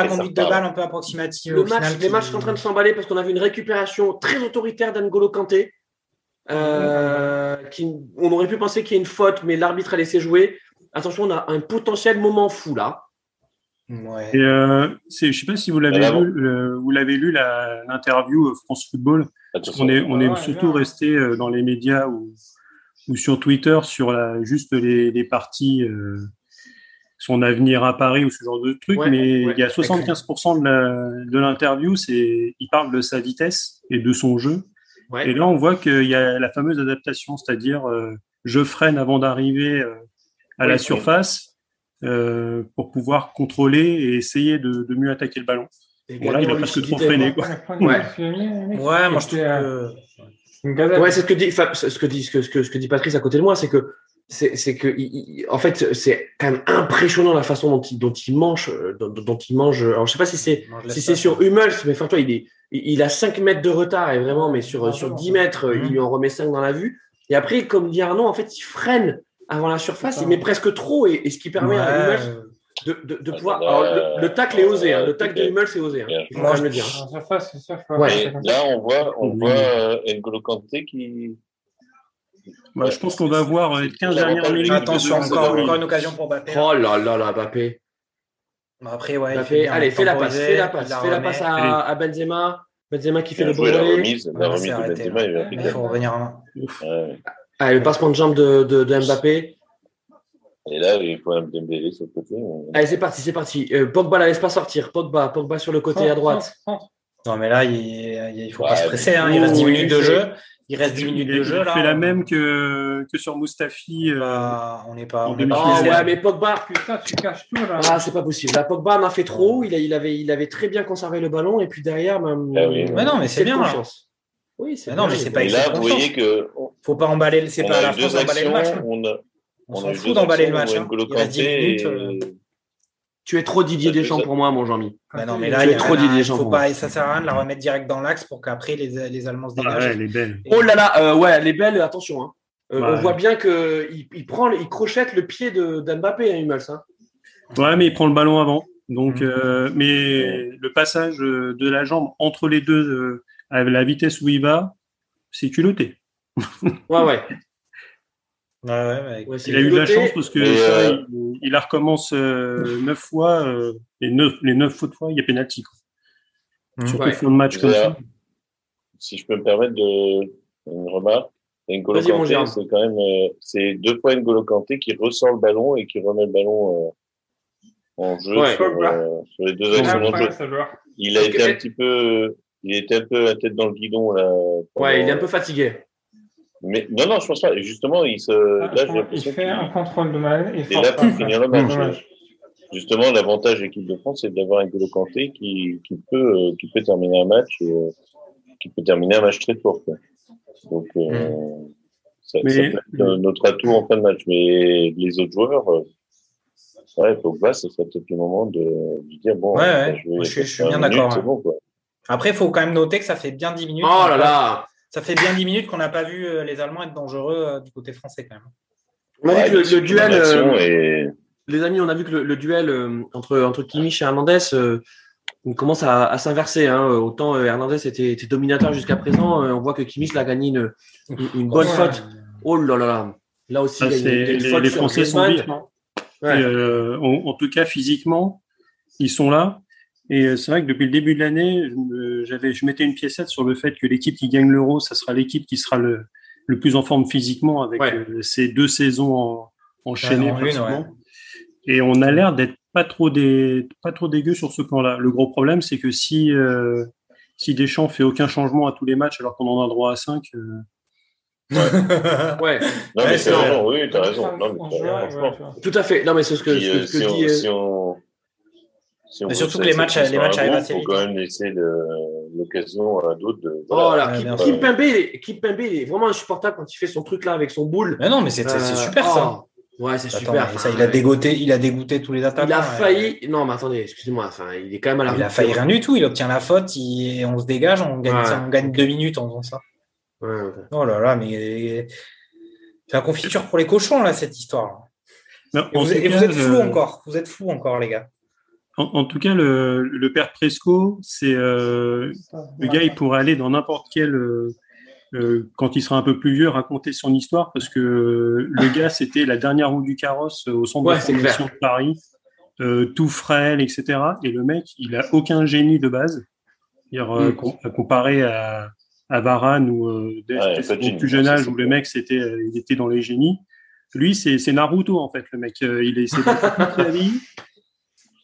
conduite, de balle un peu approximative. Le match, final, les matchs sont en train de s'emballer parce qu'on a vu une récupération très autoritaire d'Angolo Kanté. Euh, qui, on aurait pu penser qu'il y a une faute, mais l'arbitre a laissé jouer. Attention, on a un potentiel moment fou là. Ouais. Et euh, c'est- je sais pas si vous l'avez Ah, lu, euh, vous l'avez lu la- l'interview euh, France Football. Attention. On est, on est Ouais, surtout resté euh, dans les médias ou, ou sur Twitter sur la, juste les, les parties, euh, son avenir à Paris ou ce genre de truc. Ouais, mais ouais. il y a 75% de l'interview, c'est il parle de sa vitesse et de son jeu. Ouais. Et là, on voit qu'il y a la fameuse adaptation, c'est-à-dire euh, je freine avant d'arriver euh, à Oui, la oui. surface euh, pour pouvoir contrôler et essayer de, de mieux attaquer le ballon. Et Bon, là, il a presque trop freiné. quoi. Ouais. Ouais, moi je trouve que Une gazette. Ouais, c'est ce que dit, enfin, ce que dit, ce que, ce que, ce que dit Patrice à côté de moi, c'est que, c'est, c'est que, il- il- en fait, c'est quand même impressionnant la façon dont il, dont il mange, euh, dont, dont il mange. Alors, je sais pas si c'est, si sur Hummels, mais enfin, toi, il est, il il a 5 mètres de retard et vraiment, mais sur, Ah, sur bon. 10 mètres, Mhm. il lui en remet 5 dans la vue. Et après, comme dit Arnaud, en fait, il freine avant la surface, ça. il met presque trop et, et ce qui permet à Ouais, Hummels de, de, de pouvoir. Alors, le, le tacle est osé, hein, le tacle de Hummels est osé, hein, Ouais. il faut Moi, même le dire. En surface, c'est faut Ouais. ça. là, on voit, on Oui. voit euh, N'Golo Kanté qui. Bah, je pense qu'on va voir euh, les 15 dernières minutes. Attention, encore, encore une occasion pour Mbappé. Oh là là là, Mbappé. Après, ouais, Mbappé, allez, fais la passe, fais la passe, la fais la passe à, à Benzema. Benzema qui fait le bon la remise, la remise de Benzema, il faut revenir en main. Allez, le passement de jambe de, de, de Mbappé. Et là, il faut un Dembélé sur le côté. on- Allez, c'est parti, c'est parti. Euh, Pogba la laisse pas sortir. Pogba, Pogba sur le côté à droite. Non, mais là, il, il faut Ouais, pas se presser. Hein. mais- Il reste 10 Oui, minutes de jeu. Il reste 10 minutes de jeu. il Là, fait la même que, que sur Mustafi. euh, Bah, on n'est pas. On n'est pas Oh pressé. ouais, mais Pogba. Putain, tu caches tout là. Ah, c'est pas possible. Là, Pogba en a fait trop. Il, a, il, avait, il avait très bien conservé le ballon. Et puis derrière, même. Ah oui. Mais non, mais c'est bien, là. confiance. Oui, c'est Mais non, mais c'est il pas Et là, vous voyez que Faut pas emballer. C'est on pas la France d'emballer le match. hein. On a, On on s'en fout d'emballer le match. où hein. N'Golo Il reste 10 Kanté minutes. et- euh, Tu es trop Didier Deschamps pour moi, mon Jean-Mi. bah non, mais Tu là, es il y a trop Didier il Deschamps faut pour pas, ça sert à rien de la remettre direct dans l'axe pour qu'après les, les Allemands se ah dégagent. ouais, elle est belle. Oh là là, euh, ouais, les belles, attention. Hein. Euh, Ouais. On voit bien qu'il il prend, il crochette le pied de d'Mbappé, hein, Hummels. hein. Ouais, mais il prend le ballon avant. Donc, euh, mais le passage euh, de la jambe entre les deux, la vitesse où il va, c'est culotté. Ouais, ouais. *laughs* Ouais, ouais, Il a eu de la chance parce que ça, euh, il, il la recommence euh, neuf fois, euh, et neuf, les neuf fautes fois, il y a pénalty. quoi. Mhm. Surtout Ouais. fin de match comme ça. Si je peux me permettre de une remarque, N'Golo Vas-y, mon Kanté, c'est quand même euh, c'est deux fois N'Golo Kanté qui ressort le ballon et qui remet le ballon euh, en jeu Ouais. sur, euh, sur les deux actions en jeu. Il a Parce été que- un petit peu, il était un peu la tête dans le guidon là. pendant- Ouais, il est un peu fatigué. Mais non, non, je pense pas. Et justement, il se, Ah, là, j'ai il fait qu'il un contrôle de mal et il est là pour finir le match. Justement, l'avantage de l'équipe de France, c'est d'avoir un N'Golo Kanté qui, qui peut, euh, qui peut terminer un match, et, euh, qui peut terminer un match très fort. Quoi. Donc, euh, ça, Mais- ça peut être notre atout en fin de match. Mais les autres joueurs, euh, ouais, Pogba, ça serait peut-être le moment de, de dire bon, Ouais, je suis- je suis 80 bien minutes, d'accord, C'est ouais. bon, quoi. Après, il faut quand même noter que ça fait bien 10 minutes. Oh qu'on là n'a pas- là Ça fait bien 10 minutes qu'on n'a pas vu euh, les Allemands être dangereux euh, du côté français quand même. On a Ouais, vu que le, duel, euh, et les amis, on a vu que le, le duel euh, entre, entre Kimmich et Hernandez euh, commence à, à s'inverser. Hein. Autant euh, Hernandez était, était dominateur jusqu'à présent, euh, on voit que Kimmich l'a gagné une, une, une bonne Ouais. faute. Oh là là là. Là aussi, Ça, il y a une, les, faute les Français sont. Ouais. En, en tout cas, physiquement, ils sont là. Et euh, c'est vrai que depuis le début de l'année, j'avais, je mettais une piécette sur le fait que l'équipe qui gagne l'Euro, ça sera l'équipe qui sera le, le plus en forme physiquement avec Ouais. euh, ces deux saisons en, enchaînées. Ouais, en une, pratiquement. ouais. Et on a l'air d'être pas trop des, pas trop dégueu sur ce plan-là. Le gros problème, c'est que si, euh, si Deschamps fait aucun changement à tous les matchs alors qu'on en a droit à 5, *laughs* Ouais, non, mais c'est c'est vrai. raison, oui, t'as raison. Non, mais ouais, franchement. tu vois. tout à fait. Non, mais c'est ce que, Puis, ce que, euh, ce que si, on, dit. euh, si on- si on Mais veut surtout que les matchs- les matchs arrivent assez faut vite, quand hein. même laisser l'occasion à d'autres de. Oh voilà. là, Ouais, Kim. Pembe, il est- Kim Pembe, il est vraiment insupportable quand il fait son truc là avec son boule. Mais non, mais c'est Euh, super ça. oh. Ouais, c'est super. ça, il a dégoûté, il a dégoûté tous les attaquants. Il a ouais. failli. Non, mais attendez, excusez-moi. Enfin, il est quand même à la Il a failli rien du tout. Il obtient la faute, il- et on se dégage, on gagne, Ouais. ça, on gagne deux minutes en faisant ça. Ouais, ouais. Oh là là, mais c'est la confiture pour les cochons là cette histoire. Non, vous, vous êtes flou le- encore. Vous êtes flou encore les gars. En, en tout cas, le, le père Presco, c'est euh, le gars, il pourrait aller dans n'importe quel, euh, euh, quand il sera un peu plus vieux, raconter son histoire, parce que euh, le gars, c'était la dernière roue du carrosse euh, au centre Ouais, de formation de Paris, euh, tout frêle, etc. Et le mec, il a aucun génie de base, euh, Mm. com- comparé à, à Varane ou euh, des- Ouais, de au génie, plus jeune âge où le mec, c'était, euh, il était dans les génies. Lui, c'est c'est Naruto en fait, le mec. Euh, Il est c'est toute sa vie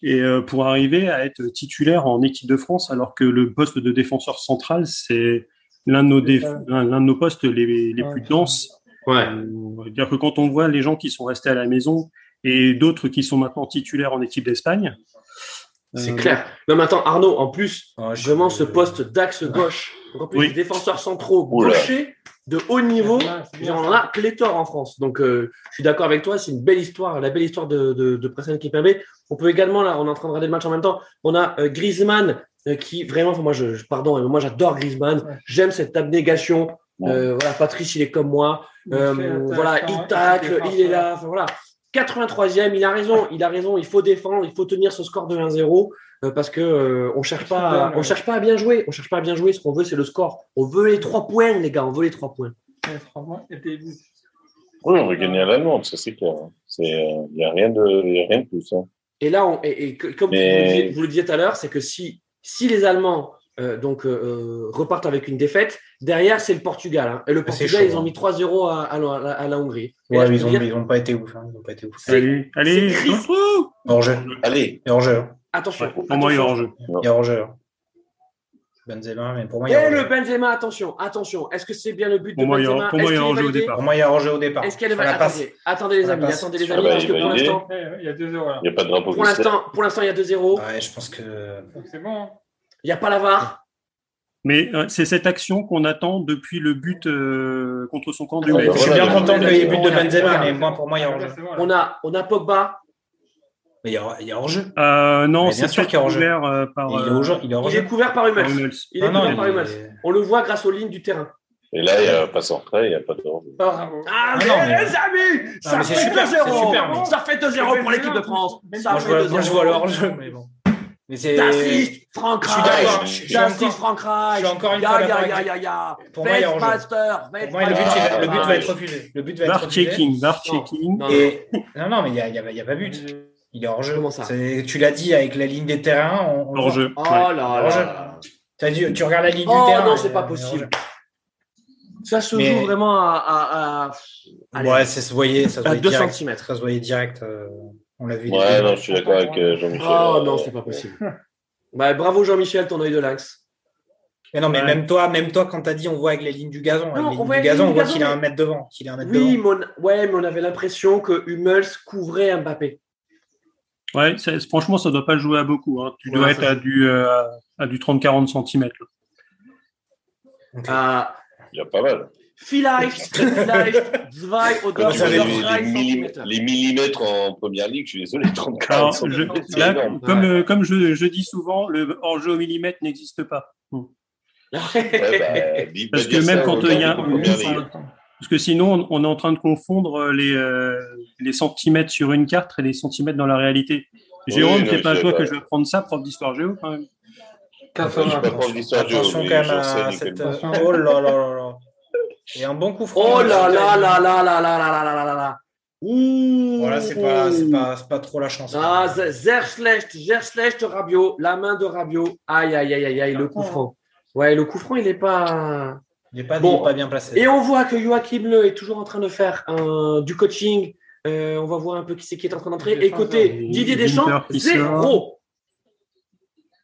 et euh, pour arriver à être titulaire en équipe de France, alors que le poste de défenseur central, c'est l'un de nos déf- l'un l'un de nos postes les, les plus denses. Ouais. Euh, dire que quand on voit les gens qui sont restés à la maison et d'autres qui sont maintenant titulaires en équipe d'Espagne, C'est euh, clair. Non, mais attends, Arnaud, en plus, je- vraiment ce poste d'axe gauche, en plus Oui. défenseurs centraux Oula. De haut niveau, on en a pléthore en France. Donc, euh, je suis d'accord avec toi, c'est une belle histoire, la belle histoire de, de, de Presnel Kipembe. On peut également, là, on est en train de regarder le match en même temps, on a euh, Griezmann euh, qui, vraiment, enfin, moi, je, je- pardon, mais moi, j'adore Griezmann. Ouais. J'aime cette abnégation. Euh, voilà, Patrice, il est comme moi. Euh, voilà, il tacle, il est là. Enfin, voilà. 83e, il a raison, il a raison, il faut défendre, il faut tenir ce score de 1-0 euh, parce que euh, on cherche pas, à- on cherche pas à bien jouer, on cherche pas à bien jouer, ce qu'on veut c'est le score. On veut les trois points les gars, on veut les trois points. Oui, on veut gagner à l'allemande, ça c'est clair. Il n'y a, rien de- y a rien de plus. Hein. Et là, on, et, et que- comme Mais- vous, le disiez, tout à l'heure, c'est que si si les Allemands euh, donc euh, euh, repartent avec une défaite, derrière c'est le Portugal. hein. Et le C'est Portugal, chaud, ils ont hein. mis 3-0 à, à, la- à la Hongrie. Et Ouais, ils peux ont, dire, ils ont pas été ouf. hein, Ils ont pas été ouf. allez, allez, Hors jeu. Allez, hors jeu. Attention. Ouais, pour moi, il y a hors-jeu. Il y a hors jeu. Benzema, mais pour moi il y Et a hors le. Benzema, attention, attention. Est-ce que c'est bien le but Pour de moi, Benzema? pour moi, il y a hors-jeu au départ. Pour moi il y a au départ. Est-ce qu'elle passe. attendez, attendez les amis, attendez les Sur amis, la parce que pour l'instant, Il y a 2-0 là. il n'y a pas de drapeau pour l'instant, pour l'instant, il y a 2-0. Ouais, je pense que. C'est bon. hein. Il n'y a pas la VAR. Mais euh, c'est cette action qu'on attend depuis le but euh, contre son camp du Ah, bah, Je suis bien content qu'il y ait but de Benzema, mais moi pour moi il y a bon, là. On a, on a Pogba. Mais il y a, il y a hors jeu. Euh, non, c'est sûr qu'il y a hors-jeu. ouvert euh, par, Il est euh, hors jeu. Il est hors Il est couvert par Hummels. Hummels. Il est Non, non, couvert il par Hummels. est- On le voit grâce aux lignes du terrain. Et là, il n'y a pas sans retrait, il n'y a pas de hors-jeu. Ah, Ah, mais non, mais- les amis, ça mais fait super, 2-0. c'est super, mais- Ça fait 2-0 pour l'équipe de France. Ça Moi, je fait vois, 2-0. moi, je vois le hors-jeu, mais bon. Mais c'est. T'assistes, Franck Je suis Reich. encore- Franck Reich. je suis encore une fois d'accord ya, ya, ya. Pour moi, il y a hors-jeu. Master, Pour moi, le but, le but va être refusé. Le but va être refusé. checking, VAR Non. checking. Non, Et... Non, non, mais il n'y a pas but. Il est hors jeu. Comment ça Tu l'as dit avec la ligne des terrains. On. Hors-jeu. Oh ouais. là là dit- tu regardes la ligne du Oh terrain. non, c'est euh, pas est possible. Ça se Mais- joue vraiment à, à, à- Allez, Ouais, ça se voyait, ça se à voyait 2 direct. cm. Ça se voyait direct. euh, on l'a vu. Ouais, non, je suis d'accord avec euh, Jean-Michel. Oh non, c'est pas possible. Bah, bravo Jean-Michel, ton œil de lynx. Mais non, mais Ouais. même toi, même toi, quand t'as dit, on voit avec les lignes du gazon. Avec Non, les on du avec gazon, on du voit qu'il mais- un mètre devant. Qu'il est un mètre Oui, devant. mais on... ouais, mais on avait l'impression que Hummels couvrait Mbappé. Ouais, ça- franchement, ça doit pas jouer à beaucoup. hein. Tu Ouais, dois être à du, euh, à du 30-40 cm. Ah, Il y a pas mal. vielleicht, vielleicht, zwei *laughs* oder Quand tu vois les, drei millimètres en première ligue, je suis désolé, *laughs* 34 Alors, c'est je- là, comme, Ouais. euh, comme je, je dis souvent, le hors-jeu au millimètre n'existe pas. *laughs* Ouais, bah, Parce que même ça quand il y a Parce que sinon, on, on est en train de confondre les, euh, les centimètres sur une carte et les centimètres dans la réalité. Jérôme, non, c'est pas toi que je vais prendre ça, prof d'histoire géo, quand même. Je d'histoire géo, Attention quand même à cette. Attention. Oh là là là là. Et un bon coup franc. Oh là là là là là là là là là là là. Ouh. Voilà, c'est pas, c'est pas, c'est pas trop la chance. Ah, Z- sehr schlecht, sehr schlecht Rabiot, la main de Rabiot. Aïe, aïe, aïe, aïe, aïe, le coup franc. Ouais, le coup franc, il est pas. Il est pas, Bon. pas bien placé. Et on voit que Joachim Le est toujours en train de faire un- du coaching. Euh, on va voir un peu qui c'est qui est en train d'entrer. Et côté Didier Deschamps, qui zéro.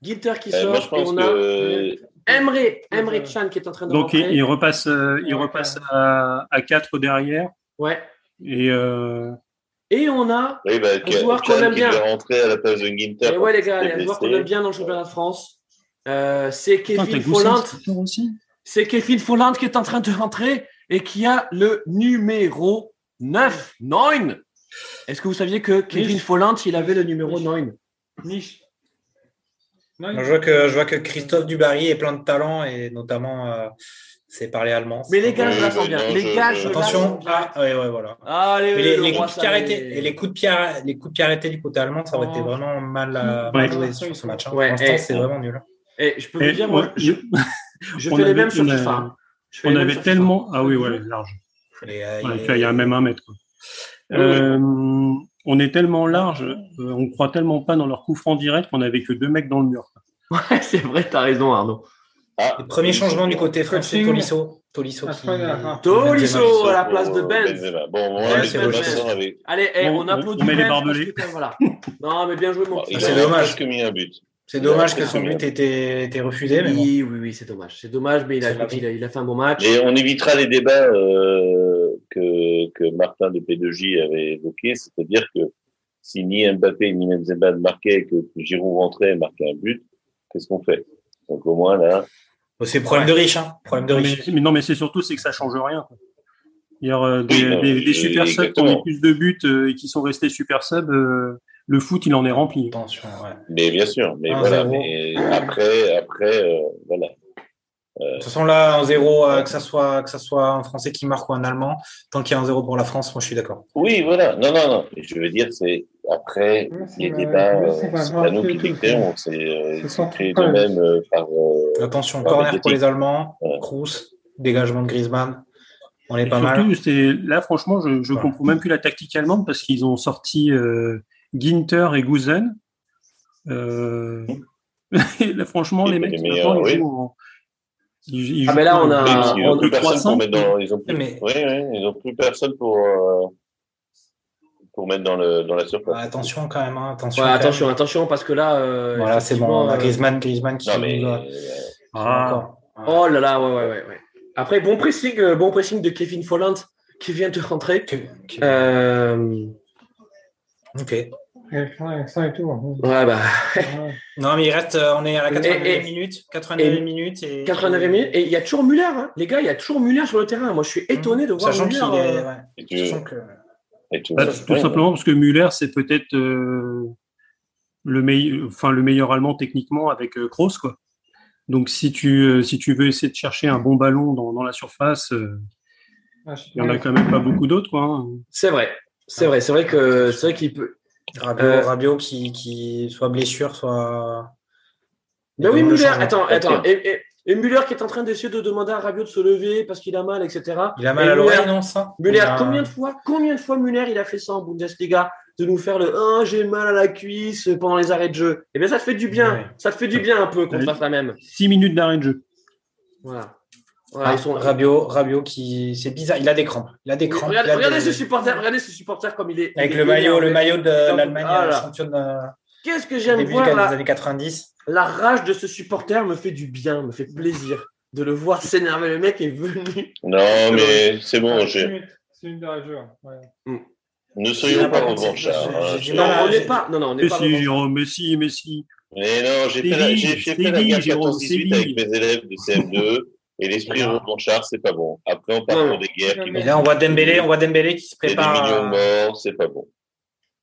Ginter qui Euh, sort. moi, je et on a que Emre, Emre Chan qui est en train de Donc, il, rentrer. il repasse, euh, il Ouais, repasse à, à 4 derrière. Ouais. Et euh, Et on a. oui, bah, Un joueur qu'on aime bien. rentrer à la place de Ginter. Et ouais, les gars, parce il y a un joueur qu'on aime bien dans le championnat de France. Euh, c'est Kevin Folland. aussi. C'est Kevin Folland qui est en train de rentrer et qui a le numéro 9. 9. Est-ce que vous saviez que Kevin. Folland, il avait le numéro Oui. 9 Niche. Je vois que je vois que Christophe Dubarry est plein de talent et notamment euh, c'est parler allemand. Mais les gars, je la sens bien. les je- gars, je- attention. Ah ouais ouais voilà. Allez, Mais les, le les roi coups arrêtés les coups de pied arr- les coups de pied arrêtés du côté allemand, ça aurait été vraiment mal, euh, Ouais. mal joué sur ce match. hein. Ouais, Pour l'instant, et- c'est vraiment nul. Et je peux Et vous dire, moi, je, je on fais les mêmes sur FIFA. hein. On avait FIFA. tellement. Ah oui, ouais, large. Euh, Ouais, il y a même un mètre. quoi. Oui, oui. Euh, on est tellement large, euh, on croit tellement pas dans leur coup franc direct qu'on avait que deux mecs dans le mur. *laughs* Ouais, c'est vrai, t'as raison, Arnaud. Ah, Le premier changement du côté français. Tolisso. Tolisso Ah, qui. grave. Tolisso à la place de Benz. Benzema. Bon, on Ouais, c'est. Allez, On- on, applaudit on met les barbelés. que, voilà. Non, mais bien joué, mon Ah, petit. Il c'est a dommage. presque mis un but. C'est dommage que Ouais, son but était, était refusé, mais bon. Oui, oui, oui, c'est dommage. C'est dommage, mais il a, il, a, il a fait un bon match. Mais on évitera les débats euh, que, que Martin de P2J avait évoqués, c'est-à-dire que si ni Mbappé ni Benzema ne marquaient, que Giroud rentrait et marquait un but, qu'est-ce qu'on fait? Donc au moins là, Bon, C'est problème de riche, hein. Problème de Non, riche. mais, mais non, mais c'est surtout c'est que ça change rien. quoi. Hier, euh, des, Oui, non, des, des super subs qui ont mis plus de buts euh, et qui sont restés super subs, euh, le foot il en est rempli. Attention, ouais. mais bien sûr, mais Un voilà, mais après, après, euh, voilà. De toute façon, là, un zéro, euh, que ça soit que ça soit un Français qui marque ou un Allemand, tant qu'il y a un zéro pour la France, moi je suis d'accord. Oui, voilà. Non, non, non. Je veux dire, c'est après les pas- débats, euh, c'est pas nous c'est qui dictons, c'est euh, créé de même euh, par. euh, Attention, corner pour les Allemands, Ouais. Kroos, dégagement de Griezmann, on est Et pas mal. surtout, c'est là franchement, je, Voilà. comprends même plus la tactique allemande parce qu'ils ont sorti euh, Ginter et Guzen. Euh, là, *laughs* franchement, les mecs, les maintenant, meilleurs, ils oui. jouent en- ils- ils Ah, mais là, on a- oui, on- n'ont plus personne 3-5. pour mettre dans. Ils ont plus. Mais- Oui, oui, ils ont plus personne pour euh, pour mettre dans le dans la surface. Ouais, attention quand même, hein, attention. Ouais, quand attention, même. attention, parce que là. euh, Voilà, c'est bon. on a euh, Griezmann, Griezmann qui Non mais euh, Ah. encore. Oh là là, ouais, ouais, ouais. ouais. Après, bon pressing, euh, bon pressing de Kevin Folland qui vient de rentrer. Que- que- Euh, Ok. Ouais, ça et tout. ouais, bah. Non, mais il reste, euh, on est à la 89e Et- et- minute. 89e et- minute. Et, 89 minutes. Et il y a toujours Muller, hein. les gars, il y a toujours Muller sur le terrain. Moi, je suis étonné de voir Sachant Muller. est. euh, ouais. et tu- Sachant que. et tu- Bah, tout simplement parce que Müller, c'est peut-être euh, le, meille- enfin, le meilleur allemand techniquement avec euh, Kroos, quoi. Donc si tu, euh, si tu veux essayer de chercher un bon ballon dans, dans la surface, euh, Ah, il n'y en a quand même pas beaucoup d'autres. Quoi, hein. C'est vrai. C'est vrai. C'est vrai que c'est vrai qu'il peut. Rabiot, Euh, Rabiot qui, qui soit blessure, soit. Mais oui, Muller. Attends, attends. Et, et, et Muller qui est en train d'essayer de demander à Rabiot de se lever parce qu'il a mal, etc. Il a mal Et à l'oreille, non, ça? Muller, a- combien de fois, combien de fois Muller il a fait ça en Bundesliga de nous faire le ah j'ai mal à la cuisse pendant les arrêts de jeu? Eh bien ça te fait du bien, Ouais. ça te fait du bien un peu qu'on fasse la même. Six minutes d'arrêt de jeu. Voilà. Voilà, Ah, ils sont- Rabiot, Rabiot qui. C'est bizarre, il a des crampes. Il a des crampes. Regardez, regardez des- ce supporter, regardez ce supporter comme il est. Avec il est le maillot, le maillot de l'Allemagne euh, là. championne euh, Qu'est-ce que j'aime voir des la, années 90. la rage de ce supporter me fait du bien, me fait plaisir de le voir s'énerver. Le mec est venu. Non, mais c'est bon, minutes. C'est une de la jeu. Ouais. ne soyons pas J'ai- revanchards. j'ai- hein. j'ai- Non, Voilà, on n'est j'ai- pas. Non, non, on n'est pas. Messi, revanche. Jérôme, Messi, Messi. Mais non, j'ai fait la, j'ai j'ai fait la guerre Jérôme, 14-18 Séville. avec mes élèves de CM2 et l'esprit Non. revanchard, c'est pas bon. Après, on part Non. pour des guerres qui Mais Et là, on voit Dembélé, on voit Dembélé qui se Il y a prépare. des millions de morts, c'est pas bon.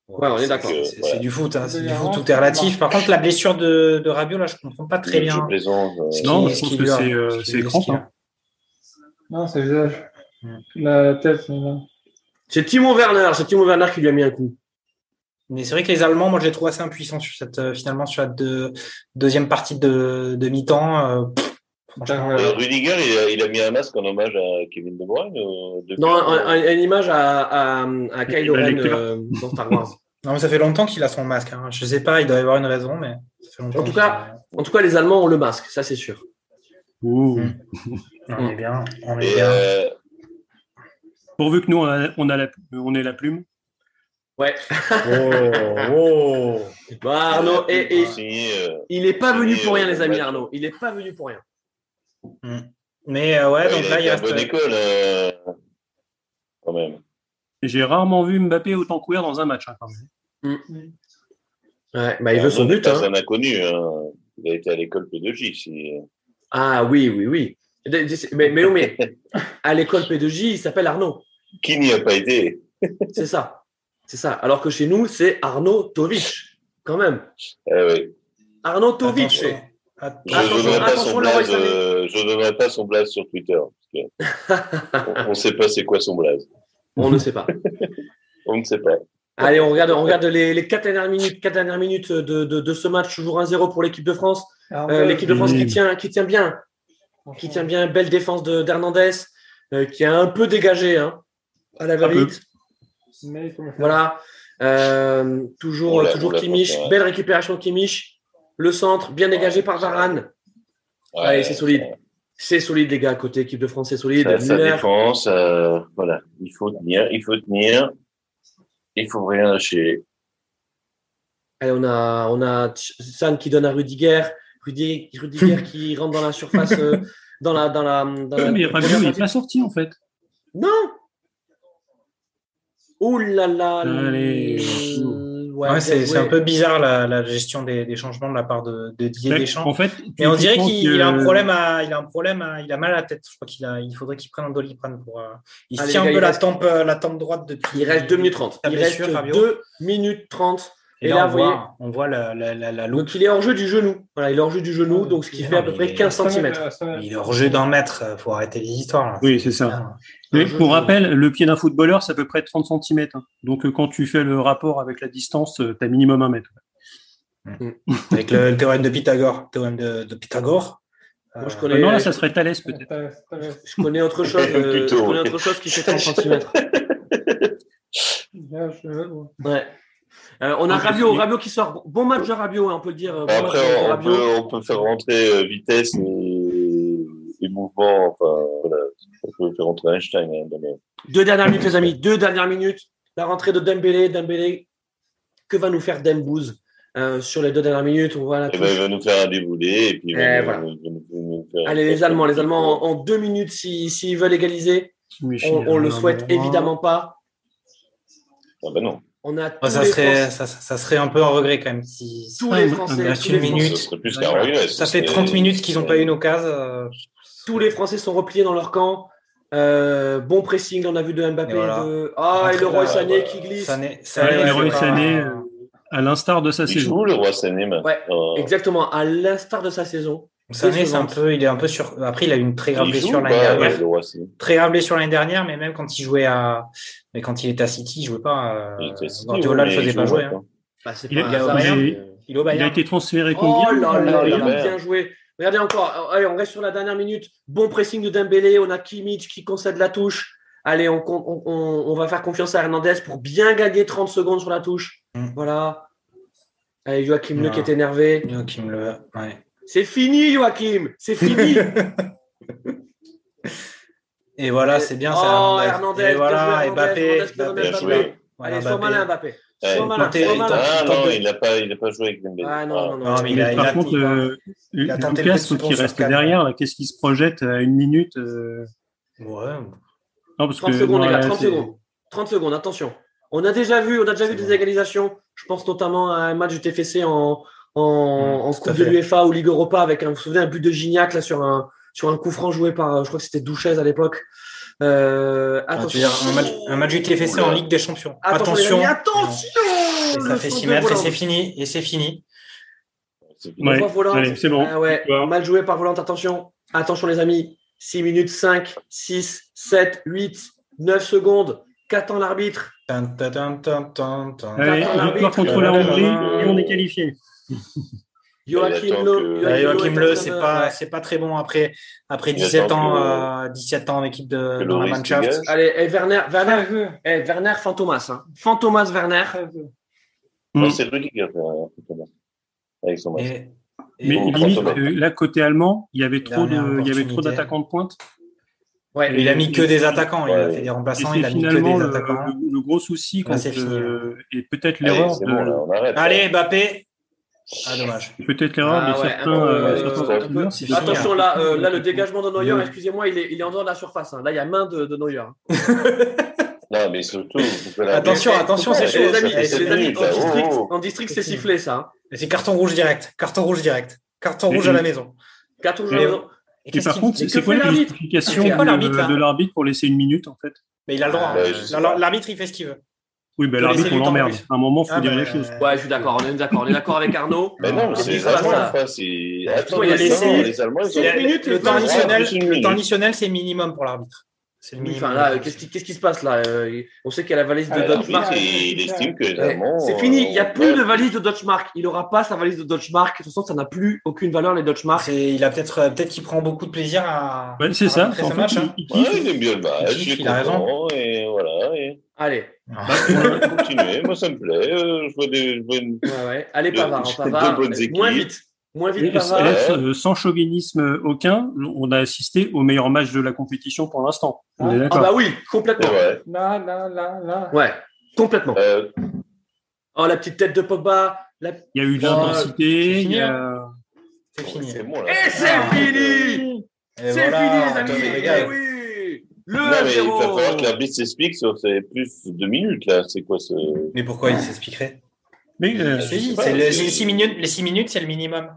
Ouais, on est d'accord. que- C'est voilà. c'est du foot, hein, c'est du foot, tout est relatif. Par contre, la blessure de, de Rabiot, là, je comprends pas très Je bien. plaisante. euh, Non, je pense que c'est, euh, a. hein. Non, c'est le visage. La tête, c'est là. C'est Timo Werner, c'est Timo Werner qui lui a mis un coup. Mais c'est vrai que les Allemands, moi, je les trouve assez impuissants sur cette, euh, finalement, sur la deux- deuxième partie de, de mi-temps. euh, franchement, Euh, Rudiger, il a, il a mis un masque en hommage à Kevin De Bruyne euh, depuis- Non, un- un- une image à, à, à Kylo Il a Ren euh, dans Star Wars. *laughs* non, mais ça fait longtemps qu'il a son masque. Hein. Je sais pas, il doit y avoir une raison, mais ça fait longtemps En tout cas, En tout cas, les Allemands ont le masque, ça c'est sûr. Ouh. Mm. on est bien. On est Et, bien. euh, Pourvu que nous, on, a, on, a la, on ait la plume. Ouais. Oh, *laughs* oh. Bah, Arnaud, il a et, et signé, euh, il n'est pas venu pour rien, les amis. Arnaud. Il n'est pas venu pour rien. Mais euh, ouais, ouais, donc il là, a il à reste. bonne école, euh, quand même. J'ai rarement vu Mbappé autant courir dans un match. hein, quand même. Ouais, bah, il veut son but. Hein. un inconnu. Hein. Il a été à l'école P2J. Si... Ah oui, oui, oui. Mais, mais, non, mais *laughs* à l'école P2J, il s'appelle Arnaud. Qui n'y a pas été *laughs* C'est ça. C'est ça. Alors que chez nous, c'est Arnaud Tovic, quand même. Eh oui. Arnaud Tovic. Attention. Je Att- ne donnerai pas attention, son Leroy blaze. Sané. euh, je pas son blaze sur Twitter. parce que *laughs* on ne sait pas c'est quoi son blaze. On ne sait pas. *laughs* On ne sait pas. Allez, on regarde, on regarde les, les quatre dernières minutes, quatre dernières minutes de, de, de ce match, toujours 1-0 pour l'équipe de France. Euh, l'équipe de France qui tient, qui tient bien, qui tient bien, belle défense de d'Hernandez, euh, qui a un peu dégagé, hein, à la faire. Voilà. Euh, toujours toujours Kimmich, belle récupération de Kimmich. Le centre, bien dégagé par Varane. Ouais, Allez, c'est solide. C'est solide, les gars, à côté équipe de France, c'est solide. Ça, ça ça- voilà. Il faut tenir, il faut tenir. Il faut rien lâcher. Allez, on a, on a San qui donne à Rudiger. Rudiger, Rudiger qui rentre dans la surface, euh, dans la, dans la, dans la- Mais Rabiot, il n'est pas sorti en fait. Non Ouh là là Allez. Ouais, Ouais, bien c'est un peu bizarre la, la gestion des, des changements de la part de, de Didier Deschamps. En fait, Mais on dirait qu'il que- a un problème à, il a un problème à, il a mal à la tête. Je crois qu'il a, il faudrait qu'il prenne un doliprane pour. euh, il Allez, tient un peu la reste- tempe, la tempe droite depuis. Il reste 2 minutes 30. sa Il reste Rabiot. 2 minutes 30. Et, Et là, là, on, voyez- voit, on voit la, la, la, la loupe. Donc il est hors jeu du genou. Voilà, il est hors jeu du genou, donc ce qui Non, fait à peu près il est- 15 cm. Il est hors jeu d'un mètre. euh, Faut arrêter les histoires. Là. Oui, c'est ça. Ah. Mais pour de- rappel, le pied d'un footballeur, c'est à peu près 30 cm. Donc euh, quand tu fais le rapport avec la distance, tu as minimum un mètre. Avec le, le théorème de Pythagore. Théorème de, de Pythagore. Moi, je Euh, connais, Euh, non, là, ça serait Thalès peut-être. je connais autre *laughs* chose. euh, Plutôt, je connais autre chose qui fait 30 cm. *laughs* Ouais. Euh, on a c'est- Rabiot qui sort. Bon match de Rabiot, hein, on peut le dire. Bon Après, on, Rabiot. peut, on peut faire rentrer euh, vitesse et, et mouvement. Enfin, voilà. On peut faire rentrer Einstein. hein, dans Deux dernières minutes, les amis. Deux dernières minutes. La rentrée de Dembélé. Dembélé, que va nous faire Dembouz euh, sur les deux dernières minutes? On voit la Eh ben, il va nous faire un déboulé et puis il va nous- voilà. nous- nous- nous faire- Allez, les Allemands. Les Allemands, en, en deux minutes, s'ils s'ils veulent égaliser, on, on le souhaite évidemment pas. Ah ben non. On a tous, Oh, ça, les, serait, Français, ça, ça serait un peu un regret quand même. Si, tous Ah, les Français, tous une les minute. Plus regret. Ça fait serait- 30 minutes qu'ils n'ont pas eu une occasion. euh, tous les Français sont repliés dans leur camp. Euh, bon pressing, on a vu de Mbappé. Et voilà. de... Ah, et le Roi Sané voilà. qui glisse. Sané, Ouais, Sané, Leroy pas- Sané, euh, à l'instar de sa Il saison. joue le roi Sané. Ouais, Euh, Exactement, à l'instar de sa saison. Sané, c'est un peu, il est un peu sur. Après, il a eu une très grave Il blessure l'année dernière. Très grave blessure l'année dernière, mais même quand il jouait à, mais quand il était à City, il jouait pas. euh, Il était City, Guardiola mais faisait il pas joue jouer. hein. Bah, Il a- été transféré Oh combien là là, Ah, il a bien joué. Regardez encore. Allez, on reste sur la dernière minute. Bon pressing de Dembélé. On a Kimmich qui concède la touche. Allez, on, on, on- on va faire confiance à Hernandez pour bien gagner 30 secondes sur la touche. Mm. Voilà. Allez, Joachim Le qui est énervé. Joachim Le. Ouais. C'est fini, Joachim. C'est fini. *laughs* Et voilà, c'est bien. Oh, c'est Hernandez, Et voilà, Mbappé. Qui Bien joué. Allez, sois malin, Mbappé. Ouais. Sois malin, sois malin. Ah non, il n'a pas, il a pas joué avec Dembélé. Ah non, non, non. Non, mais il a- Par il a- contre, il a- euh, il a tenté Lucas, qu'il sur reste derrière. là, Qu'est-ce qui se projette à une minute euh, Ouais. Non, parce 30 que secondes, les gars, là, 30 c'est- secondes. 30 secondes, attention. On a déjà vu, on a déjà vu des égalisations. Je pense notamment à un match du TFC en, en, en tout Coupe de fait. l'UEFA ou Ligue Europa avec un, vous vous souvenez, un but de Gignac là, sur, un, sur un coup franc joué par, je crois que c'était Douchez à l'époque. Euh, Ah, tu veux attention. dire, un match, un match du TFC en Ligue des Champions. Attention, Attention. Et ça fait centre 6 de mètres et c'est fini. Et c'est fini. Ouais, allez, c'est bon. Ah ouais, mal joué par volante, attention. Attention les amis. 6 minutes 5, 6, 7, 8, 9 secondes. Qu'attend l'arbitre? Allez, victoire contre la Hongrie et on est qualifié. Joachim Le. que- Ouais, c'est de- pas, ouais. c'est pas très bon après, après Il 17 attend ans, que- euh, 17 ans en équipe de, dans la Mannschaft. Allez, et Werner, Werner, Très peu, eh, Werner Fantomas. Hein. Fantomas Werner. Mm. c'est Rudiger, euh, Thomas, avec son match. Et, et- Mais Bon, limite, euh, là, côté allemand, il y avait trop de, il y avait trop d'attaquants de pointe. Ouais. il a mis que des attaquants, il a Ouais. fait des remplaçants, il a mis que finalement des le, attaquants. le- le gros souci Là, c'est fini. euh, et peut-être l'erreur c'est de, bon, là, on arrête. Allez, Mbappé. Ah, dommage. peut-être l'erreur Ah de ouais, certains, euh, euh, peu- fini, Attention, là, euh, là, le dégagement de Neuer, excusez-moi, il est, il est en dehors de la surface. hein. Là, il y a main de, de Neuer. hein. *laughs* Non, mais surtout, vous pouvez la- Attention, attention, c'est les chaud. amis, les amis, en oh, district, oh. en district, c'est sifflé, ça. hein. Et C'est carton rouge direct. Carton rouge direct. Carton rouge à la maison. Carton Mais- jaune. Et Et qu'est-ce par contre, c'est quoi la l'arbitre justification de, l'arbitre pour laisser une minute, en fait? Mais il a le droit. Hein. pas. L'arbitre, il fait ce qu'il veut. Oui, ben Faut l'arbitre, on l'emmerde. À un moment, il faut Ah, dire bah, les choses. Ouais, je suis d'accord, on est d'accord. On est d'accord avec Arnaud. *laughs* Mais non, mais c'est les Allemands, enfin, c'est. Attends, il y a les laissé- Allemands, ils ont. Minutes, le temps additionnel, le temps additionnel, c'est minimum pour l'arbitre. C'est le minimum. Enfin, là, qu'est-ce qui, qu'est-ce qui se passe là Euh, On sait qu'il y a la valise de Ah, Dodge l'arbitre, Mark. il, estime que les Allemands. C'est fini, il n'y a plus ouais. de valise de Dodge Mark. Il n'aura pas sa valise de Dodge Mark. De toute façon, ça n'a plus aucune valeur, les Dodge Mark. C'est- Il a peut-être euh, peut-être qu'il prend beaucoup de plaisir à. Ouais, c'est à ça. il, hein. il Ouais, kiffe. il aime bien le match, Il a raison. et voilà. Allez, Bah, on va continuer, moi ça me plaît. euh, je vois des, une- ouais, ouais. Allez, Pavard. hein, deux Pavard. bonnes équipes. Moins vite. Moins vite, Pavard. sans chauvinisme aucun, on a assisté au meilleur match de la compétition pour l'instant. On est Ah d'accord. bah oui, complètement. Là, là, là, là. Ouais, complètement. Euh, Oh, la petite tête de Pogba. La... Il y a eu de Oh, l'intensité. c'est fini, a- C'est fini. c'est bon là. Et c'est Ah. fini C'est voilà, fini, les amis Le Non, mais il va 1-0 falloir que l'arbitre s'explique sur ces plus de minutes là. C'est quoi ce. Mais pourquoi il s'expliquerait? Mais euh, pas, c'est le- c'est- c'est les 6 minutes, les six minutes, c'est le minimum.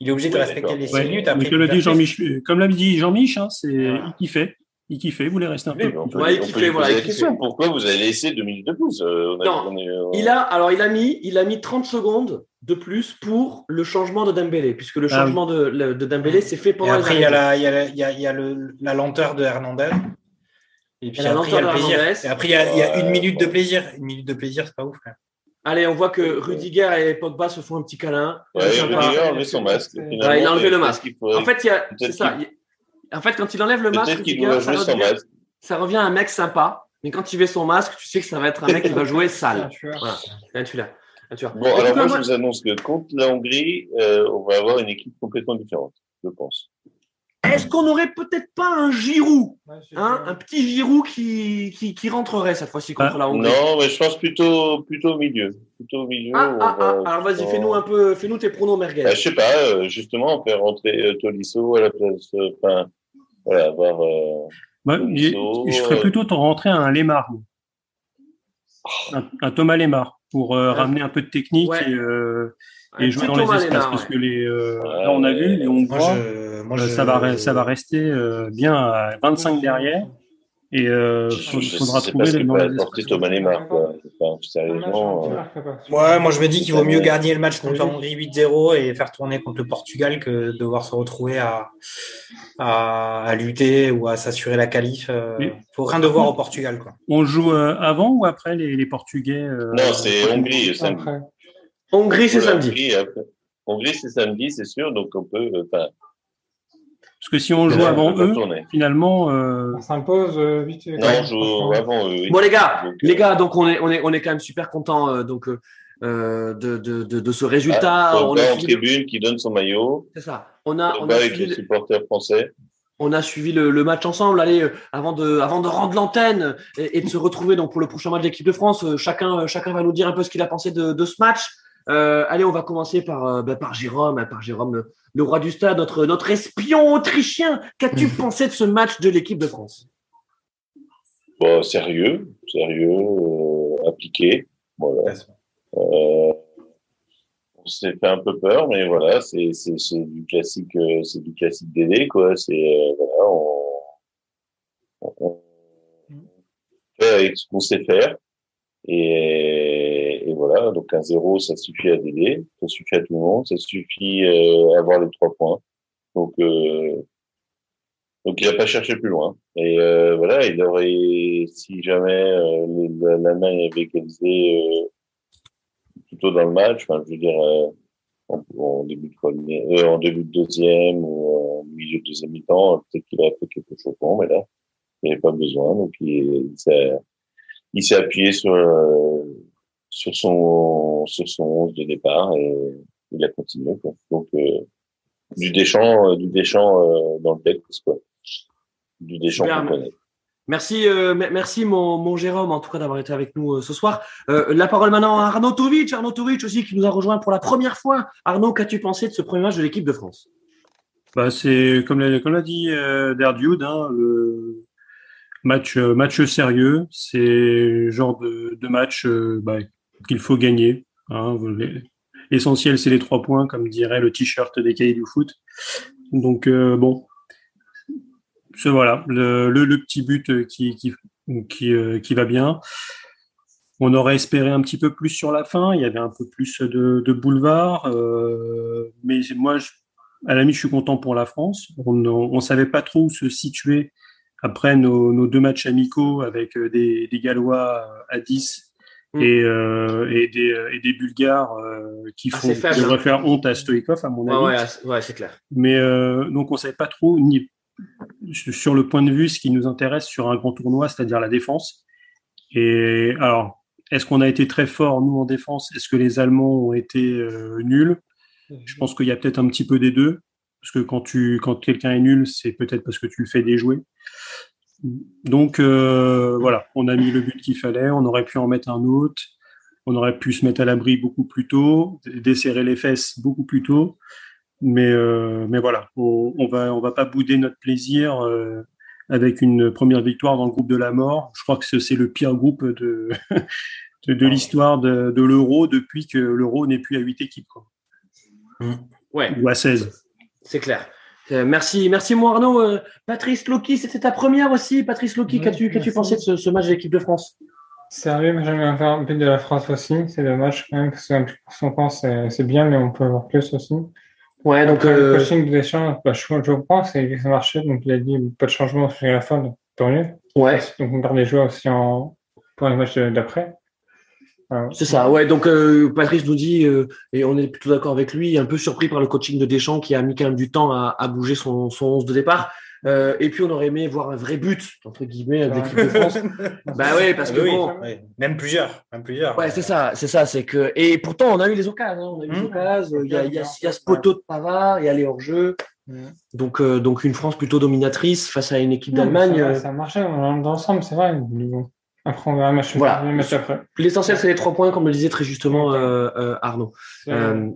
Il est obligé de Ouais, respecter les 6 ouais, minutes. Après, que il l'a dit Jean-Mich, comme l'a dit Jean-Mich, hein, c'est Ouais. il kiffait, il kiffait, il voulait rester un peu. on peut, Ouais, il on kiffait, voilà, il kiffait. Pourquoi vous avez laissé deux minutes de plus Euh, on a- Non, on est, euh, Il a, alors il a mis, il a mis 30 secondes de plus pour le changement de Dembélé, puisque le Ah changement de, de Dembélé s'est fait Et pendant après, les il y a, arrêts. la, il y a, la- il y a, il y a le, la lenteur de Hernandez. Et puis après, il y a le plaisir. Et après, il y a, il y a Ouais, une minute de plaisir. Une minute de plaisir, c'est pas ouf. même. Allez, on voit que Rudiger et Pogba se font un petit câlin. Ouais. Rudiger a enlevé son masque. Ouais, il a enlevé le masque. En fait, il y a, c'est Peut-être ça. il- En fait, quand il enlève le masque, Rudiger, ça, revient, masque. ça revient à un mec sympa. Mais quand il met son masque, tu sais que ça va être un mec qui va jouer sale. *laughs* Voilà. Un tueur. Bon, alors moi- je vous annonce que contre la Hongrie, euh, on va avoir une équipe complètement différente, je pense. Est-ce qu'on n'aurait peut-être pas un Giroud hein. Un petit Giroud qui, qui, qui rentrerait cette fois-ci contre Ah, la Hongrie? Non, mais je pense plutôt, plutôt au milieu. Plutôt au milieu. Ah, on ah, va- ah, alors vas-y, fais-nous un peu, fais-nous tes pronos merguez. Bah, je sais pas, euh, justement, faire rentrer euh, Tolisso à la place. euh, Enfin, voilà, avoir. euh, Tolisso, je ferais plutôt t'en rentrer un Lemar, un, un Thomas Lemar, pour euh, ramener un peu de technique Ouais. et, euh, jouer dans Thomas les espaces. Parce ouais. que les, euh, Ouais, là, on a vu, les Hongrois, je, moi, euh, je- ça, va, ça va rester euh, bien à 25 derrière. Et euh, Je- il faudra trouver pas ce les apporter esprits. Thomas Lemar, quoi. Enfin, sérieusement. euh, Ouais, moi je me dis qu'il vaut mieux gagner le match contre la Hongrie 8-0 et faire tourner contre le Portugal que de devoir se retrouver à, à, à lutter ou à s'assurer la qualif. Euh, Mais- faut rien devoir au Portugal. Quoi. On joue euh, avant ou après les, les Portugais euh, Non, c'est Hongrie, samedi. Hongrie, c'est samedi. Hongrie, c'est samedi, c'est sûr, donc on peut. euh, Enfin, Parce que si on joue avant eux, tourner. finalement, euh, On s'impose euh, vite. Non, on joue avant eux. oui. Bon les gars, Donc, les euh, gars, donc on est on est on est quand même super content euh, donc de, de, de, de ce résultat. ah, on a en suivi le- tribune qui donne son maillot. C'est ça. On a on Pogba a avec suivi les le- supporters français. on a suivi le, le match ensemble. Allez, avant de, avant de rendre l'antenne et, et de se retrouver donc pour le prochain match de l'équipe de France, chacun, chacun va nous dire un peu ce qu'il a pensé de, de ce match. Euh, allez, on va commencer par, euh, bah, par Jérôme, hein, par Jérôme, le, le roi du stade, notre, notre espion autrichien. Qu'as-tu *laughs* pensé de ce match de l'équipe de France? Bon, sérieux, sérieux, euh, appliqué. Voilà. Euh, on s'est fait un peu peur, mais voilà, c'est c'est c'est du classique, c'est du classique DD quoi. C'est euh, voilà, on, on, on fait avec ce qu'on sait faire. Et, et voilà, donc un zéro, ça suffit à DD, ça suffit à tout le monde, ça suffit euh, à avoir les trois points. Donc euh, donc il n'a pas cherché plus loin. Et euh, voilà, il aurait, si jamais euh, la, la main avait égalisé euh, plutôt dans le match, enfin, je veux dire euh, en, en début de premier, en début de deuxième ou en milieu de deuxième mi-temps, peut-être qu'il aurait fait quelque chose mais là, il n'y avait pas besoin. Donc il, il s'est appuyé sur euh, sur son sur son 11 de départ et il a continué. Quoi. Donc euh, du Deschamps, euh, du Deschamps euh, dans le texte, quoi. Du Deschamps qu'on connaît. Merci, euh, me- merci mon, mon Jérôme, en tout cas d'avoir été avec nous euh, ce soir. Euh, la parole maintenant à Arnaud Tovic, Arnaud Tovic aussi qui nous a rejoint pour la première fois. Arnaud, qu'as-tu pensé de ce premier match de l'équipe de France? Bah, c'est comme l'a comme l'a dit euh, Derdiud, hein, le match euh, match sérieux, c'est le genre de, de match euh, bah, qu'il faut gagner. Hein, Les- L'essentiel, c'est les trois points, comme dirait le t-shirt des cahiers du foot. Donc euh, bon, ce voilà, le, petit but qui qui euh, qui va bien. On aurait espéré un petit peu plus sur la fin. Il y avait un peu plus de, de boulevard, euh, mais moi, à la limite, je suis content pour la France. On ne savait pas trop où se situer après nos, deux matchs amicaux avec des, des Gallois à 10 Mm. et, euh, et, des, et des Bulgares euh, qui Ah, font qui devraient hein. faire honte à Stoïkov, à mon avis. Ouais, ouais, c'est- ouais, c'est clair. Mais euh, donc on savait pas trop ni sur le point de vue ce qui nous intéresse sur un grand tournoi, c'est-à-dire la défense. Et alors, est-ce qu'on a été très fort nous en défense? Est-ce que les Allemands ont été euh, nuls? Je pense qu'il y a peut-être un petit peu des deux, parce que quand tu quand quelqu'un est nul, c'est peut-être parce que tu le fais déjouer. Donc euh, voilà, on a mis le but qu'il fallait, on aurait pu en mettre un autre, on aurait pu se mettre à l'abri beaucoup plus tôt, desserrer les fesses beaucoup plus tôt. Mais, euh, mais voilà, on, on va on va pas bouder notre plaisir euh, avec une première victoire dans le groupe de la mort. Je crois que ce- c'est le pire groupe de *laughs* de, de l'histoire de, de l'euro depuis que l'euro n'est plus à 8 équipes quoi. Ouais, ou à 16. c'est clair. Euh, merci, merci mon Arnaud. Euh, Patrice Loki, c'était ta première aussi. Patrice Loki, Oui, qu'as-tu qu'as-tu pensé de ce, ce match de l'équipe de France? Sérieux, moi j'aime bien faire un peu de la France aussi. C'est dommage quand même, parce que son pense c'est c'est bien, mais on peut avoir plus aussi. Ouais, donc Après, le euh, coaching de Deschamps, bah, je, je comprends, c'est que ça marchait, donc il a dit pas de changement jusqu'à la fin, donc tant mieux. ouais, Donc on garde les joueurs aussi en, pour les matchs d'après. Voilà. c'est ça. Ouais, donc euh, Patrice nous dit euh, et on est plutôt d'accord avec lui, un peu surpris par le coaching de Deschamps qui a mis quand même du temps à, à bouger son, son 11 de départ. Euh, et puis on aurait aimé voir un vrai but entre guillemets de l'équipe de France. *laughs* bah ouais, parce que Oui, bon, oui. Même plusieurs. Même plusieurs. Ouais, c'est ça, c'est ça, c'est que et pourtant on a eu les occasions, hein, on a eu les Mmh. occasions. Il y a, il y a, il y a ce poteau de Pavard, il y a les hors-jeux. Donc euh, donc une France plutôt dominatrice face à une équipe d'Allemagne. Ça, euh, ça a marché dans l'ensemble, c'est vrai. bon. Après, on verra match, Voilà. un match après. L'essentiel c'est les trois points, comme le disait très justement euh, euh, Arnaud. Euh,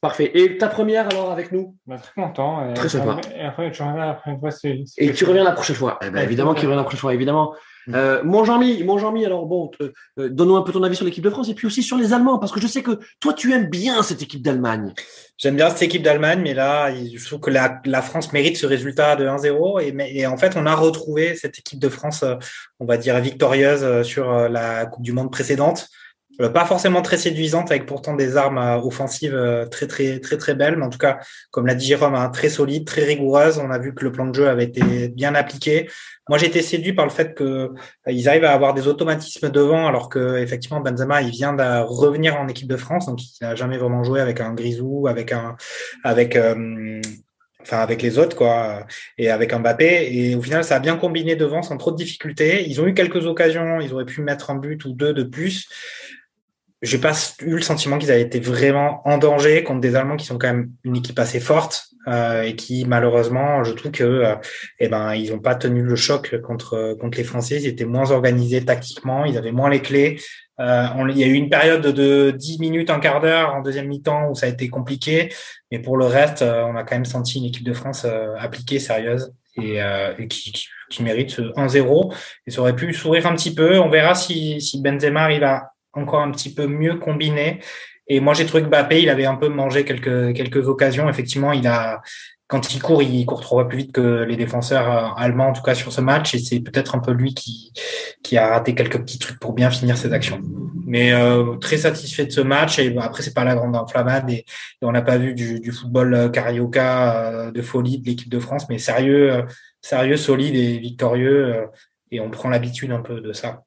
parfait. Et ta première alors avec nous? Bah, très content. Et Très sympa. après- Et après, tu reviens après une fois. Et tu reviens la prochaine fois. Eh ben, évidemment qu'il revient la prochaine fois, évidemment. Euh, mon Jean-Mi, mon Jean-Mi, alors bon, euh, euh, donne-nous un peu ton avis sur l'équipe de France et puis aussi sur les Allemands, parce que je sais que toi, tu aimes bien cette équipe d'Allemagne. J'aime bien cette équipe d'Allemagne, mais là, je trouve que la, la, France mérite ce résultat de 1-0. Et, et, en fait, on a retrouvé cette équipe de France, on va dire, victorieuse sur la Coupe du Monde précédente. Euh, pas forcément très séduisante, avec pourtant des armes euh, offensives euh, très très très très belles, mais en tout cas, comme l'a dit Jérôme, hein, très solide, très rigoureuse. On a vu que le plan de jeu avait été bien appliqué. Moi, j'ai été séduit par le fait que ils arrivent à avoir des automatismes devant, alors que effectivement Benzema, il vient de revenir en équipe de France, donc il n'a jamais vraiment joué avec un Grisou, avec un avec enfin avec les autres quoi et avec un Mbappé. Et au final ça a bien combiné devant sans trop de difficultés. Ils ont eu quelques occasions ils auraient pu mettre un but ou deux de plus. J'ai pas eu le sentiment qu'ils avaient été vraiment en danger contre des Allemands qui sont quand même une équipe assez forte euh, et qui malheureusement, je trouve que euh, eh ben ils ont pas tenu le choc contre contre les Français. Ils étaient moins organisés tactiquement, ils avaient moins les clés. Euh, il y a eu une période de 10 minutes, un quart d'heure en deuxième mi-temps où ça a été compliqué, mais pour le reste, euh, on a quand même senti une équipe de France euh, appliquée, sérieuse et, et qui, qui, qui, mérite ce 1-0. Et ça aurait pu sourire un petit peu. On verra si, si Benzema arrive à encore un petit peu mieux combiné. Et moi, j'ai trouvé que Mbappé, il avait un peu mangé quelques, quelques occasions. Effectivement, il a, quand il court, il court trois fois plus vite que les défenseurs euh, allemands, en tout cas sur ce match. Et c'est peut-être un peu lui qui, qui a raté quelques petits trucs pour bien finir ses actions. Mais euh, très satisfait de ce match. Et après, c'est pas la grande enflammade. Et, on n'a pas vu du, du football euh, carioca de folie de l'équipe de France, mais sérieux, sérieux, solide et victorieux. Et on prend l'habitude un peu de ça.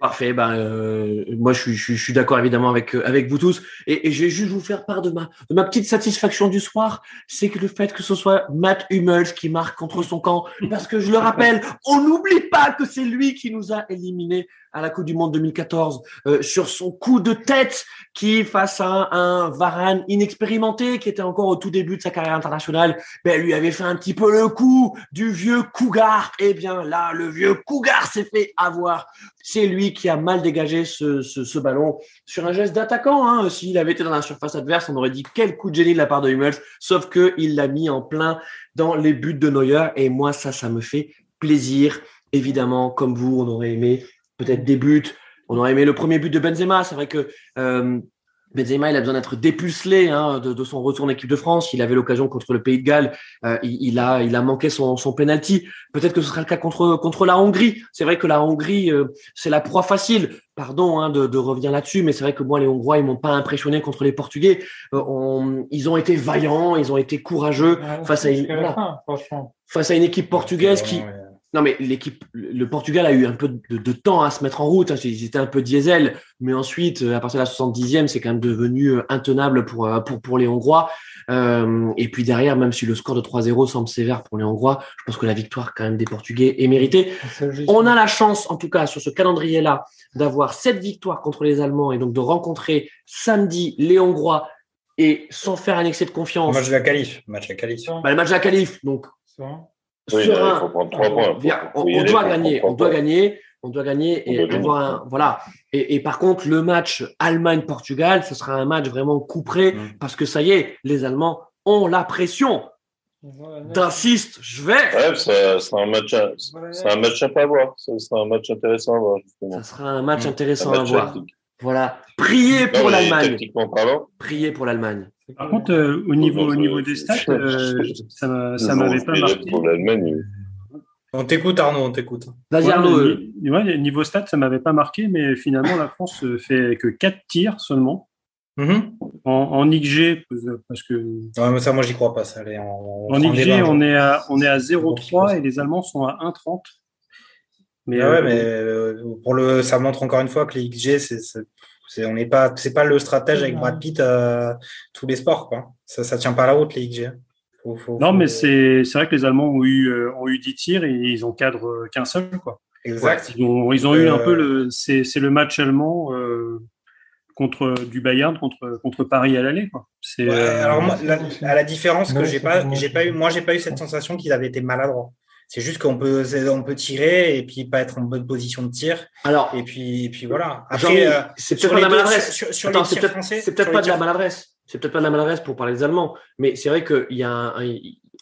Parfait. Ben, euh, moi, je suis, d'accord évidemment avec euh, avec vous tous. Et, et, je vais juste vous faire part de ma de ma petite satisfaction du soir, c'est que le fait que ce soit Matt Hummels qui marque contre son camp, parce que je le rappelle, on n'oublie pas que c'est lui qui nous a éliminés à la Coupe du Monde 2014 euh, sur son coup de tête qui, face à un, Varane inexpérimenté qui était encore au tout début de sa carrière internationale, ben, lui avait fait un petit peu le coup du vieux Cougar. Et eh bien là, le vieux Cougar s'est fait avoir. C'est lui qui a mal dégagé ce, ce, ce ballon sur un geste d'attaquant. Hein. S'il avait été dans la surface adverse, on aurait dit quel coup de génie de la part de Hummels, sauf que il l'a mis en plein dans les buts de Neuer. Et moi, ça, ça me fait plaisir. Évidemment, comme vous, on aurait aimé peut-être des buts. On aurait aimé le premier but de Benzema. C'est vrai que euh, Benzema, il a besoin d'être dépucelé hein, de, de, son retour en équipe de France. Il avait l'occasion contre le Pays de Galles. Euh, il, il, a, il a manqué son, son penalty. Peut-être que ce sera le cas contre, contre la Hongrie. C'est vrai que la Hongrie, euh, c'est la proie facile. Pardon hein, de, de, revenir là-dessus, mais c'est vrai que moi, les Hongrois, ils m'ont pas impressionné contre les Portugais. Euh, on, ils ont été vaillants, ils ont été courageux face à une, voilà, face à une équipe portugaise qui, non, mais l'équipe, le Portugal a eu un peu de, de, temps à se mettre en route. Hein. Ils étaient un peu diesel, mais ensuite, à partir de la 70e, c'est quand même devenu euh, intenable pour, euh, pour, pour les Hongrois. Euh, et puis derrière, même si le score de 3-0 semble sévère pour les Hongrois, je pense que la victoire quand même des Portugais est méritée. On a la chance, en tout cas, sur ce calendrier-là, d'avoir cette victoire contre les Allemands et donc de rencontrer samedi les Hongrois et sans faire un excès de confiance. Le match de la qualif. Match de la qualif. Bah, le match de la qualif. Donc, oui, il faut prendre trois points. on, on doit gagner, on doit gagner, on doit gagner et avoir voilà. Et, et, par contre, le match Allemagne-Portugal, ce sera un match vraiment couperé mm. parce que ça y est, les Allemands ont la pression. D'insiste, je vais. Ouais, c'est un match, à, c'est un match à pas voir. C'est un match intéressant à voir. Justement. Ça sera un match intéressant un match à voir. Voilà. Priez pour l'Allemagne. Priez pour l'Allemagne. Par contre, euh, au niveau, au niveau des stats, euh, ça, ça m'avait pas marqué. Pour l'Allemagne. On t'écoute, Arnaud, on t'écoute. Vas-y, Arnaud. Ouais, niveau stats, ça m'avait pas marqué, mais finalement, la France fait que 4 tirs seulement. Mm -hmm. en, en, XG, parce que. Ouais, mais ça, moi, j'y crois pas. Ça, allez, on, en XG, on est à, on est à 0,3 et les Allemands sont à 1,30. Mais, ah ouais, euh, mais euh, pour le, ça montre encore une fois que les XG, c'est, c'est, on n'est pas, c'est pas le stratège avec Brad Pitt euh, tous les sports, quoi. Ça, ça tient pas la route les XG. Faut, faut, non, faut... mais c'est, c'est vrai que les Allemands ont eu, euh, ont eu 10 tirs et ils ont cadre qu'un seul, quoi. Exact. Ils ont, ils ont eu un peu le, c'est, c'est le match allemand. Euh, contre du Bayern contre contre Paris à l'aller quoi. C'est ouais, alors moi, la, à la différence que j'ai pas j'ai pas eu moi j'ai pas eu cette sensation qu'ils avaient été maladroits. C'est juste qu'on peut, on peut tirer et puis pas être en bonne position de tir. Alors, et puis, et puis voilà. Après, euh, c'est peut-être pas de la maladresse. Sur, sur Attends, c'est peut-être peut peut pas de la maladresse. C'est peut-être pas de la maladresse pour parler des Allemands, mais c'est vrai qu'il y a un,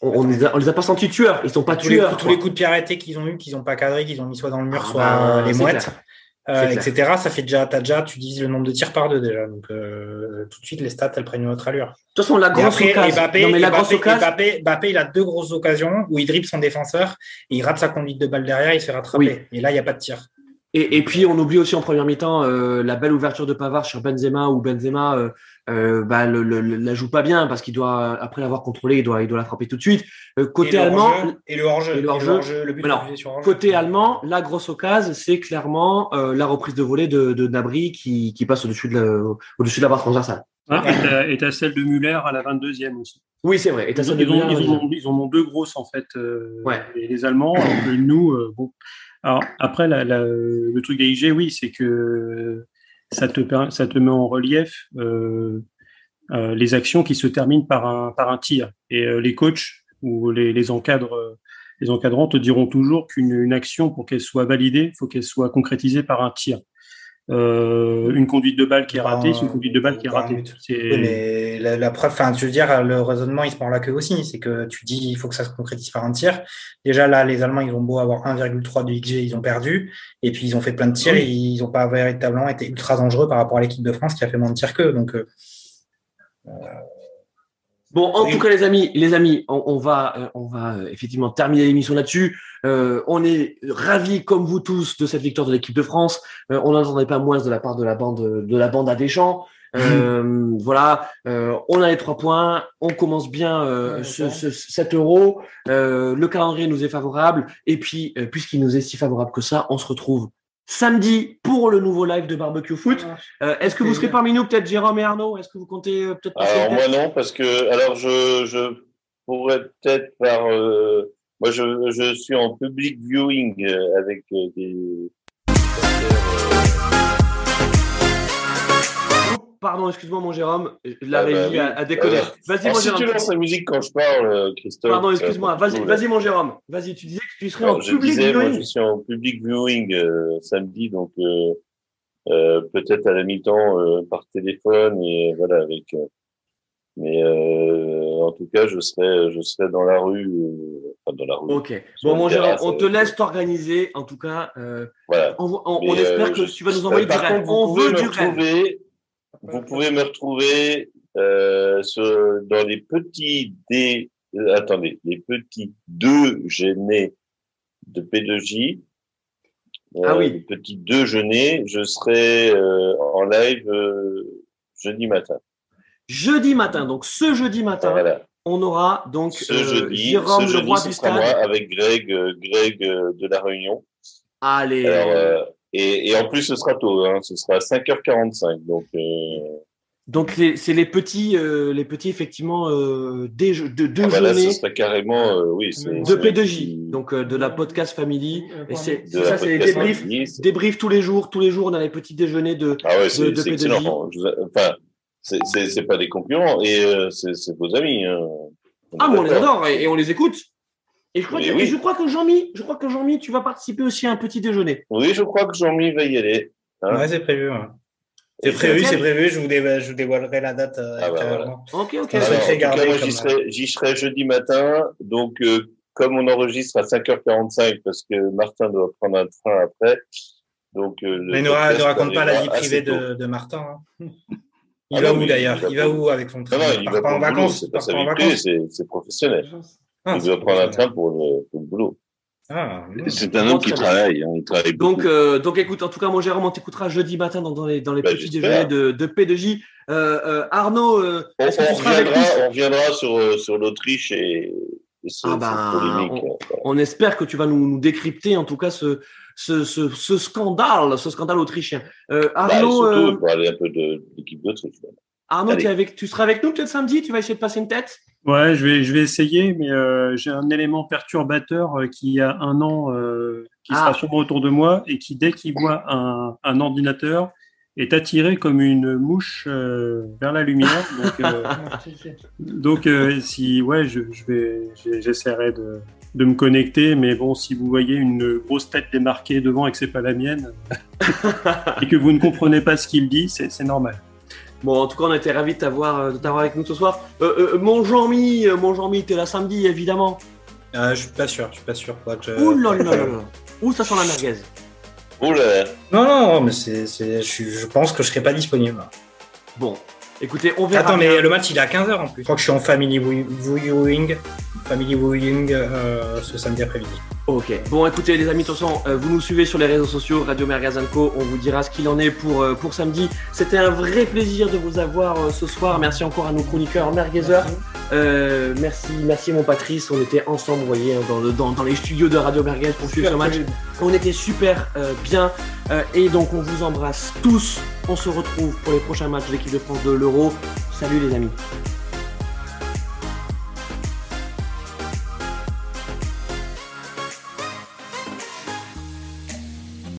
on, les a, on les a pas sentis tueurs. Ils sont pas tous les, tueurs. coups- tous les coups de pied arrêtés qu'ils ont eu, qu'ils ont pas cadré, qu'ils ont mis soit dans le mur, Ah soit bah, les mouettes, clair. Euh, etc. Ça fait déjà, t'as déjà, tu divises le nombre de tirs par deux déjà. Donc euh, tout de suite, les stats, elles prennent une autre allure. De toute façon, la Et grosse après, occasion. Mbappé, non, mais la Mbappé- grosse occasion. Mbappé- Mbappé, il a deux grosses occasions où il dribble son défenseur et il rate sa conduite de balle derrière, il se fait rattraper. Oui. Et là, il n'y a pas de tir. Et, et puis on oublie aussi en première mi-temps euh, la belle ouverture de Pavard sur Benzema où Benzema euh, euh, bah, le, le- le- la joue pas bien parce qu'il doit après l'avoir contrôlé il doit il doit la frapper tout de suite. Euh, côté Et allemand, hors-jeu- et le hors-jeu, et le et le hors-jeu. but Alors, côté allemand, la grosse occasion c'est clairement euh, la reprise de volée de, de Nabri qui, qui passe au-dessus de la, au-dessus de la barre transversale. Ah, et t'as- et t'as celle de Muller à la 22e aussi. Oui c'est vrai. Et t'as Ils, ont- de ils, ont, ils, ont, ils en ont deux grosses en fait, euh, Ouais. les, les Allemands. alors que nous, euh, bon. Alors après, la, la- le truc d'AIG, oui, c'est que ça te, ça te met en relief euh, euh, les actions qui se terminent par un, par un tir. Et euh, les coachs ou les, les encadres, les encadrants te diront toujours qu'une une action, pour qu'elle soit validée, il faut qu'elle soit concrétisée par un tir. Euh, une conduite de balle qui est ratée, c'est une conduite de balle qui est un ratée. mais la, la preuve, enfin, je veux dire, le raisonnement, il se prend la queue aussi. C'est que tu dis, il faut que ça se concrétise par un tir. Déjà, là, les Allemands, ils ont beau avoir 1,3 de XG, ils ont perdu. Et puis, ils ont fait plein de tirs. Oui. et ils n'ont pas véritablement été ultra dangereux par rapport à l'équipe de France qui a fait moins de tirs qu'eux. Donc, euh, Bon, en Oui. tout cas, les amis, les amis, on, on va, euh, on va euh, effectivement terminer l'émission là-dessus. Euh, on est ravis, comme vous tous, de cette victoire de l'équipe de France. Euh, on n'en attendait pas moins de la part de la bande, de la bande à Deschamps. Euh, voilà, euh, on a les trois points, on commence bien euh, Ouais, ce, ce, cet euro. Euh, le calendrier nous est favorable, et puis euh, puisqu'il nous est si favorable que ça, on se retrouve samedi pour le nouveau live de barbecue foot. Euh, Est-ce que vous serez parmi nous, peut-être Jérôme et Arnaud? Est-ce que vous comptez euh, peut-être Alors moi non, parce que alors je, je pourrais peut-être par euh, moi je, je suis en public viewing euh, avec euh, des Pardon, excuse-moi mon Jérôme, la Ah bah régie oui. a, a déconné. Ah bah. Vas-y mon si tu Jérôme. lances la musique quand je parle, euh, Christophe? Pardon, euh, excuse-moi. pas Vas-y, vas-y mon Jérôme. Vas-y, tu disais que tu serais Alors, en je public disais, moi, viewing. je suis en public viewing euh, samedi, donc euh, euh, peut-être à la mi-temps euh, par téléphone et euh, voilà avec. euh, mais euh, en tout cas, je serai, je serai dans la rue, euh, enfin dans la rue. Ok. Bon mon Jérôme, on te laisse t'organiser. En tout cas, euh, Voilà. on, on- espère euh, que je- tu vas nous envoyer Euh, du rêve. On veut du rêve. Vous pouvez me retrouver euh, dans les petits dé, euh, attendez, les petits déjeuners de P2J. Ah oui. Les petits déjeuners, je serai euh, en live euh, jeudi matin. Jeudi matin, donc ce jeudi matin, Voilà. on aura donc Ce euh, jeudi, Jérôme, ce le jeudi, roi ce du stade. moi avec Greg, euh, Greg euh, de la Réunion. Allez. Alors, euh, et, et en plus, ce sera tôt, hein, ce sera à 5h45. Donc, euh, Donc c'est les petits, euh, les petits effectivement euh, déje- de ah bah là, ce serait carrément, euh, oui, c'est de c'est- P2J, donc euh, de la podcast family. Et c'est de ça, c'est c'est- débriefs tous les jours. Tous les jours, on a les petits déjeuners de. Ah ouais, c'est de c'est P2J. excellent. Je vous a- Enfin, c'est- c'est c'est pas des concurrents et euh, c'est c'est vos amis. Hein. On Ah, mais on les adore et, et on les écoute. Et je crois, que, oui. et je crois que Jean-Mi, je crois que Jean-Mi, tu vas participer aussi à un petit déjeuner. Oui, je crois que Jean-Mi va y aller. Hein. ouais, c'est prévu. ouais. C'est prévu, c'est prévu. Je vous, dé- je vous dévoilerai la date. euh, Ah bah ultérieurement. Ok, ok. Alors, Alors, secret en tout cas, gardé moi, comme- j'y serai, j'y serai jeudi matin. Donc, euh, comme on enregistre à 5h45 parce que Martin doit prendre un train après. Donc, euh, Mais ne, raconte pas la vie privée de, de Martin. hein. *laughs* Il Ah va non, où d'ailleurs? il va Il va pas- où avec son train? Non, non, Il il part va pas en vacances? c'est professionnel. Ah, il doit prendre un train pour le, pour le boulot. Ah, C'est un homme qui travaille, hein, il travaille beaucoup. Donc, euh, donc écoute, en tout cas, mon Jérôme, on t'écoutera jeudi matin dans, dans les, dans les Bah, petits déjeuners de, de P2J. Euh, euh, Arnaud, euh, on, que reviendra, nous? on reviendra sur, euh, sur l'Autriche et, et ce, Ah ben, euh, on espère que tu vas nous, nous décrypter, en tout cas, ce, ce, ce, ce scandale, ce scandale autrichien. Euh, Bah, Arnaud, surtout euh, pour aller un peu de, de l'équipe d'Autriche. voilà. Arnaud Allez. t'es avec, tu seras avec nous peut-être samedi? Tu vas essayer de passer une tête? Ouais, je vais, je vais essayer, mais euh, j'ai un élément perturbateur euh, qui a un an, euh, qui Ah. sera sûrement autour de moi et qui, dès qu'il voit un, un ordinateur, est attiré comme une mouche euh, vers la lumière. Donc, euh, *laughs* donc euh, si, ouais, je, je vais, j'essaierai de, de me connecter, mais bon, si vous voyez une grosse tête démarquée devant et que c'est pas la mienne, *laughs* et que vous ne comprenez pas ce qu'il dit, c'est c'est normal. Bon, en tout cas, on était ravis de t'avoir, de t'avoir avec nous ce soir. Euh, mon Jean-Mi, mon Jean-Mi, t'es là samedi, évidemment. je suis pas sûr, je suis pas sûr. Je... Ouh là là là là. *laughs* Où ça sent la merguez Ouh là Non, non, mais c'est, c'est, je, je pense que je serai pas disponible. Bon, écoutez, on verra. Attends, mais le match il est à 15h en plus. Je crois que je suis en family viewing, family viewing euh, ce samedi après-midi. Ok. Bon, écoutez, les amis, de toute façon, euh, vous nous suivez sur les réseaux sociaux, Radio Mergazanco. On vous dira ce qu'il en est pour, euh, pour samedi. C'était un vrai plaisir de vous avoir euh, ce soir. Merci encore à nos chroniqueurs Merguezers. merci, merci mon Patrice. On était ensemble, vous voyez, hein, dans, le, dans, dans les studios de Radio Merguez pour suivre ce match. On était super bien. et donc, on vous embrasse tous. On se retrouve pour les prochains matchs de l'équipe de France de l'Euro. Salut les amis.